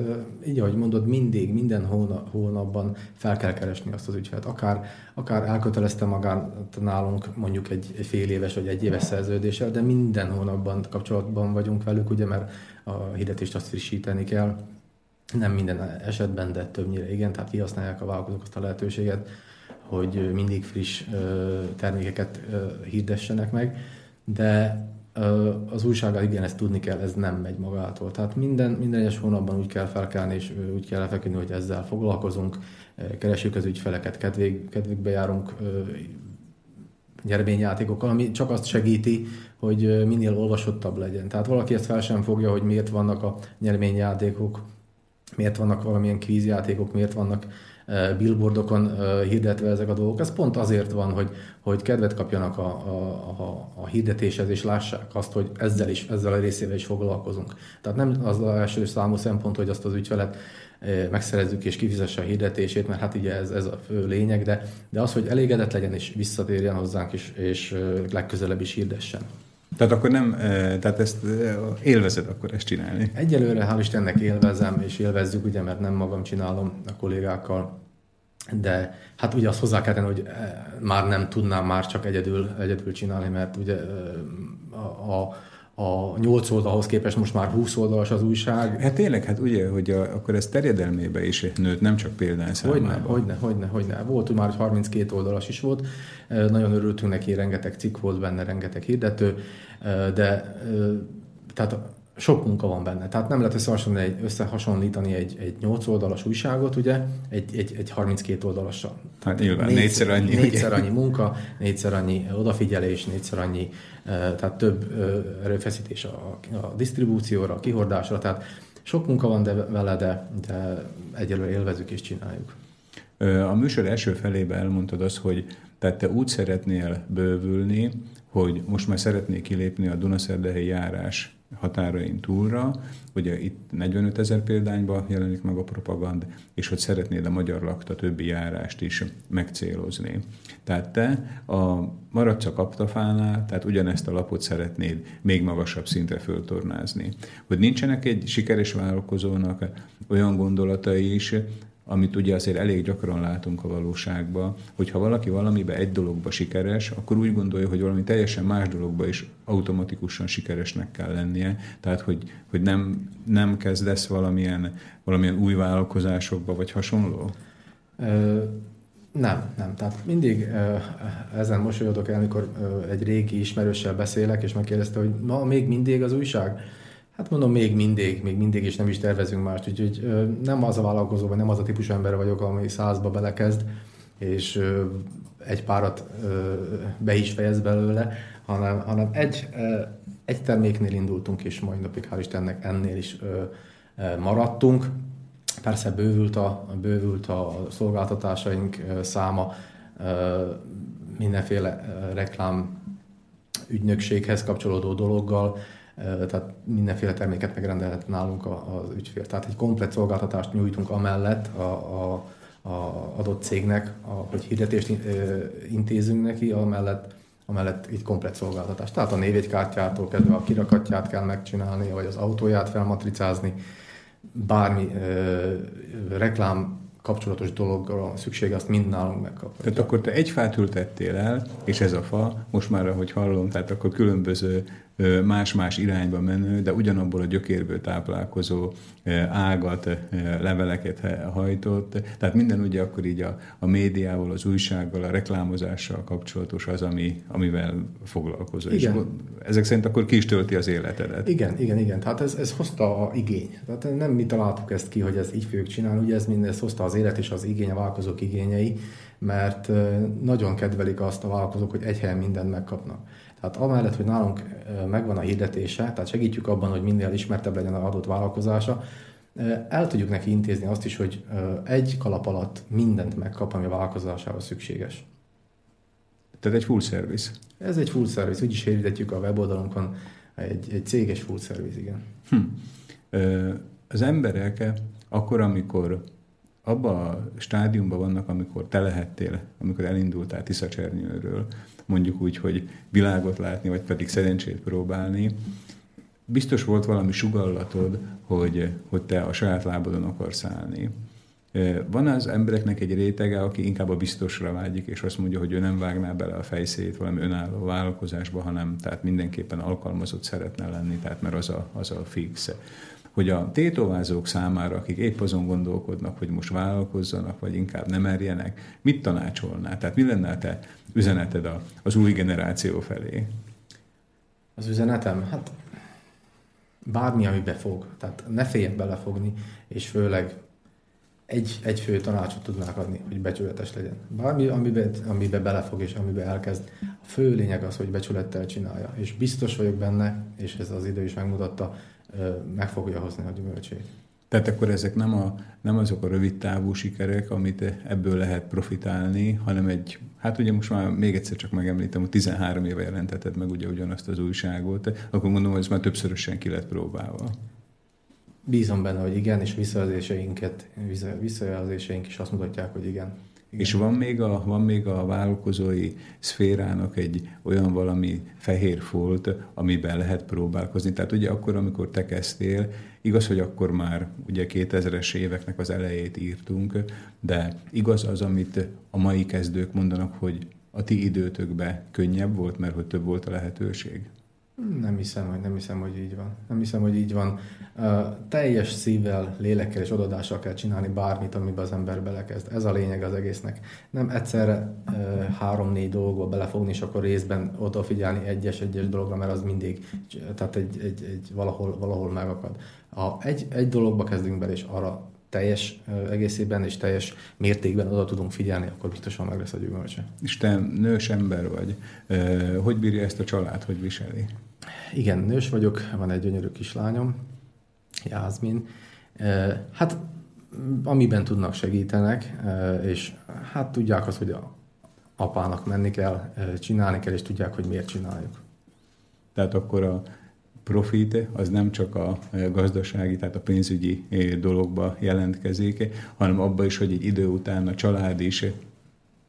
így, ahogy mondod, mindig, minden hónap, hónapban fel kell keresni azt az ügyfelet. Akár, akár elkötelezte magát nálunk mondjuk egy, egy fél éves vagy egy éves szerződéssel, de minden hónapban kapcsolatban vagyunk velük, ugye, mert a hirdetést azt frissíteni kell. Nem minden esetben, de többnyire igen, tehát kihasználják a vállalkozók azt a lehetőséget, hogy mindig friss termékeket hirdessenek meg, de az újsággal igen, ezt tudni kell, ez nem megy magától. Tehát minden, minden egyes hónapban úgy kell felkelni, és úgy kell lefeküdni, hogy ezzel foglalkozunk, keresjük az ügyfeleket, kedvég, kedvégbe járunk nyereményjátékokkal, ami csak azt segíti, hogy minél olvasottabb legyen. Tehát valaki ezt fel sem fogja, hogy miért vannak a nyereményjátékok, miért vannak valamilyen kvízjátékok, miért vannak billboardokon hirdetve ezek a dolgok. Ez pont azért van, hogy, hogy kedvet kapjanak a, a, a, a hirdetéshez, és lássák azt, hogy ezzel is, ezzel a részével is foglalkozunk. Tehát nem az az első számú szempont, hogy azt az ügyfelet megszerezzük és kifizesse a hirdetését, mert hát ugye ez, ez a fő lényeg, de, de az, hogy elégedett legyen és visszatérjen hozzánk is, és legközelebb is hirdessen. Tehát akkor nem, tehát ezt élvezed akkor ezt csinálni? Egyelőre hál' Istennek élvezem, és élvezzük, ugye, mert nem magam csinálom a kollégákkal, de hát ugye azt hozzá kell tenni, hogy már nem tudnám már csak egyedül, egyedül csinálni, mert ugye a, a a 8 oldalhoz képest most már 20 oldalas az újság. Hát tényleg, hát ugye, hogy a, akkor ez terjedelmébe is nőtt, nem csak számába. Hogyne, hogyne, hogyne, hogyne. Volt, hogy már 32 oldalas is volt, nagyon örültünk neki, rengeteg cikk volt benne, rengeteg hirdető, de tehát sok munka van benne. Tehát nem lehet összehasonlítani egy, összehasonlítani egy, egy 8 oldalas újságot, ugye, egy, egy, egy 32 oldalassal. Hát nyilván négyszer, négyszer annyi. Négyszer annyi munka, négyszer annyi odafigyelés, négyszer annyi, tehát több erőfeszítés a, a disztribúcióra, a kihordásra, tehát sok munka van de, vele, de, de egyelőre élvezük és csináljuk. A műsor első felében elmondtad azt, hogy tehát te úgy szeretnél bővülni, hogy most már szeretnék kilépni a Dunaszerdehelyi járás határain túlra, ugye itt 45 ezer példányban jelenik meg a propagand, és hogy szeretnéd a magyar lakta többi járást is megcélozni. Tehát te a maradsz a kaptafánál, tehát ugyanezt a lapot szeretnéd még magasabb szintre föltornázni. Hogy nincsenek egy sikeres vállalkozónak olyan gondolatai is, amit ugye azért elég gyakran látunk a valóságban, hogy ha valaki valamiben egy dologba sikeres, akkor úgy gondolja, hogy valami teljesen más dologba is automatikusan sikeresnek kell lennie. Tehát, hogy, hogy nem, nem kezdesz valamilyen, valamilyen új vállalkozásokba, vagy hasonló? Ö, nem, nem. Tehát mindig ö, ezen mosolyodok el, amikor ö, egy régi ismerőssel beszélek, és megkérdezte, hogy ma még mindig az újság? Hát mondom, még mindig, még mindig, és nem is tervezünk mást, úgyhogy nem az a vállalkozó, vagy nem az a típusú ember vagyok, ami százba belekezd, és egy párat be is fejez belőle, hanem, hanem egy, egy terméknél indultunk, és mai napig, hál' Istennek, ennél is maradtunk. Persze bővült a, bővült a szolgáltatásaink száma, mindenféle reklám ügynökséghez kapcsolódó dologgal, tehát mindenféle terméket megrendelhet nálunk az ügyfél. Tehát egy komplet szolgáltatást nyújtunk amellett a, a, a adott cégnek, a, hogy hirdetést intézünk neki, amellett, amellett egy komplet szolgáltatás. Tehát a névjegykártyától kezdve a kirakatját kell megcsinálni, vagy az autóját felmatricázni, bármi ö, reklám kapcsolatos dologra szüksége, azt mind nálunk megkaphatja. Tehát akkor te egy fát ültettél el, és ez a fa, most már ahogy hallom, tehát akkor különböző más-más irányba menő, de ugyanabból a gyökérből táplálkozó ágat, leveleket hajtott. Tehát minden ugye akkor így a, a médiával, az újsággal, a reklámozással kapcsolatos az, ami, amivel foglalkozol. Igen. És ezek szerint akkor ki is tölti az életedet. Igen, igen, igen. Tehát ez, ez hozta a igény. Tehát nem mi találtuk ezt ki, hogy ez így fogjuk csinálni, ugye ez mind ez hozta az élet és az igény, a vállalkozók igényei, mert nagyon kedvelik azt a vállalkozók, hogy egy helyen mindent megkapnak. Tehát amellett, hogy nálunk megvan a hirdetése, tehát segítjük abban, hogy minél ismertebb legyen az adott vállalkozása, el tudjuk neki intézni azt is, hogy egy kalap alatt mindent megkap, ami a vállalkozásához szükséges. Tehát egy full service. Ez egy full service, úgy is hirdetjük a weboldalunkon, egy, egy céges full service, igen. Hm. Az emberek akkor, amikor abban a stádiumban vannak, amikor te lehettél, amikor elindultál Tiszacsernyőről, mondjuk úgy, hogy világot látni, vagy pedig szerencsét próbálni, biztos volt valami sugallatod, hogy, hogy te a saját lábadon akarsz állni. Van az embereknek egy rétege, aki inkább a biztosra vágyik, és azt mondja, hogy ő nem vágná bele a fejszét valami önálló vállalkozásba, hanem tehát mindenképpen alkalmazott szeretne lenni, tehát mert az a, az a fix hogy a tétovázók számára, akik épp azon gondolkodnak, hogy most vállalkozzanak, vagy inkább nem merjenek, mit tanácsolnál? Tehát mi lenne a te üzeneted az új generáció felé? Az üzenetem? Hát bármi, ami befog. Tehát ne féljen belefogni, és főleg egy, egy fő tanácsot tudnák adni, hogy becsületes legyen. Bármi, amiben, amiben belefog és amiben elkezd. A fő lényeg az, hogy becsülettel csinálja. És biztos vagyok benne, és ez az idő is megmutatta, meg fogja hozni a gyümölcsét. Tehát akkor ezek nem, a, nem azok a rövid távú sikerek, amit ebből lehet profitálni, hanem egy, hát ugye most már még egyszer csak megemlítem, hogy 13 éve jelenteted meg ugye ugyanazt az újságot, akkor gondolom, hogy ez már többszörösen ki lett próbálva. Bízom benne, hogy igen, és visszajelzéseinket, visszajelzéseink is azt mutatják, hogy igen. Igen. És van még, a, van még a vállalkozói szférának egy olyan valami fehér folt, amiben lehet próbálkozni. Tehát ugye akkor, amikor te kezdtél, igaz, hogy akkor már ugye 2000-es éveknek az elejét írtunk, de igaz az, amit a mai kezdők mondanak, hogy a ti időtökben könnyebb volt, mert hogy több volt a lehetőség? Nem hiszem, hogy nem hiszem, hogy így van. Nem hiszem, hogy így van. Teljes szívvel, lélekkel és odadással kell csinálni bármit, amiben az ember belekezd. Ez a lényeg az egésznek. Nem egyszerre uh, három-négy dolgokba belefogni, és akkor részben odafigyelni egyes-egyes dologra, mert az mindig, tehát egy, egy, egy valahol, valahol megakad. Ha egy, egy dologba kezdünk bele, és arra teljes egészében és teljes mértékben oda tudunk figyelni, akkor biztosan meg lesz a gyümölcse. És te nős ember vagy. Hogy bírja ezt a család, hogy viseli? Igen, nős vagyok, van egy gyönyörű kislányom, Jászmin. Hát amiben tudnak segítenek, és hát tudják azt, hogy a apának menni kell, csinálni kell, és tudják, hogy miért csináljuk. Tehát akkor a profit az nem csak a gazdasági, tehát a pénzügyi dologba jelentkezik, hanem abba is, hogy egy idő után a család is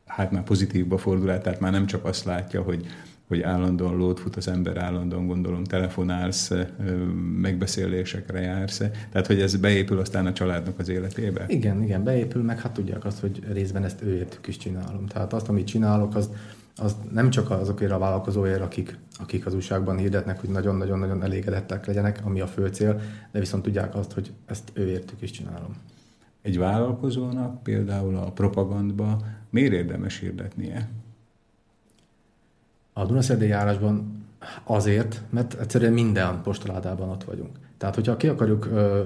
hát már pozitívba fordul tehát már nem csak azt látja, hogy hogy állandóan lót fut az ember, állandóan gondolom telefonálsz, megbeszélésekre jársz, tehát hogy ez beépül aztán a családnak az életébe? Igen, igen, beépül, meg hát tudják azt, hogy részben ezt őértük is csinálom. Tehát azt, amit csinálok, az, az nem csak azokért a vállalkozóért, akik, akik az újságban hirdetnek, hogy nagyon-nagyon-nagyon elégedettek legyenek, ami a fő cél, de viszont tudják azt, hogy ezt őértük is csinálom. Egy vállalkozónak például a propagandba miért érdemes hirdetnie? A Dunaszerdei járásban azért, mert egyszerűen minden postaládában ott vagyunk. Tehát, hogyha ki akarjuk ö,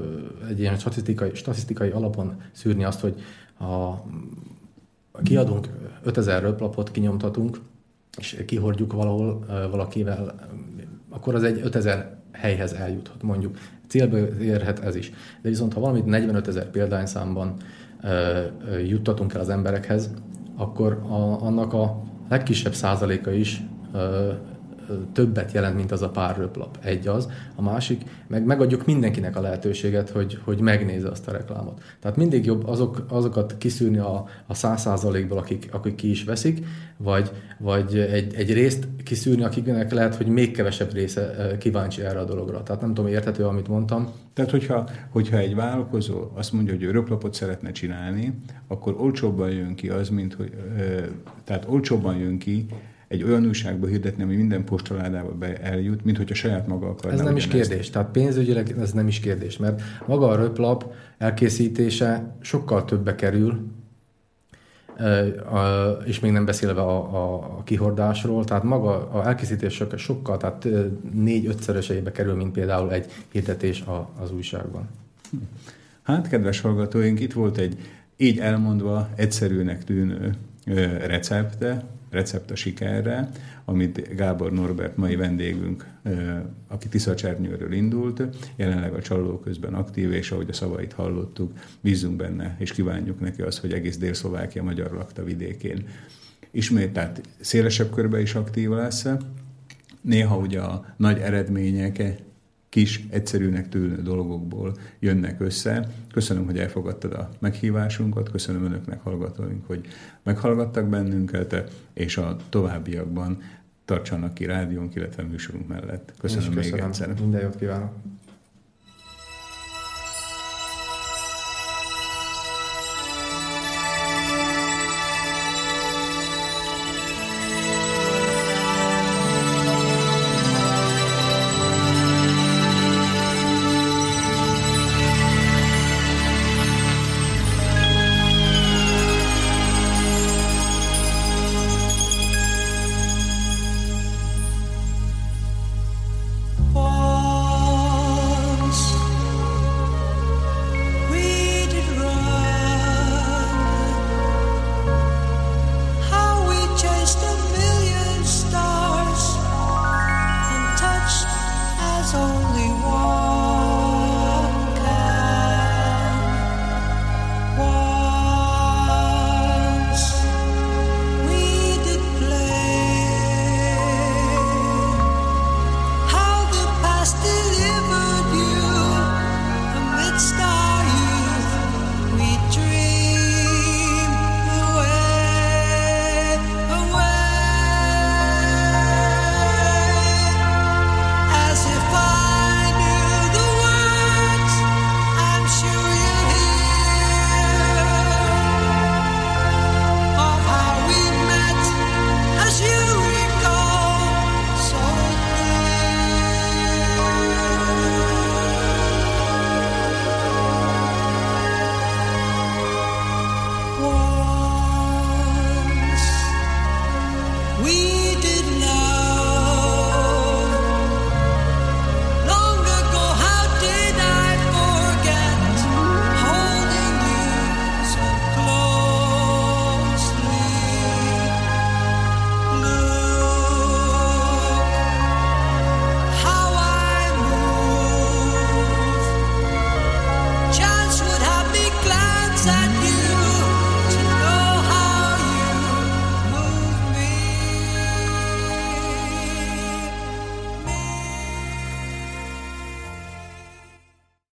egy ilyen statisztikai, statisztikai alapon szűrni azt, hogy ha kiadunk 5000 röplapot, kinyomtatunk, és kihordjuk valahol ö, valakivel, akkor az egy 5000 helyhez eljuthat, mondjuk. Célba érhet ez is. De viszont, ha valamit 45 ezer példányszámban ö, ö, juttatunk el az emberekhez, akkor a, annak a legkisebb százaléka is többet jelent, mint az a pár röplap. Egy az. A másik, meg megadjuk mindenkinek a lehetőséget, hogy, hogy megnézze azt a reklámot. Tehát mindig jobb azok, azokat kiszűrni a, a száz százalékból, akik, akik ki is veszik, vagy, vagy egy, egy részt kiszűrni, akiknek lehet, hogy még kevesebb része kíváncsi erre a dologra. Tehát nem tudom, érthető, amit mondtam. Tehát, hogyha, hogyha egy vállalkozó azt mondja, hogy ő röplapot szeretne csinálni, akkor olcsóbban jön ki az, mint hogy, tehát olcsóbban jön ki egy olyan újságba hirdetni, ami minden postaládába be eljut, mint hogyha saját maga akarná. Ez nem is kérdés. Tehát pénzügyileg ez nem is kérdés, mert maga a röplap elkészítése sokkal többbe kerül, és még nem beszélve a, a, a kihordásról, tehát maga a elkészítés sokkal, tehát négy-ötszöröseibe kerül, mint például egy hirdetés az újságban. Hát, kedves hallgatóink, itt volt egy így elmondva egyszerűnek tűnő recepte, recept a sikerre, amit Gábor Norbert, mai vendégünk, aki Tiszacsernyőről indult, jelenleg a csaló közben aktív, és ahogy a szavait hallottuk, bízunk benne, és kívánjuk neki azt, hogy egész Dél-Szlovákia magyar lakta vidékén ismét, tehát szélesebb körbe is aktív lesz. Néha ugye a nagy eredmények kis, egyszerűnek tűnő dolgokból jönnek össze. Köszönöm, hogy elfogadtad a meghívásunkat, köszönöm önöknek, hallgatóink, hogy meghallgattak bennünket, és a továbbiakban tartsanak ki rádiónk, illetve műsorunk mellett. Köszönöm, még köszönöm. egyszer. Minden jót kívánok!